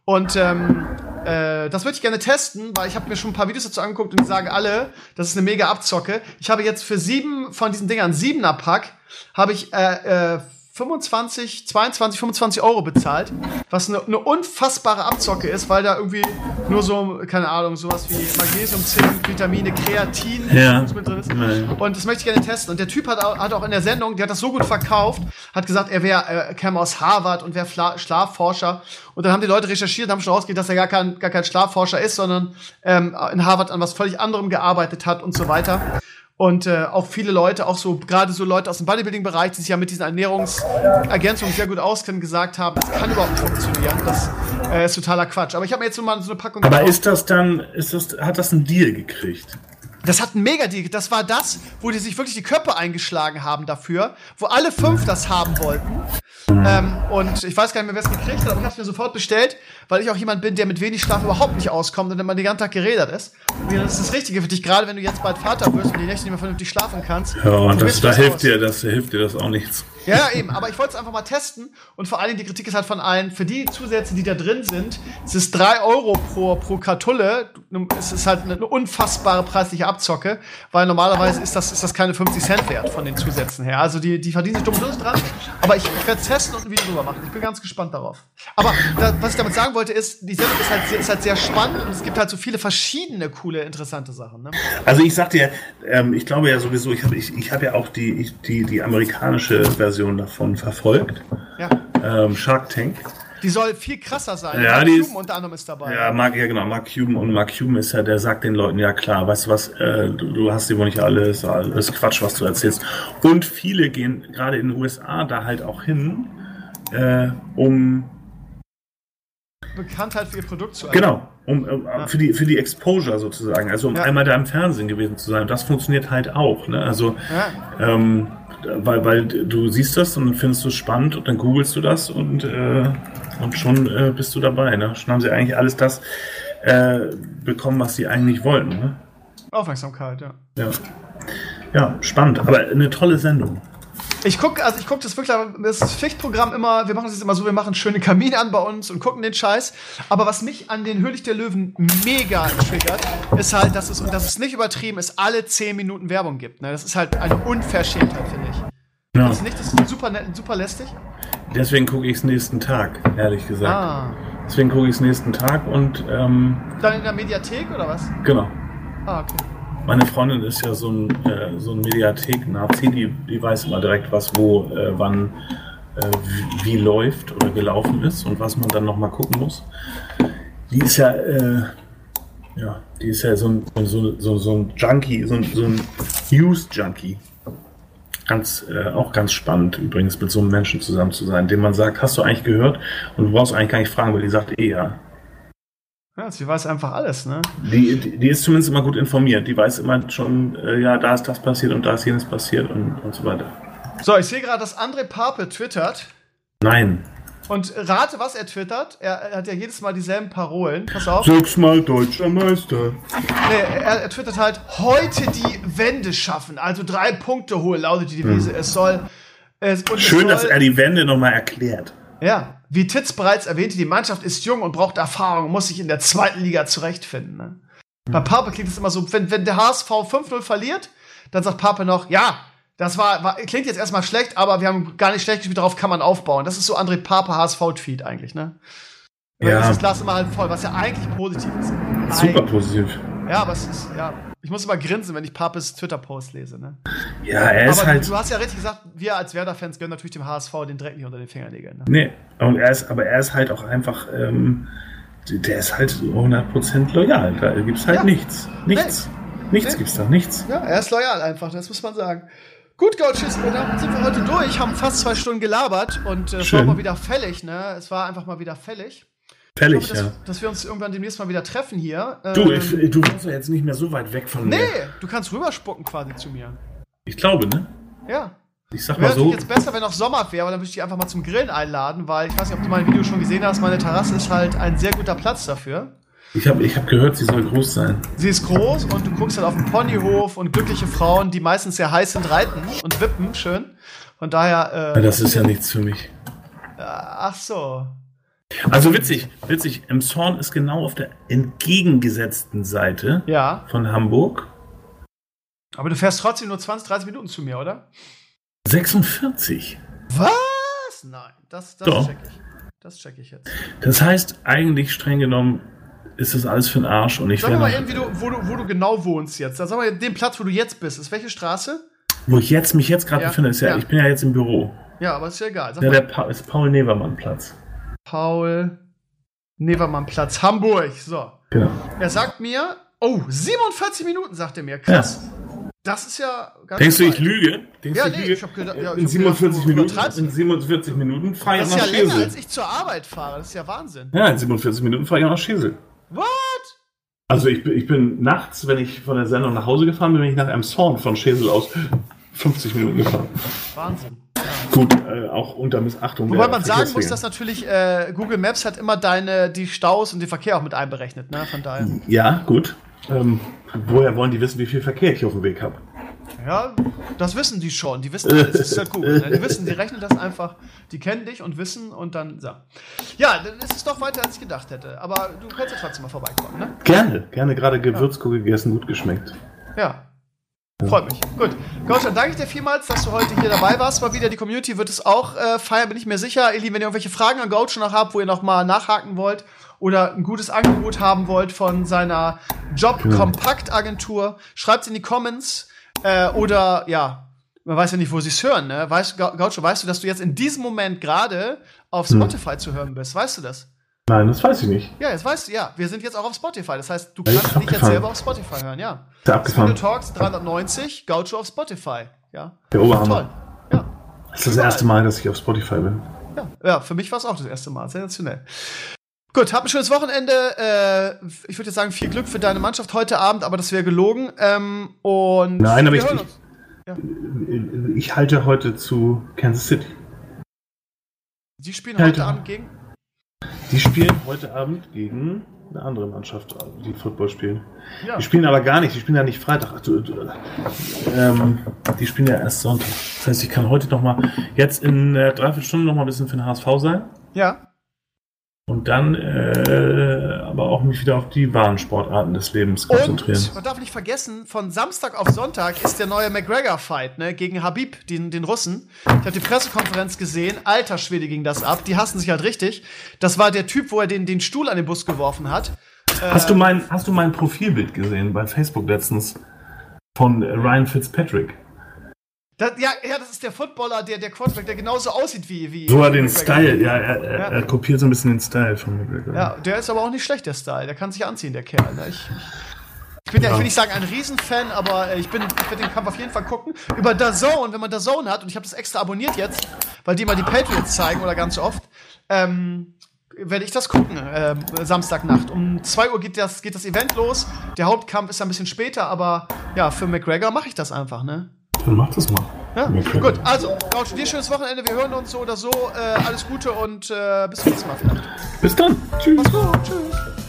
Und ähm, äh, das würde ich gerne testen, weil ich habe mir schon ein paar Videos dazu angeguckt und die sagen alle, das ist eine mega Abzocke. Ich habe jetzt für sieben von diesen Dingern, siebener Pack, habe ich äh, äh, 25, 22, 25 Euro bezahlt, was eine, eine unfassbare Abzocke ist, weil da irgendwie nur so, keine Ahnung, sowas wie Magnesium, Zink, Vitamine, Kreatin Ja. mit drin ist. Und das möchte ich gerne testen. Und der Typ hat auch, hat auch in der Sendung, der hat das so gut verkauft, hat gesagt, er wäre, er käme aus Harvard und wäre Schlafforscher. Und dann haben die Leute recherchiert und haben schon rausgekriegt, dass er gar kein, gar kein Schlafforscher ist, sondern ähm, in Harvard an was völlig anderem gearbeitet hat und so weiter. Und äh, auch viele Leute, auch so gerade so Leute aus dem Bodybuilding-Bereich, die sich ja mit diesen Ernährungsergänzungen sehr gut auskennen, gesagt haben, das kann überhaupt nicht funktionieren. Das äh, ist totaler Quatsch. Aber ich habe mir jetzt nur mal so eine Packung Aber gekauft. ist das dann, ist das, hat das einen Deal gekriegt? Das hat ein mega Deal. Das war das, wo die sich wirklich die Köpfe eingeschlagen haben dafür, wo alle fünf das haben wollten. Ähm, und ich weiß gar nicht mehr, wer es gekriegt hat, aber ich habe es mir sofort bestellt, weil ich auch jemand bin, der mit wenig Schlaf überhaupt nicht auskommt und immer den ganzen Tag geredet ist. Und das ist das Richtige für dich, gerade wenn du jetzt bald Vater wirst und die Nächte nicht mehr vernünftig schlafen kannst. Ja, und das, da hilft dir, das hilft dir das auch nichts. Ja, eben. Aber ich wollte es einfach mal testen. Und vor allen Dingen, die Kritik ist halt von allen, für die Zusätze, die da drin sind, es ist 3 Euro pro, pro Kartulle. Es ist halt eine unfassbare preisliche Abzocke, weil normalerweise ist das, ist das keine 50 Cent wert von den Zusätzen her. Also die, die verdienen sich dumm und dran. Aber ich, ich werde es testen und ein Video drüber machen. Ich bin ganz gespannt darauf. Aber da, was ich damit sagen wollte, ist, die Sendung ist halt, sehr- ist halt sehr spannend und es gibt halt so viele verschiedene coole, interessante Sachen. Ne? Also ich sag dir, ähm, ich glaube ja sowieso, ich habe ich, ich hab ja auch die, die, die amerikanische Version davon verfolgt. Ja. Ähm, Shark Tank. Die soll viel krasser sein. Ja, Mark die Cuban ist- unter anderem ist dabei. Ja, Mark, ja genau, Mark Cuban und Mark Cuban ist ja, der sagt den Leuten, ja klar, weißt du was, äh, du, du hast die wohl nicht alles, alles Quatsch, was du erzählst. Und viele gehen gerade in den USA da halt auch hin, äh, um Bekanntheit für ihr Produkt zu erlangen. Genau, um, um für die für die Exposure sozusagen, also um Ja. einmal da im Fernsehen gewesen zu sein. Das funktioniert halt auch. Ne? Also Ja. ähm, weil, weil du siehst das und dann findest du es spannend und dann googelst du das und äh, und schon äh, bist du dabei. Ne? Schon haben sie eigentlich alles das äh, bekommen, was sie eigentlich wollten. Ne? Aufmerksamkeit, ja. Ja. ja, spannend, aber eine tolle Sendung. Ich gucke, also ich gucke das wirklich, das Pflichtprogramm immer, wir machen jetzt immer so, wir machen schöne Kamine an bei uns und gucken den Scheiß. Aber was mich an den Höhlich der Löwen mega triggert, ist halt, dass es, und das ist nicht übertrieben, es alle 10 Minuten Werbung gibt. Ne? Das ist halt eine Unverschämtheit, finde ich. Ja. Das ist nicht, das ist super super lästig. Deswegen gucke ich es nächsten Tag, ehrlich gesagt. Ah. Deswegen gucke ich es nächsten Tag und ähm, Dann in der Mediathek oder was? genau. Ah, okay. Meine Freundin ist ja so ein, äh, so ein Mediathek-Nazi, die, die weiß immer direkt, was wo, äh, wann, äh, wie, läuft oder gelaufen ist und was man dann nochmal gucken muss. Die ist ja, äh, ja, die ist ja so ein, so, so, so ein Junkie, so ein, so ein News-Junkie. Ganz, äh, auch ganz spannend übrigens, mit so einem Menschen zusammen zu sein, dem man sagt, hast du eigentlich gehört? Und du brauchst eigentlich gar nicht fragen, weil die sagt eh ja. Ja, sie weiß einfach alles, ne? Die, die, die ist zumindest immer gut informiert. Die weiß immer schon, äh, ja, da ist das passiert und da ist jenes passiert und, und so weiter. So, ich sehe gerade, dass André Pape twittert. Nein. Und rate, was er twittert. Er, er hat ja jedes Mal dieselben Parolen. Pass auf. Sechsmal deutscher Meister. Nee, er, er twittert halt, heute die Wende schaffen. Also drei Punkte holen, lautet die Devise. Es soll. Es, und es Schön, soll, dass er die Wende nochmal erklärt. Ja, wie Titz bereits erwähnte, die Mannschaft ist jung und braucht Erfahrung, muss sich in der zweiten Liga zurechtfinden. Ne? Bei Pape klingt es immer so, wenn, wenn der HSV 5-0 verliert, dann sagt Pape noch, ja, das war, war, klingt jetzt erstmal schlecht, aber wir haben gar nicht schlecht gespielt, darauf kann man aufbauen. Das ist so André Pape HSV-Tweet eigentlich, ne? Ja. Das ist Glas immer halt voll, was ja eigentlich positiv ist. Super Eigentlich. positiv. Ja, aber es ist, ja. Ich muss immer grinsen, wenn ich Papes Twitter-Post lese, ne? Ja, er ist aber halt. du, hast ja richtig gesagt, wir als Werder-Fans gönnen natürlich dem HSV den Dreck nicht unter den Fingernägeln. Ne? Nee, und er ist, aber er ist halt auch einfach, ähm, der ist halt 100% loyal. Da gibt's halt Ja. nichts. Nichts. Nichts Nee. gibt's da, nichts. Ja, er ist loyal einfach, das muss man sagen. Gut, Coaches, dann sind wir heute durch, haben fast zwei Stunden gelabert und äh, es war mal wieder fällig, ne? Es war einfach mal wieder fällig. Fällig, Ich hoffe, ja. dass, dass wir uns irgendwann demnächst mal wieder treffen hier. Du, Ähm, ich, du warst ja jetzt nicht mehr so weit weg von nee, mir. du kannst rüberspucken quasi zu mir. Ich glaube, ne? Ja. Ich sag Wäre mal so. natürlich jetzt besser, wenn noch Sommer wäre, aber dann würde ich dich einfach mal zum Grillen einladen, weil ich weiß nicht, ob du mein Video schon gesehen hast, meine Terrasse ist halt ein sehr guter Platz dafür. Ich habe ich hab gehört, sie soll groß sein. Sie ist groß und du guckst halt auf den Ponyhof und glückliche Frauen, die meistens sehr heiß sind, reiten und wippen, schön. Von daher, Ja, äh, das ist ja nichts für mich. ach so. Also witzig, witzig. Im Zorn ist genau auf der entgegengesetzten Seite Ja, von Hamburg. aber du fährst trotzdem nur 20, 30 Minuten zu mir, oder? 46. Was? Nein, das, das Doch. check ich. Das check ich jetzt. Das heißt, eigentlich streng genommen ist das alles für den Arsch und ich Sag mal eben, du, wo, du, wo du genau wohnst jetzt. Sag mal, den Platz, wo du jetzt bist, ist welche Straße? Wo ich jetzt mich jetzt gerade Ja, befinde, ist ja, ja. ich bin ja jetzt im Büro. Ja, aber ist ja egal. Sag Ja, mal, der pa ist Paul Nevermann Platz. Paul Nevermann Platz, Hamburg. So. Genau. Er sagt mir, oh, 47 Minuten, sagt er mir. Krass. Das ist ja ganz Denkst du, schön ich lüge? Denkst Ja, du, ich nee, lüge? ich hab gedacht- ja, ich in hab 47 gedacht, du Minuten, in 47 Minuten fahre ich Das auch ist nach ja länger, Schesel. als ich zur Arbeit fahre. Das ist ja Wahnsinn. Ja, in 47 Minuten fahre ich auch nach Schesel. What? Also ich, bin- ich bin nachts, wenn ich von der Sendung nach Hause gefahren bin, bin ich nach Emshorn von Schesel aus 50 Minuten gefahren. Wahnsinn. Gut, äh, auch unter Missachtung. Wobei man sagen muss, dass natürlich äh, Google Maps hat immer deine die Staus und den Verkehr auch mit einberechnet, ne? Von daher. Ja, gut. Ähm, woher wollen die wissen, wie viel Verkehr ich auf dem Weg habe? Ja, das wissen die schon. Die wissen alles. Das ist ja Google. Ne? Die wissen, die rechnen das einfach. Die kennen dich und wissen und dann so. Ja, dann ist es doch weiter, als ich gedacht hätte. Aber du kannst ja trotzdem mal vorbeikommen, ne? Gerne, gerne gerade Gewürzkuh gegessen, gut geschmeckt. Ja. Freut mich. Gut. Gott, dann danke ich dir vielmals, dass du heute hier dabei warst. Mal wieder die Community wird es auch äh, feiern, bin ich mir sicher. Lieben, wenn ihr irgendwelche Fragen an Goucho noch habt, wo ihr noch mal nachhaken wollt oder ein gutes Angebot haben wollt von seiner Job-Kompakt-Agentur, schreibt in die Comments äh, oder ja, man weiß ja nicht, wo sie es hören. Ne? Weißt, Gau- Goucho, weißt du, dass du jetzt in diesem Moment gerade auf Spotify zu hören bist? Weißt du das? Nein, das weiß ich nicht. Ja, jetzt weißt du, ja, wir sind jetzt auch auf Spotify. Das heißt, du Ja, kannst dich jetzt selber auf Spotify hören, ja. Ist ja abgefahren. Video Talks 390, Gaucho auf Spotify. Ja. Der Oberhammer. Toll. Ja. Das ist das erste Mal, dass ich auf Spotify bin. Ja, ja für mich war es auch das erste Mal. Sensationell. Gut, hab ein schönes Wochenende. Äh, ich würde jetzt sagen, viel Glück für deine Mannschaft heute Abend, aber das wäre gelogen. Ähm, und Nein, aber ich- ich- uns. Ich halte heute zu Kansas City. Die spielen heute doch. Abend gegen. Die spielen heute Abend gegen eine andere Mannschaft, die Football spielen. Ja. Die spielen aber gar nicht, die spielen ja nicht Freitag. Ach, du, du, ähm, die spielen ja erst Sonntag. Das heißt, ich kann heute noch mal, jetzt in äh, dreiviertel Stunden noch mal ein bisschen für den HSV sein. ja. Und dann äh, aber auch mich wieder auf die wahren Sportarten des Lebens konzentrieren. Und man darf nicht vergessen, von Samstag auf Sonntag ist der neue McGregor-Fight ne, gegen Habib, den, den Russen. Ich habe die Pressekonferenz gesehen. Alter Schwede ging das ab. Die hassen sich halt richtig. Das war der Typ, wo er den, den Stuhl an den Bus geworfen hat. Hast du mein, hast du mein Profilbild gesehen bei Facebook letztens von äh, Ryan Fitzpatrick? Das, ja, ja, das ist der Footballer, der, der Quarterback, der genauso aussieht wie. wie So er den. Style, ja, er, er, Ja. er kopiert so ein bisschen den Style von McGregor. Ja, der ist aber auch nicht schlecht, der Style. Der kann sich anziehen, der Kerl. Ne? Ich, ich bin ja, ich will nicht sagen ein Riesenfan, aber äh, ich bin, ich werde den Kampf auf jeden Fall gucken. Über DAZN, wenn man DAZN hat, und ich habe das extra abonniert jetzt, weil die mal die Patriots zeigen oder ganz oft, ähm, werde ich das gucken, ähm, Samstagnacht. Um 2 Uhr geht das, geht das Event los. Der Hauptkampf ist ein bisschen später, aber ja, für McGregor mache ich das einfach, ne? Dann mach das mal. Ja? Gut, also, Gaucho, dir schönes Wochenende. Wir hören uns so oder so. Äh, alles Gute und äh, bis zum nächsten Mal vielleicht. Bis dann. Tschüss. Mach's gut. Tschüss.